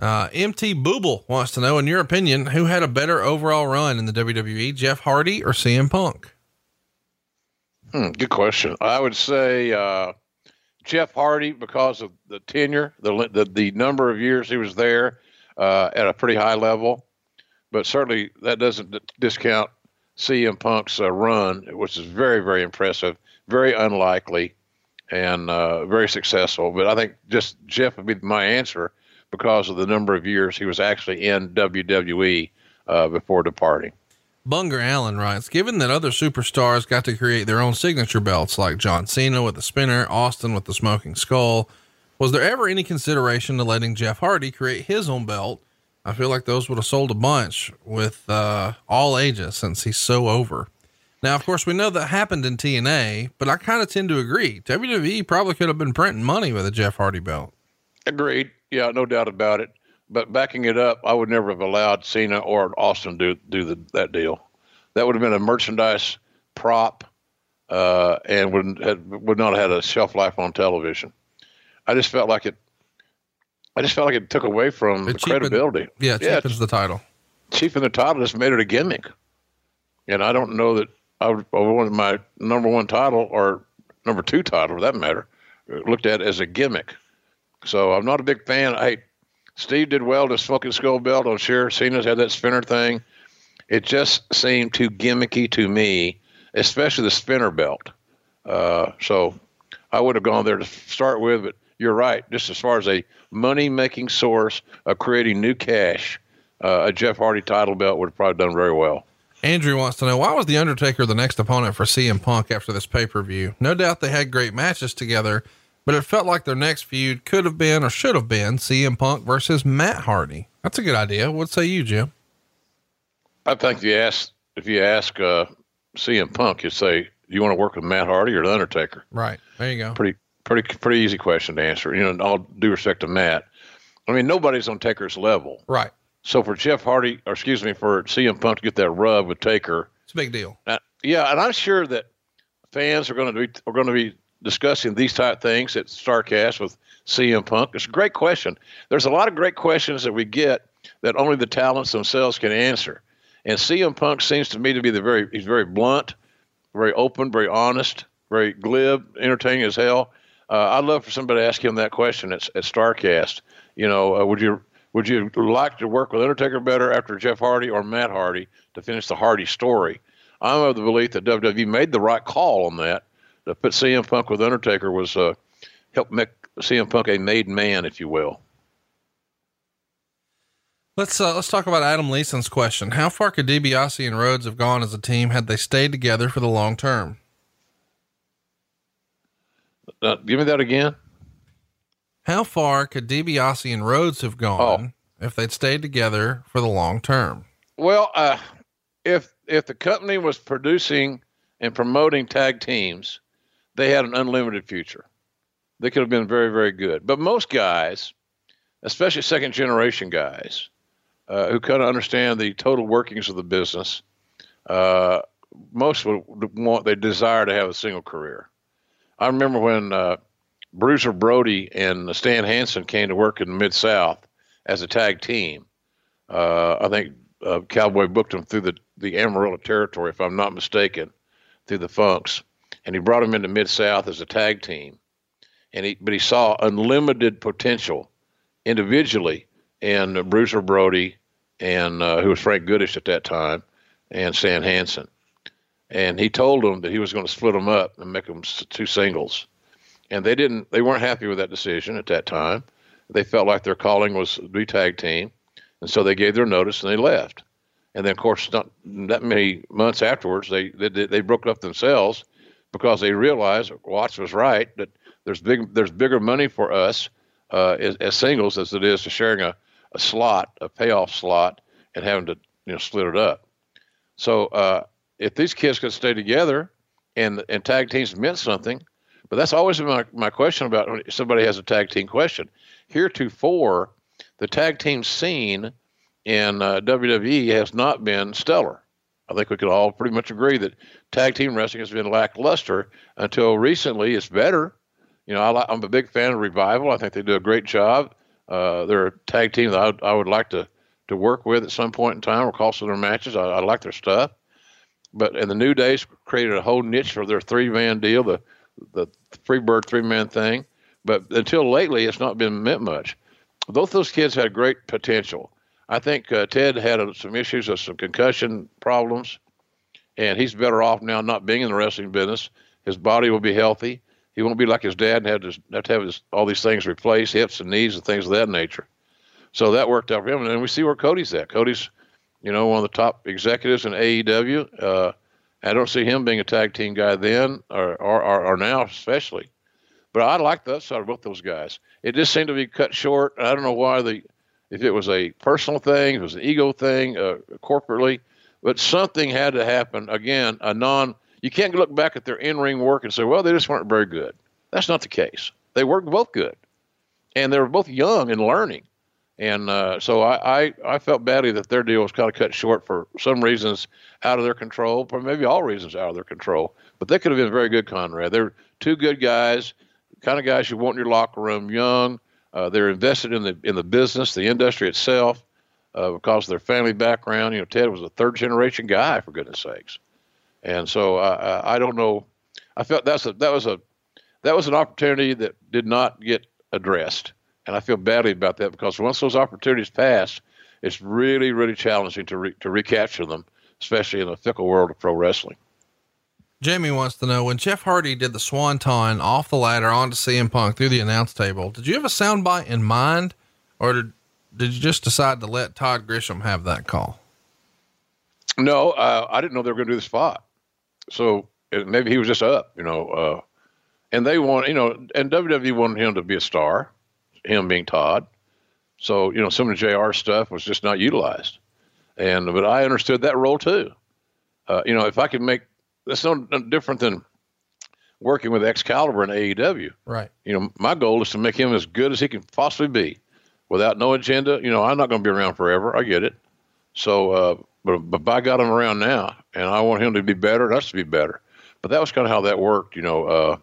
Uh, MT Booble wants to know, in your opinion, who had a better overall run in the WWE, Jeff Hardy or CM Punk? Hmm, good question. I would say uh, Jeff Hardy because of the tenure, the the, the number of years he was there uh, at a pretty high level. But certainly that doesn't discount CM Punk's uh, run, which is very, very impressive, very unlikely, and uh, very successful. But I think just Jeff would be my answer because of the number of years he was actually in WWE uh, before departing. Bunger Allen writes, given that other superstars got to create their own signature belts like John Cena with the spinner, Austin with the smoking skull, was there ever any consideration to letting Jeff Hardy create his own belt? I feel like those would have sold a bunch with uh, all ages since he's so over. Now, of course, we know that happened in TNA, but I kind of tend to agree. WWE probably could have been printing money with a Jeff Hardy belt. Agreed. Yeah, no doubt about it. But backing it up, I would never have allowed Cena or Austin do do the, that deal. That would have been a merchandise prop, uh, and would would not have had a shelf life on television. I just felt like it. I just felt like it took away from it the cheapened, credibility. Yeah, yeah. cheapens the title. Chief Cheapened the title just made it a gimmick, and I don't know that I would, I wanted my number one title or number two title, for that matter, looked at as a gimmick. So I'm not a big fan. I Steve did well to smoking skull belt. I'm sure Cena's had that spinner thing. It just seemed too gimmicky to me especially the spinner belt. Uh, so I would have gone there to start with, but you're right. Just as far as a money making source of creating new cash, uh, a Jeff Hardy title belt would have probably done very well. Andrew wants to know why was the Undertaker the next opponent for CM Punk after this pay per view? No doubt they had great matches together, but it felt like their next feud could have been or should have been CM Punk versus Matt Hardy. That's a good idea. What say you, Jim? I think if you ask if you ask uh, CM Punk, you say, "Do you want to work with Matt Hardy or the Undertaker?" Right there, you go. Pretty pretty pretty easy question to answer. You know, in all due respect to Matt, I mean nobody's on Taker's level. Right. So for Jeff Hardy, or excuse me, for CM Punk to get that rub with Taker, it's a big deal. Uh, yeah, and I'm sure that fans are going to be are going to be discussing these type things at Starrcast with CM Punk. It's a great question. There's a lot of great questions that we get that only the talents themselves can answer. And CM Punk seems to me to be the very he's very blunt, very open, very honest, very glib, entertaining as hell. Uh, I'd love for somebody to ask him that question at, at Starrcast. You know, uh, would you would you like to work with Undertaker better after Jeff Hardy or Matt Hardy to finish the Hardy story? I'm of the belief that WWE made the right call on that. To put CM Punk with Undertaker was uh, help make CM Punk a made man, if you will. Let's uh, let's talk about Adam Leeson's question. How far could DiBiase and Rhodes have gone as a team had they stayed together for the long term? Uh, give me that again. How far could DiBiase and Rhodes have gone oh. if they'd stayed together for the long term? Well, uh, if if the company was producing and promoting tag teams, they had an unlimited future. They could have been very, very good. But most guys, especially second generation guys, uh, who kind of understand the total workings of the business, uh, most would want they desire to have a single career. I remember when uh, Bruiser Brody and Stan Hansen came to work in the Mid South as a tag team. Uh, I think uh, Cowboy booked them through the, the Amarillo territory, if I'm not mistaken, through the Funks, and he brought them into Mid South as a tag team. And he, but he saw unlimited potential individually in Bruiser Brody and uh, who was Frank Goodish at that time, and Stan Hansen. And he told them that he was going to split them up and make them two singles and they didn't they weren't happy with that decision at that time. They felt like their calling was the tag team, and so they gave their notice and they left. And then, of course, not that many months afterwards, they they, they broke up themselves because they realized Watts was right that there's big there's bigger money for us uh, as, as, singles as it is to sharing a, a slot, a payoff slot, and having to you know split it up. So uh, if these kids could stay together and and tag teams meant something, but that's always my, my question about when somebody has a tag team question. Heretofore, the tag team scene in uh, WWE has not been stellar. I think we could all pretty much agree that tag team wrestling has been lackluster until recently. It's better. You know, I, am a big fan of Revival. I think they do a great job. Uh, they're a tag team that I, I, would like to, to work with at some point in time or call some of their matches. I, I like their stuff. But in the New Days, created a whole niche for their three man deal. The the Freebird three man thing, but until lately, it's not been meant much. Both those kids had great potential. I think uh, Ted had uh, some issues of some concussion problems, and he's better off now not being in the wrestling business. His body will be healthy. He won't be like his dad and have to, have, to have his, all these things replaced, hips and knees and things of that nature. So that worked out for him. And we see where Cody's at. Cody's, you know, one of the top executives in AEW. Uh, I don't see him being a tag team guy then or, or, or, or now, especially. But I like the upside of both those guys. It just seemed to be cut short. I don't know why the, if it was a personal thing, it was an ego thing, uh, corporately, but something had to happen. Again, a non. You can't look back at their in-ring work and say, well, they just weren't very good. That's not the case. They worked both good, and they were both young and learning. And uh, so I, I, I, felt badly that their deal was kind of cut short for some reasons out of their control, or maybe all reasons out of their control. But they could have been very good, Conrad. They're two good guys, kind of guys you want in your locker room, young. Uh, they're invested in the in the business, the industry itself, uh, because of their family background. You know, Ted was a third generation guy, for goodness sakes. And so I, I don't know. I felt that's a that was a that was an opportunity that did not get addressed and I feel badly about that because once those opportunities pass, it's really, really challenging to re- to recapture them, especially in the fickle world of pro wrestling. Jamie wants to know when Jeff Hardy did the swanton off the ladder onto CM Punk through the announce table, did you have a soundbite in mind or did, did you just decide to let Todd Grisham have that call? No, uh, I didn't know they were going to do the spot. So maybe he was just up, you know, uh, and they want, you know, and WWE wanted him to be a star, him being Todd. So, you know, some of the JR stuff was just not utilized. And, but I understood that role too. Uh, you know, if I could make, that's no different than working with Excalibur in AEW. Right. You know, my goal is to make him as good as he can possibly be without no agenda. You know, I'm not going to be around forever. I get it. So, uh, but, but by God, I'm around now and I want him to be better and us to be better. But that was kind of how that worked. You know, uh,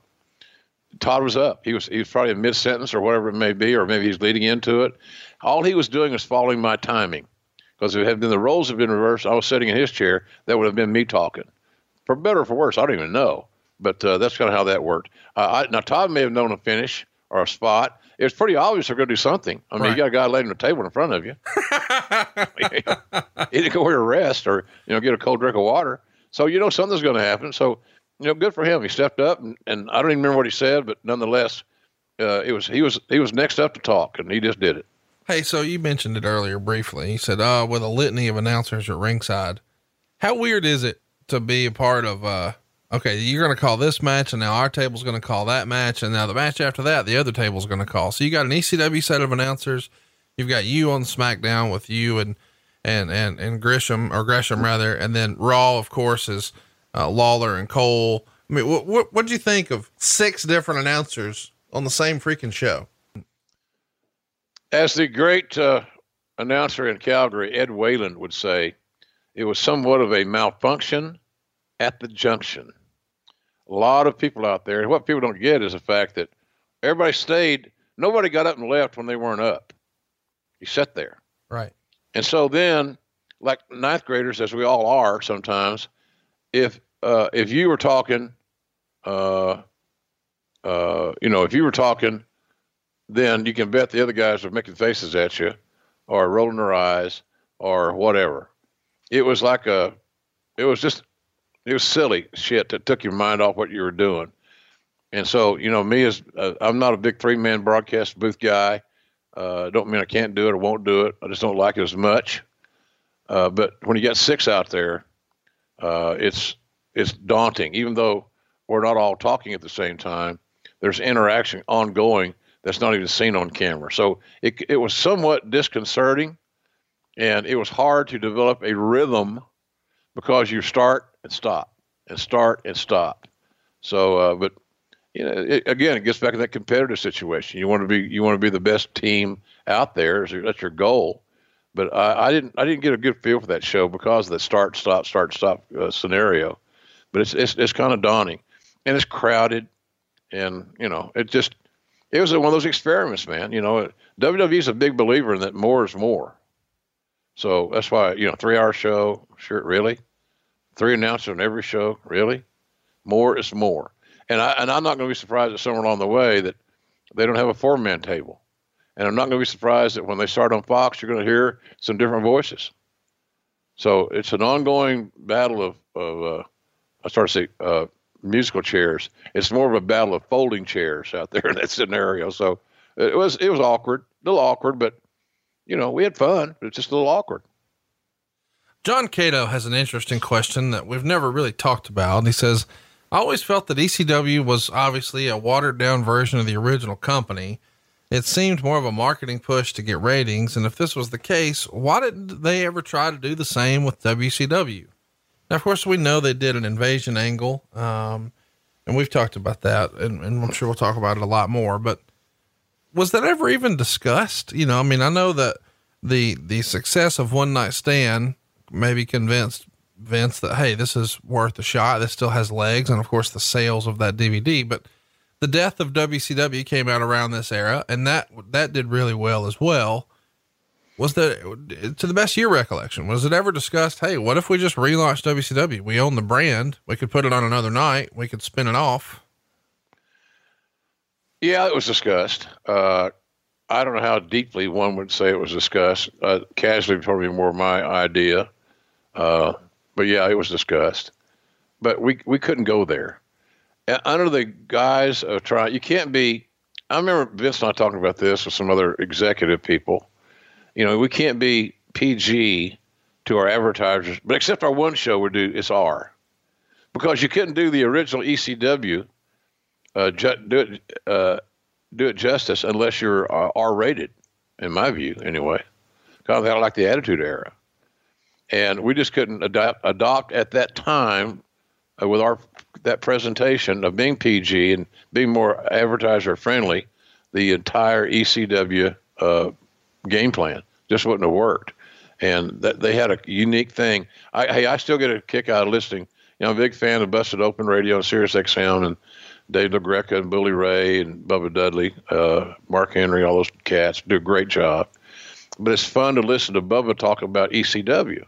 Todd was up. He was he was probably in mid sentence or whatever it may be, or maybe he's leading into it. All he was doing was following my timing, because if it had been the roles had been reversed, I was sitting in his chair. That would have been me talking, for better or for worse. I don't even know, but uh, that's kind of how that worked. Uh, I, now Todd may have known a finish or a spot. It was pretty obvious they're going to do something. I mean, right. you got a guy laying on the table in front of you. [LAUGHS] he didn't go here to rest or you know get a cold drink of water. So you know something's going to happen. So you know, good for him. He stepped up, and, and I don't even remember what he said, but nonetheless, uh, it was he was he was next up to talk, and he just did it. Hey, so you mentioned it earlier briefly. He said, "Uh, with a litany of announcers at ringside, how weird is it to be a part of? uh Okay, you're going to call this match, and now our table's going to call that match, and now the match after that, the other table's going to call. So you got an ECW set of announcers. You've got you on SmackDown with you and and and and Grisham or Gresham rather, and then Raw, of course, is." uh, Lawler and Cole. I mean, what what what do you think of six different announcers on the same freaking show? As the great uh, announcer in Calgary, Ed Whalen would say, it was somewhat of a malfunction at the junction. A lot of people out there, and what people don't get is the fact that everybody stayed. Nobody got up and left when they weren't up. You sat there. Right. And so then, like ninth graders, as we all are sometimes, if uh, if you were talking, uh, uh, you know, if you were talking, then you can bet the other guys are making faces at you, or rolling their eyes, or whatever. It was like a, it was just, it was silly shit that took your mind off what you were doing. And so, you know, me as uh, I'm not a big three man broadcast booth guy. Uh, don't mean I can't do it or won't do it. I just don't like it as much. Uh, but when you got six out there, uh, it's it's daunting. Even though we're not all talking at the same time, there's interaction ongoing that's not even seen on camera. So it it was somewhat disconcerting, and it was hard to develop a rhythm because you start and stop and start and stop. So, uh, but you know, it, again, it gets back to that competitive situation. You want to be you want to be the best team out there. That's your goal but I, I, didn't I didn't get a good feel for that show because of the start stop start stop uh, scenario. But it's it's it's kind of daunting, and it's crowded, and you know it just it was one of those experiments, man. You know, WWE is a big believer in that more is more. So that's why you know three hour show, sure, really, three announcers on every show, really, more is more. And I and I'm not going to be surprised that somewhere along the way that they don't have a four man table and I'm not going to be surprised that when they start on Fox, you're going to hear some different voices. So it's an ongoing battle of, of uh, I start to say, uh, musical chairs. It's more of a battle of folding chairs out there in that scenario. So it was it was awkward, a little awkward, but you know we had fun. It's just a little awkward. John Cato has an interesting question that we've never really talked about. He says, "I always felt that ECW was obviously a watered down version of the original company." It seemed more of a marketing push to get ratings. And if this was the case, why didn't they ever try to do the same with WCW? Now, of course, we know they did an invasion angle. Um, and we've talked about that and, and I'm sure we'll talk about it a lot more, but was that ever even discussed? You know, I mean, I know that the, the success of one night stand maybe convinced Vince that, Hey, this is worth a shot. This still has legs. And of course the sales of that DVD, but the death of WCW came out around this era, and that that did really well as well. Was that to the best your recollection? Was it ever discussed? Hey, what if we just relaunched WCW? We own the brand. We could put it on another night. We could spin it off. Yeah, it was discussed. Uh, I don't know how deeply one would say it was discussed. Uh, casually, probably more my idea. Uh, but yeah, it was discussed. but we we couldn't go there. under the guise of trying, you can't be. I remember Vince and I talking about this with some other executive people. You know, we can't be PG to our advertisers, but except our one show we do, it's R, because you couldn't do the original ECW, uh, ju- do it uh, do it justice unless you're uh, R rated, in my view, anyway. Kind of like the Attitude Era, and we just couldn't adopt adopt at that time uh, with our that presentation of being PG and being more advertiser friendly, the entire ECW uh, game plan just wouldn't have worked. And that they had a unique thing. I, hey, I still get a kick out of listening. You know, I'm a big fan of Busted Open Radio and Sirius XM and Dave LaGreca and Bully Ray and Bubba Dudley, uh, Mark Henry, all those cats do a great job. But it's fun to listen to Bubba talk about ECW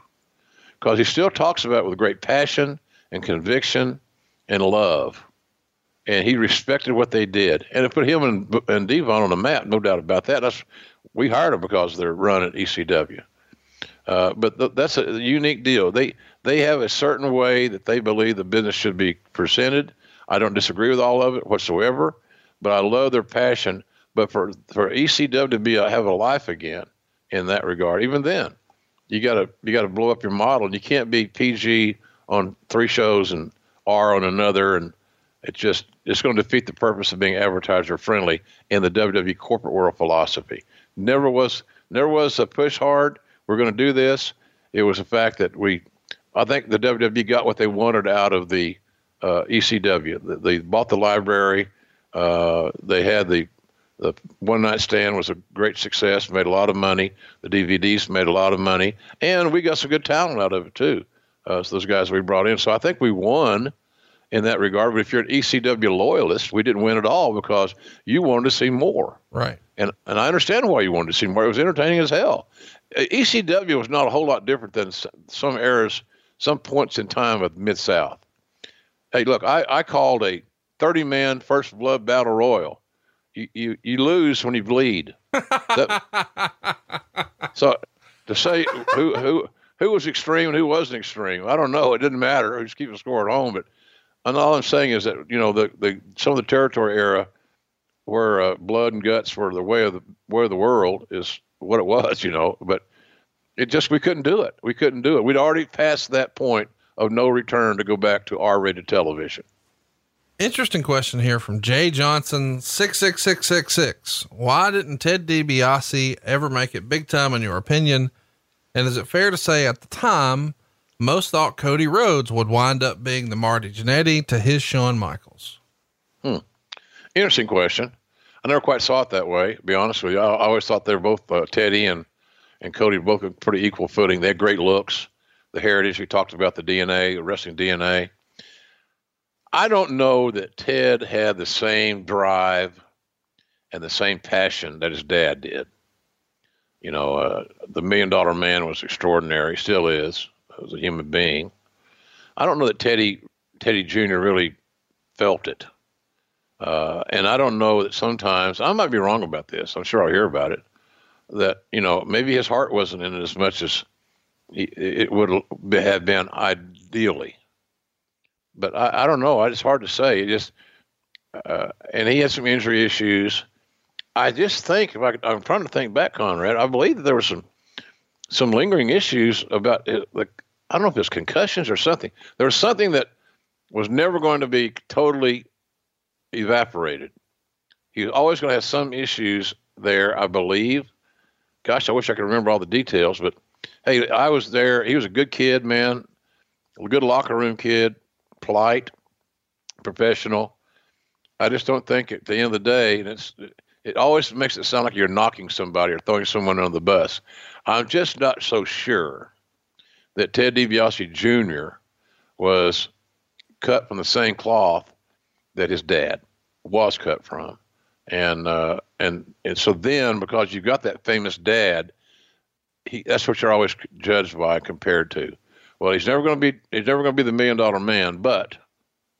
because he still talks about it with great passion and conviction and love. And he respected what they did. And it put him and, and Devon on the map, no doubt about that. That's, we hired them because their run at ECW. Uh, but th- that's a unique deal. They they have a certain way that they believe the business should be presented. I don't disagree with all of it whatsoever, but I love their passion. But for for ECW to be a, have a life again in that regard, even then, you gotta you gotta blow up your model, you can't be PG on three shows and R on another, and it just it's going to defeat the purpose of being advertiser friendly in the WWE corporate world philosophy. Never was never was a push hard. We're going to do this. It was the fact that we, I think the WWE got what they wanted out of the uh, ECW. They bought the library. Uh, they had the the one night stand was a great success. Made a lot of money. The DVDs made a lot of money, and we got some good talent out of it too uh, so those guys we brought in. So I think we won in that regard. But if you're an ECW loyalist, we didn't win at all because you wanted to see more. Right. And and I understand why you wanted to see more. It was entertaining as hell. Uh, ECW was not a whole lot different than some eras, some points in time of Mid South. Hey, look, I, I called a 30 man first blood battle royal. You, you, you lose when you bleed. that, [LAUGHS] so to say who, who, who was extreme and who wasn't extreme. I don't know. It didn't matter. We just keep the score at home. But and all I'm saying is that you know the, the some of the territory era where uh, blood and guts were the way of the way of the world is what it was. You know, but it just we couldn't do it. We couldn't do it. We'd already passed that point of no return to go back to R-rated television. Interesting question here from Jay Johnson six six six six six. Why didn't Ted DiBiase ever make it big time in your opinion? And is it fair to say at the time, most thought Cody Rhodes would wind up being the Marty Jannetty to his Shawn Michaels? Hmm. Interesting question. I never quite saw it that way, to be honest with you. I, I always thought they were both uh, Teddy and, and Cody both a pretty equal footing. They had great looks, the heritage. We talked about the DNA, the wrestling DNA. I don't know that Ted had the same drive and the same passion that his dad did. You know, uh, the Million Dollar Man was extraordinary, still is, as a human being. I don't know that Teddy Teddy Jr. really felt it, uh, and I don't know that sometimes I might be wrong about this. I'm sure I'll hear about it. That you know maybe his heart wasn't in it as much as he, it would have been ideally. But I, I don't know. It's hard to say. It just uh, and he had some injury issues I just think if I, I'm trying to think back, Conrad. I believe that there were some some lingering issues about it, like I don't know if it's concussions or something. There was something that was never going to be totally evaporated. He was always going to have some issues there, I believe. Gosh, I wish I could remember all the details, but hey, I was there. He was a good kid, man, a good locker room kid, polite, professional. I just don't think at the end of the day, and it's it always makes it sound like you're knocking somebody or throwing someone under the bus. I'm just not so sure that Ted DiBiase Jr. was cut from the same cloth that his dad was cut from, and uh, and and so then because you've got that famous dad, he that's what you're always judged by compared to. Well, he's never going to be he's never going to be the million dollar man, but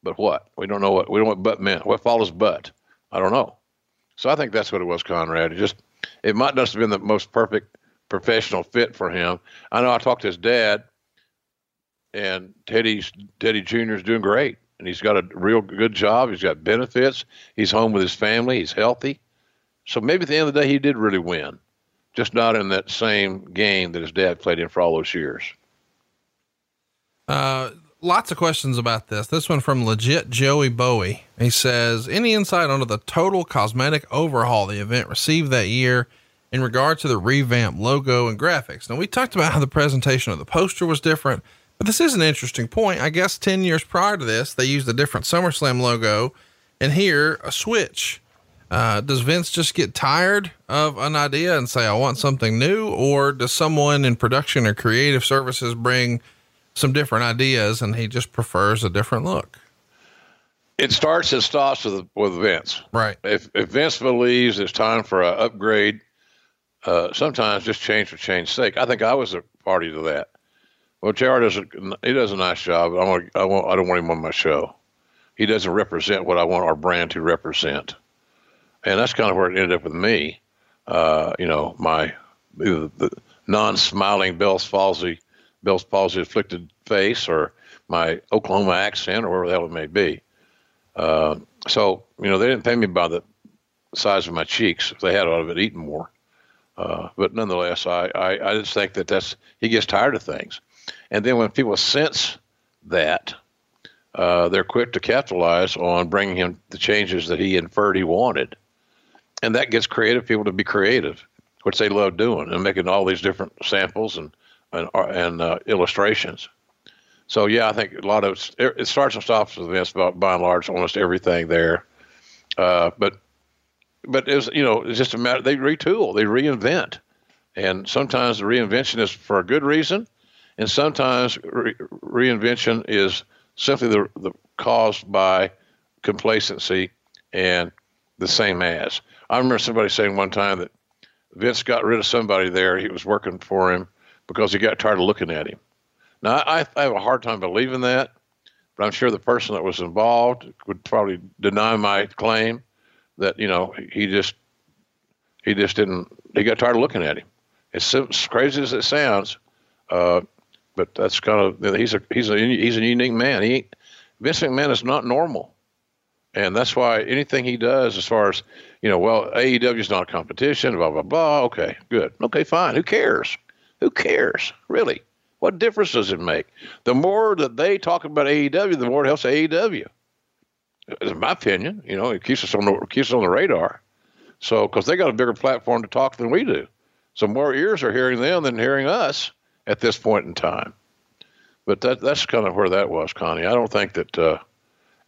but what we don't know what we don't what but meant. What follows but I don't know. So I think that's what it was, Conrad. It just it might not have been the most perfect professional fit for him. I know I talked to his dad and Teddy's Teddy Jr. is doing great, and he's got a real good job. He's got benefits. He's home with his family. He's healthy. So maybe at the end of the day, he did really win, just not in that same game that his dad played in for all those years. Uh, lots of questions about this. This one from legit Joey Bowie. He says, any insight onto the total cosmetic overhaul the event received that year in regard to the revamped logo and graphics? Now we talked about how the presentation of the poster was different, but this is an interesting point. I guess 10 years prior to this, they used a different SummerSlam logo and here a switch. Uh, does Vince just get tired of an idea and say, I want something new? Or does someone in production or creative services bring some different ideas and he just prefers a different look? It starts and stops with, with Vince. Right. If, if Vince believes it's time for an upgrade, uh, sometimes just change for change's sake. I think I was a party to that. Well, JR does a, he does a nice job. I want, I want, I don't want him on my show. He doesn't represent what I want our brand to represent and that's kind of where it ended up with me. Uh, you know, my the, the non-smiling Bell's palsy, Bell's palsy afflicted face, or my Oklahoma accent, or whatever the hell it may be. Uh, so you know, they didn't pay me by the size of my cheeks. If they had, I would have eaten more. Uh, but nonetheless, I, I, I just think that that's he gets tired of things, and then when people sense that, uh, they're quick to capitalize on bringing him the changes that he inferred he wanted and that gets creative people to be creative, which they love doing, and making all these different samples and and, uh, and uh, illustrations. So yeah, I think a lot of it starts and stops with this, by, by and large, almost everything there. Uh, but but it's you know it's just a matter they retool, they reinvent, and sometimes the reinvention is for a good reason, and sometimes re- reinvention is simply the, the caused by complacency and the same as. I remember somebody saying one time that Vince got rid of somebody there. He was working for him because he got tired of looking at him. Now, I, I have a hard time believing that, but I'm sure the person that was involved would probably deny my claim that you know he just he just didn't he got tired of looking at him. It's as crazy as it sounds, uh, but that's kind of he's a he's a he's a unique man. He Vince McMahon is not normal, and that's why anything he does, as far as you know, well, AEW is not a competition, blah, blah, blah. Okay, good. Okay, fine. Who cares? Who cares? Really? What difference does it make? The more that they talk about AEW, the more it helps AEW. In my opinion, you know, it keeps us on the keeps us on the radar. So, because they got a bigger platform to talk than we do, so more ears are hearing them than hearing us at this point in time. But that that's kind of where that was, Connie. I don't think that uh,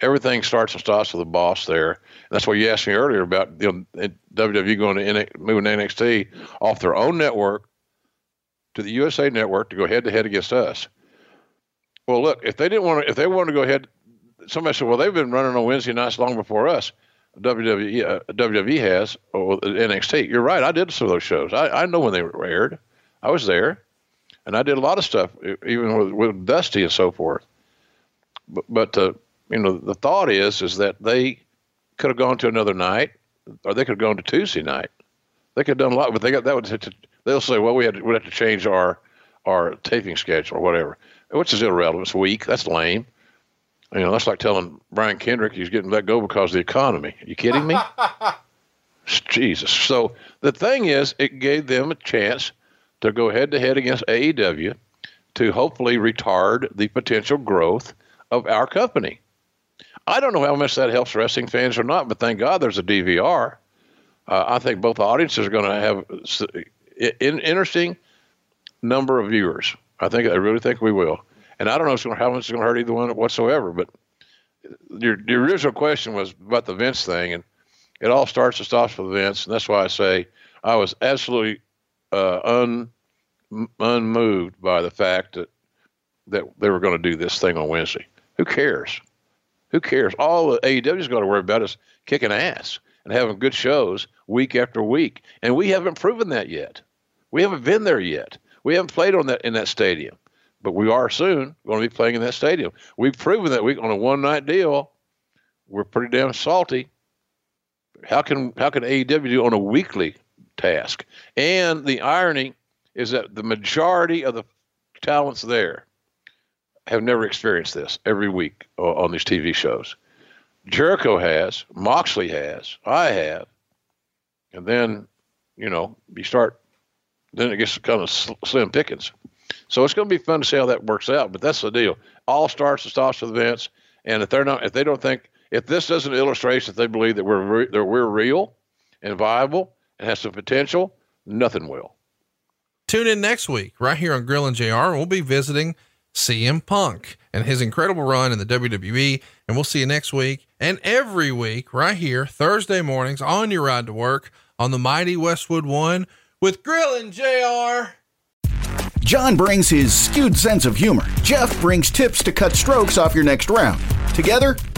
everything starts and stops with the boss there. And that's why you asked me earlier about you know, WWE going to moving NXT off their own network to the USA network to go head to head against us. Well, look, if they didn't want to, if they wanted to go ahead, somebody said, well, they've been running on Wednesday nights long before us. WWE, uh, WWE has or NXT. You're right. I did some of those shows. I, I know when they were aired. I was there, and I did a lot of stuff, even with, with Dusty and so forth. But, but uh, you know, the thought is is that they could have gone to another night, or they could have gone to Tuesday night. They could have done a lot, but they got that would. They'll say, well, we had to, we have to change our our taping schedule or whatever, which is irrelevant. It's weak. That's lame. You know, that's like telling Brian Kendrick he's getting let go because of the economy. Are you kidding me? [LAUGHS] Jesus. So the thing is, it gave them a chance to go head to head against AEW to hopefully retard the potential growth of our company. I don't know how much that helps wrestling fans or not, but thank God there's a DVR. Uh, I think both audiences are going to have an interesting number of viewers. I think I really think we will, and I don't know it's going how much it's going to hurt either one whatsoever. But your, your original question was about the Vince thing, and it all starts and stops with Vince, and that's why I say I was absolutely uh, un, unmoved by the fact that that they were going to do this thing on Wednesday. Who cares? Who cares? All the AEW's got to worry about is kicking ass and having good shows week after week. And we haven't proven that yet. We haven't been there yet. We haven't played on that in that stadium, but we are soon going to be playing in that stadium. We've proven that we on a one night deal. We're pretty damn salty. How can how can AEW do on a weekly task? And the irony is that the majority of the talents there have never experienced this every week on these TV shows. Jericho has, Moxley has, I have, and then you know you start. Then it gets kind of slim pickings. So it's going to be fun to see how that works out. But that's the deal. All starts and stops with events. And if they're not, if they don't think, if this doesn't illustrate that they believe that we're re- that we're real and viable and has some potential, nothing will. Tune in next week right here on Grilling JR. We'll be visiting CM Punk and his incredible run in the WWE. And we'll see you next week and every week right here, Thursday mornings on your ride to work on the mighty Westwood One with Grilling JR. John brings his skewed sense of humor. Jeff brings tips to cut strokes off your next round. Together,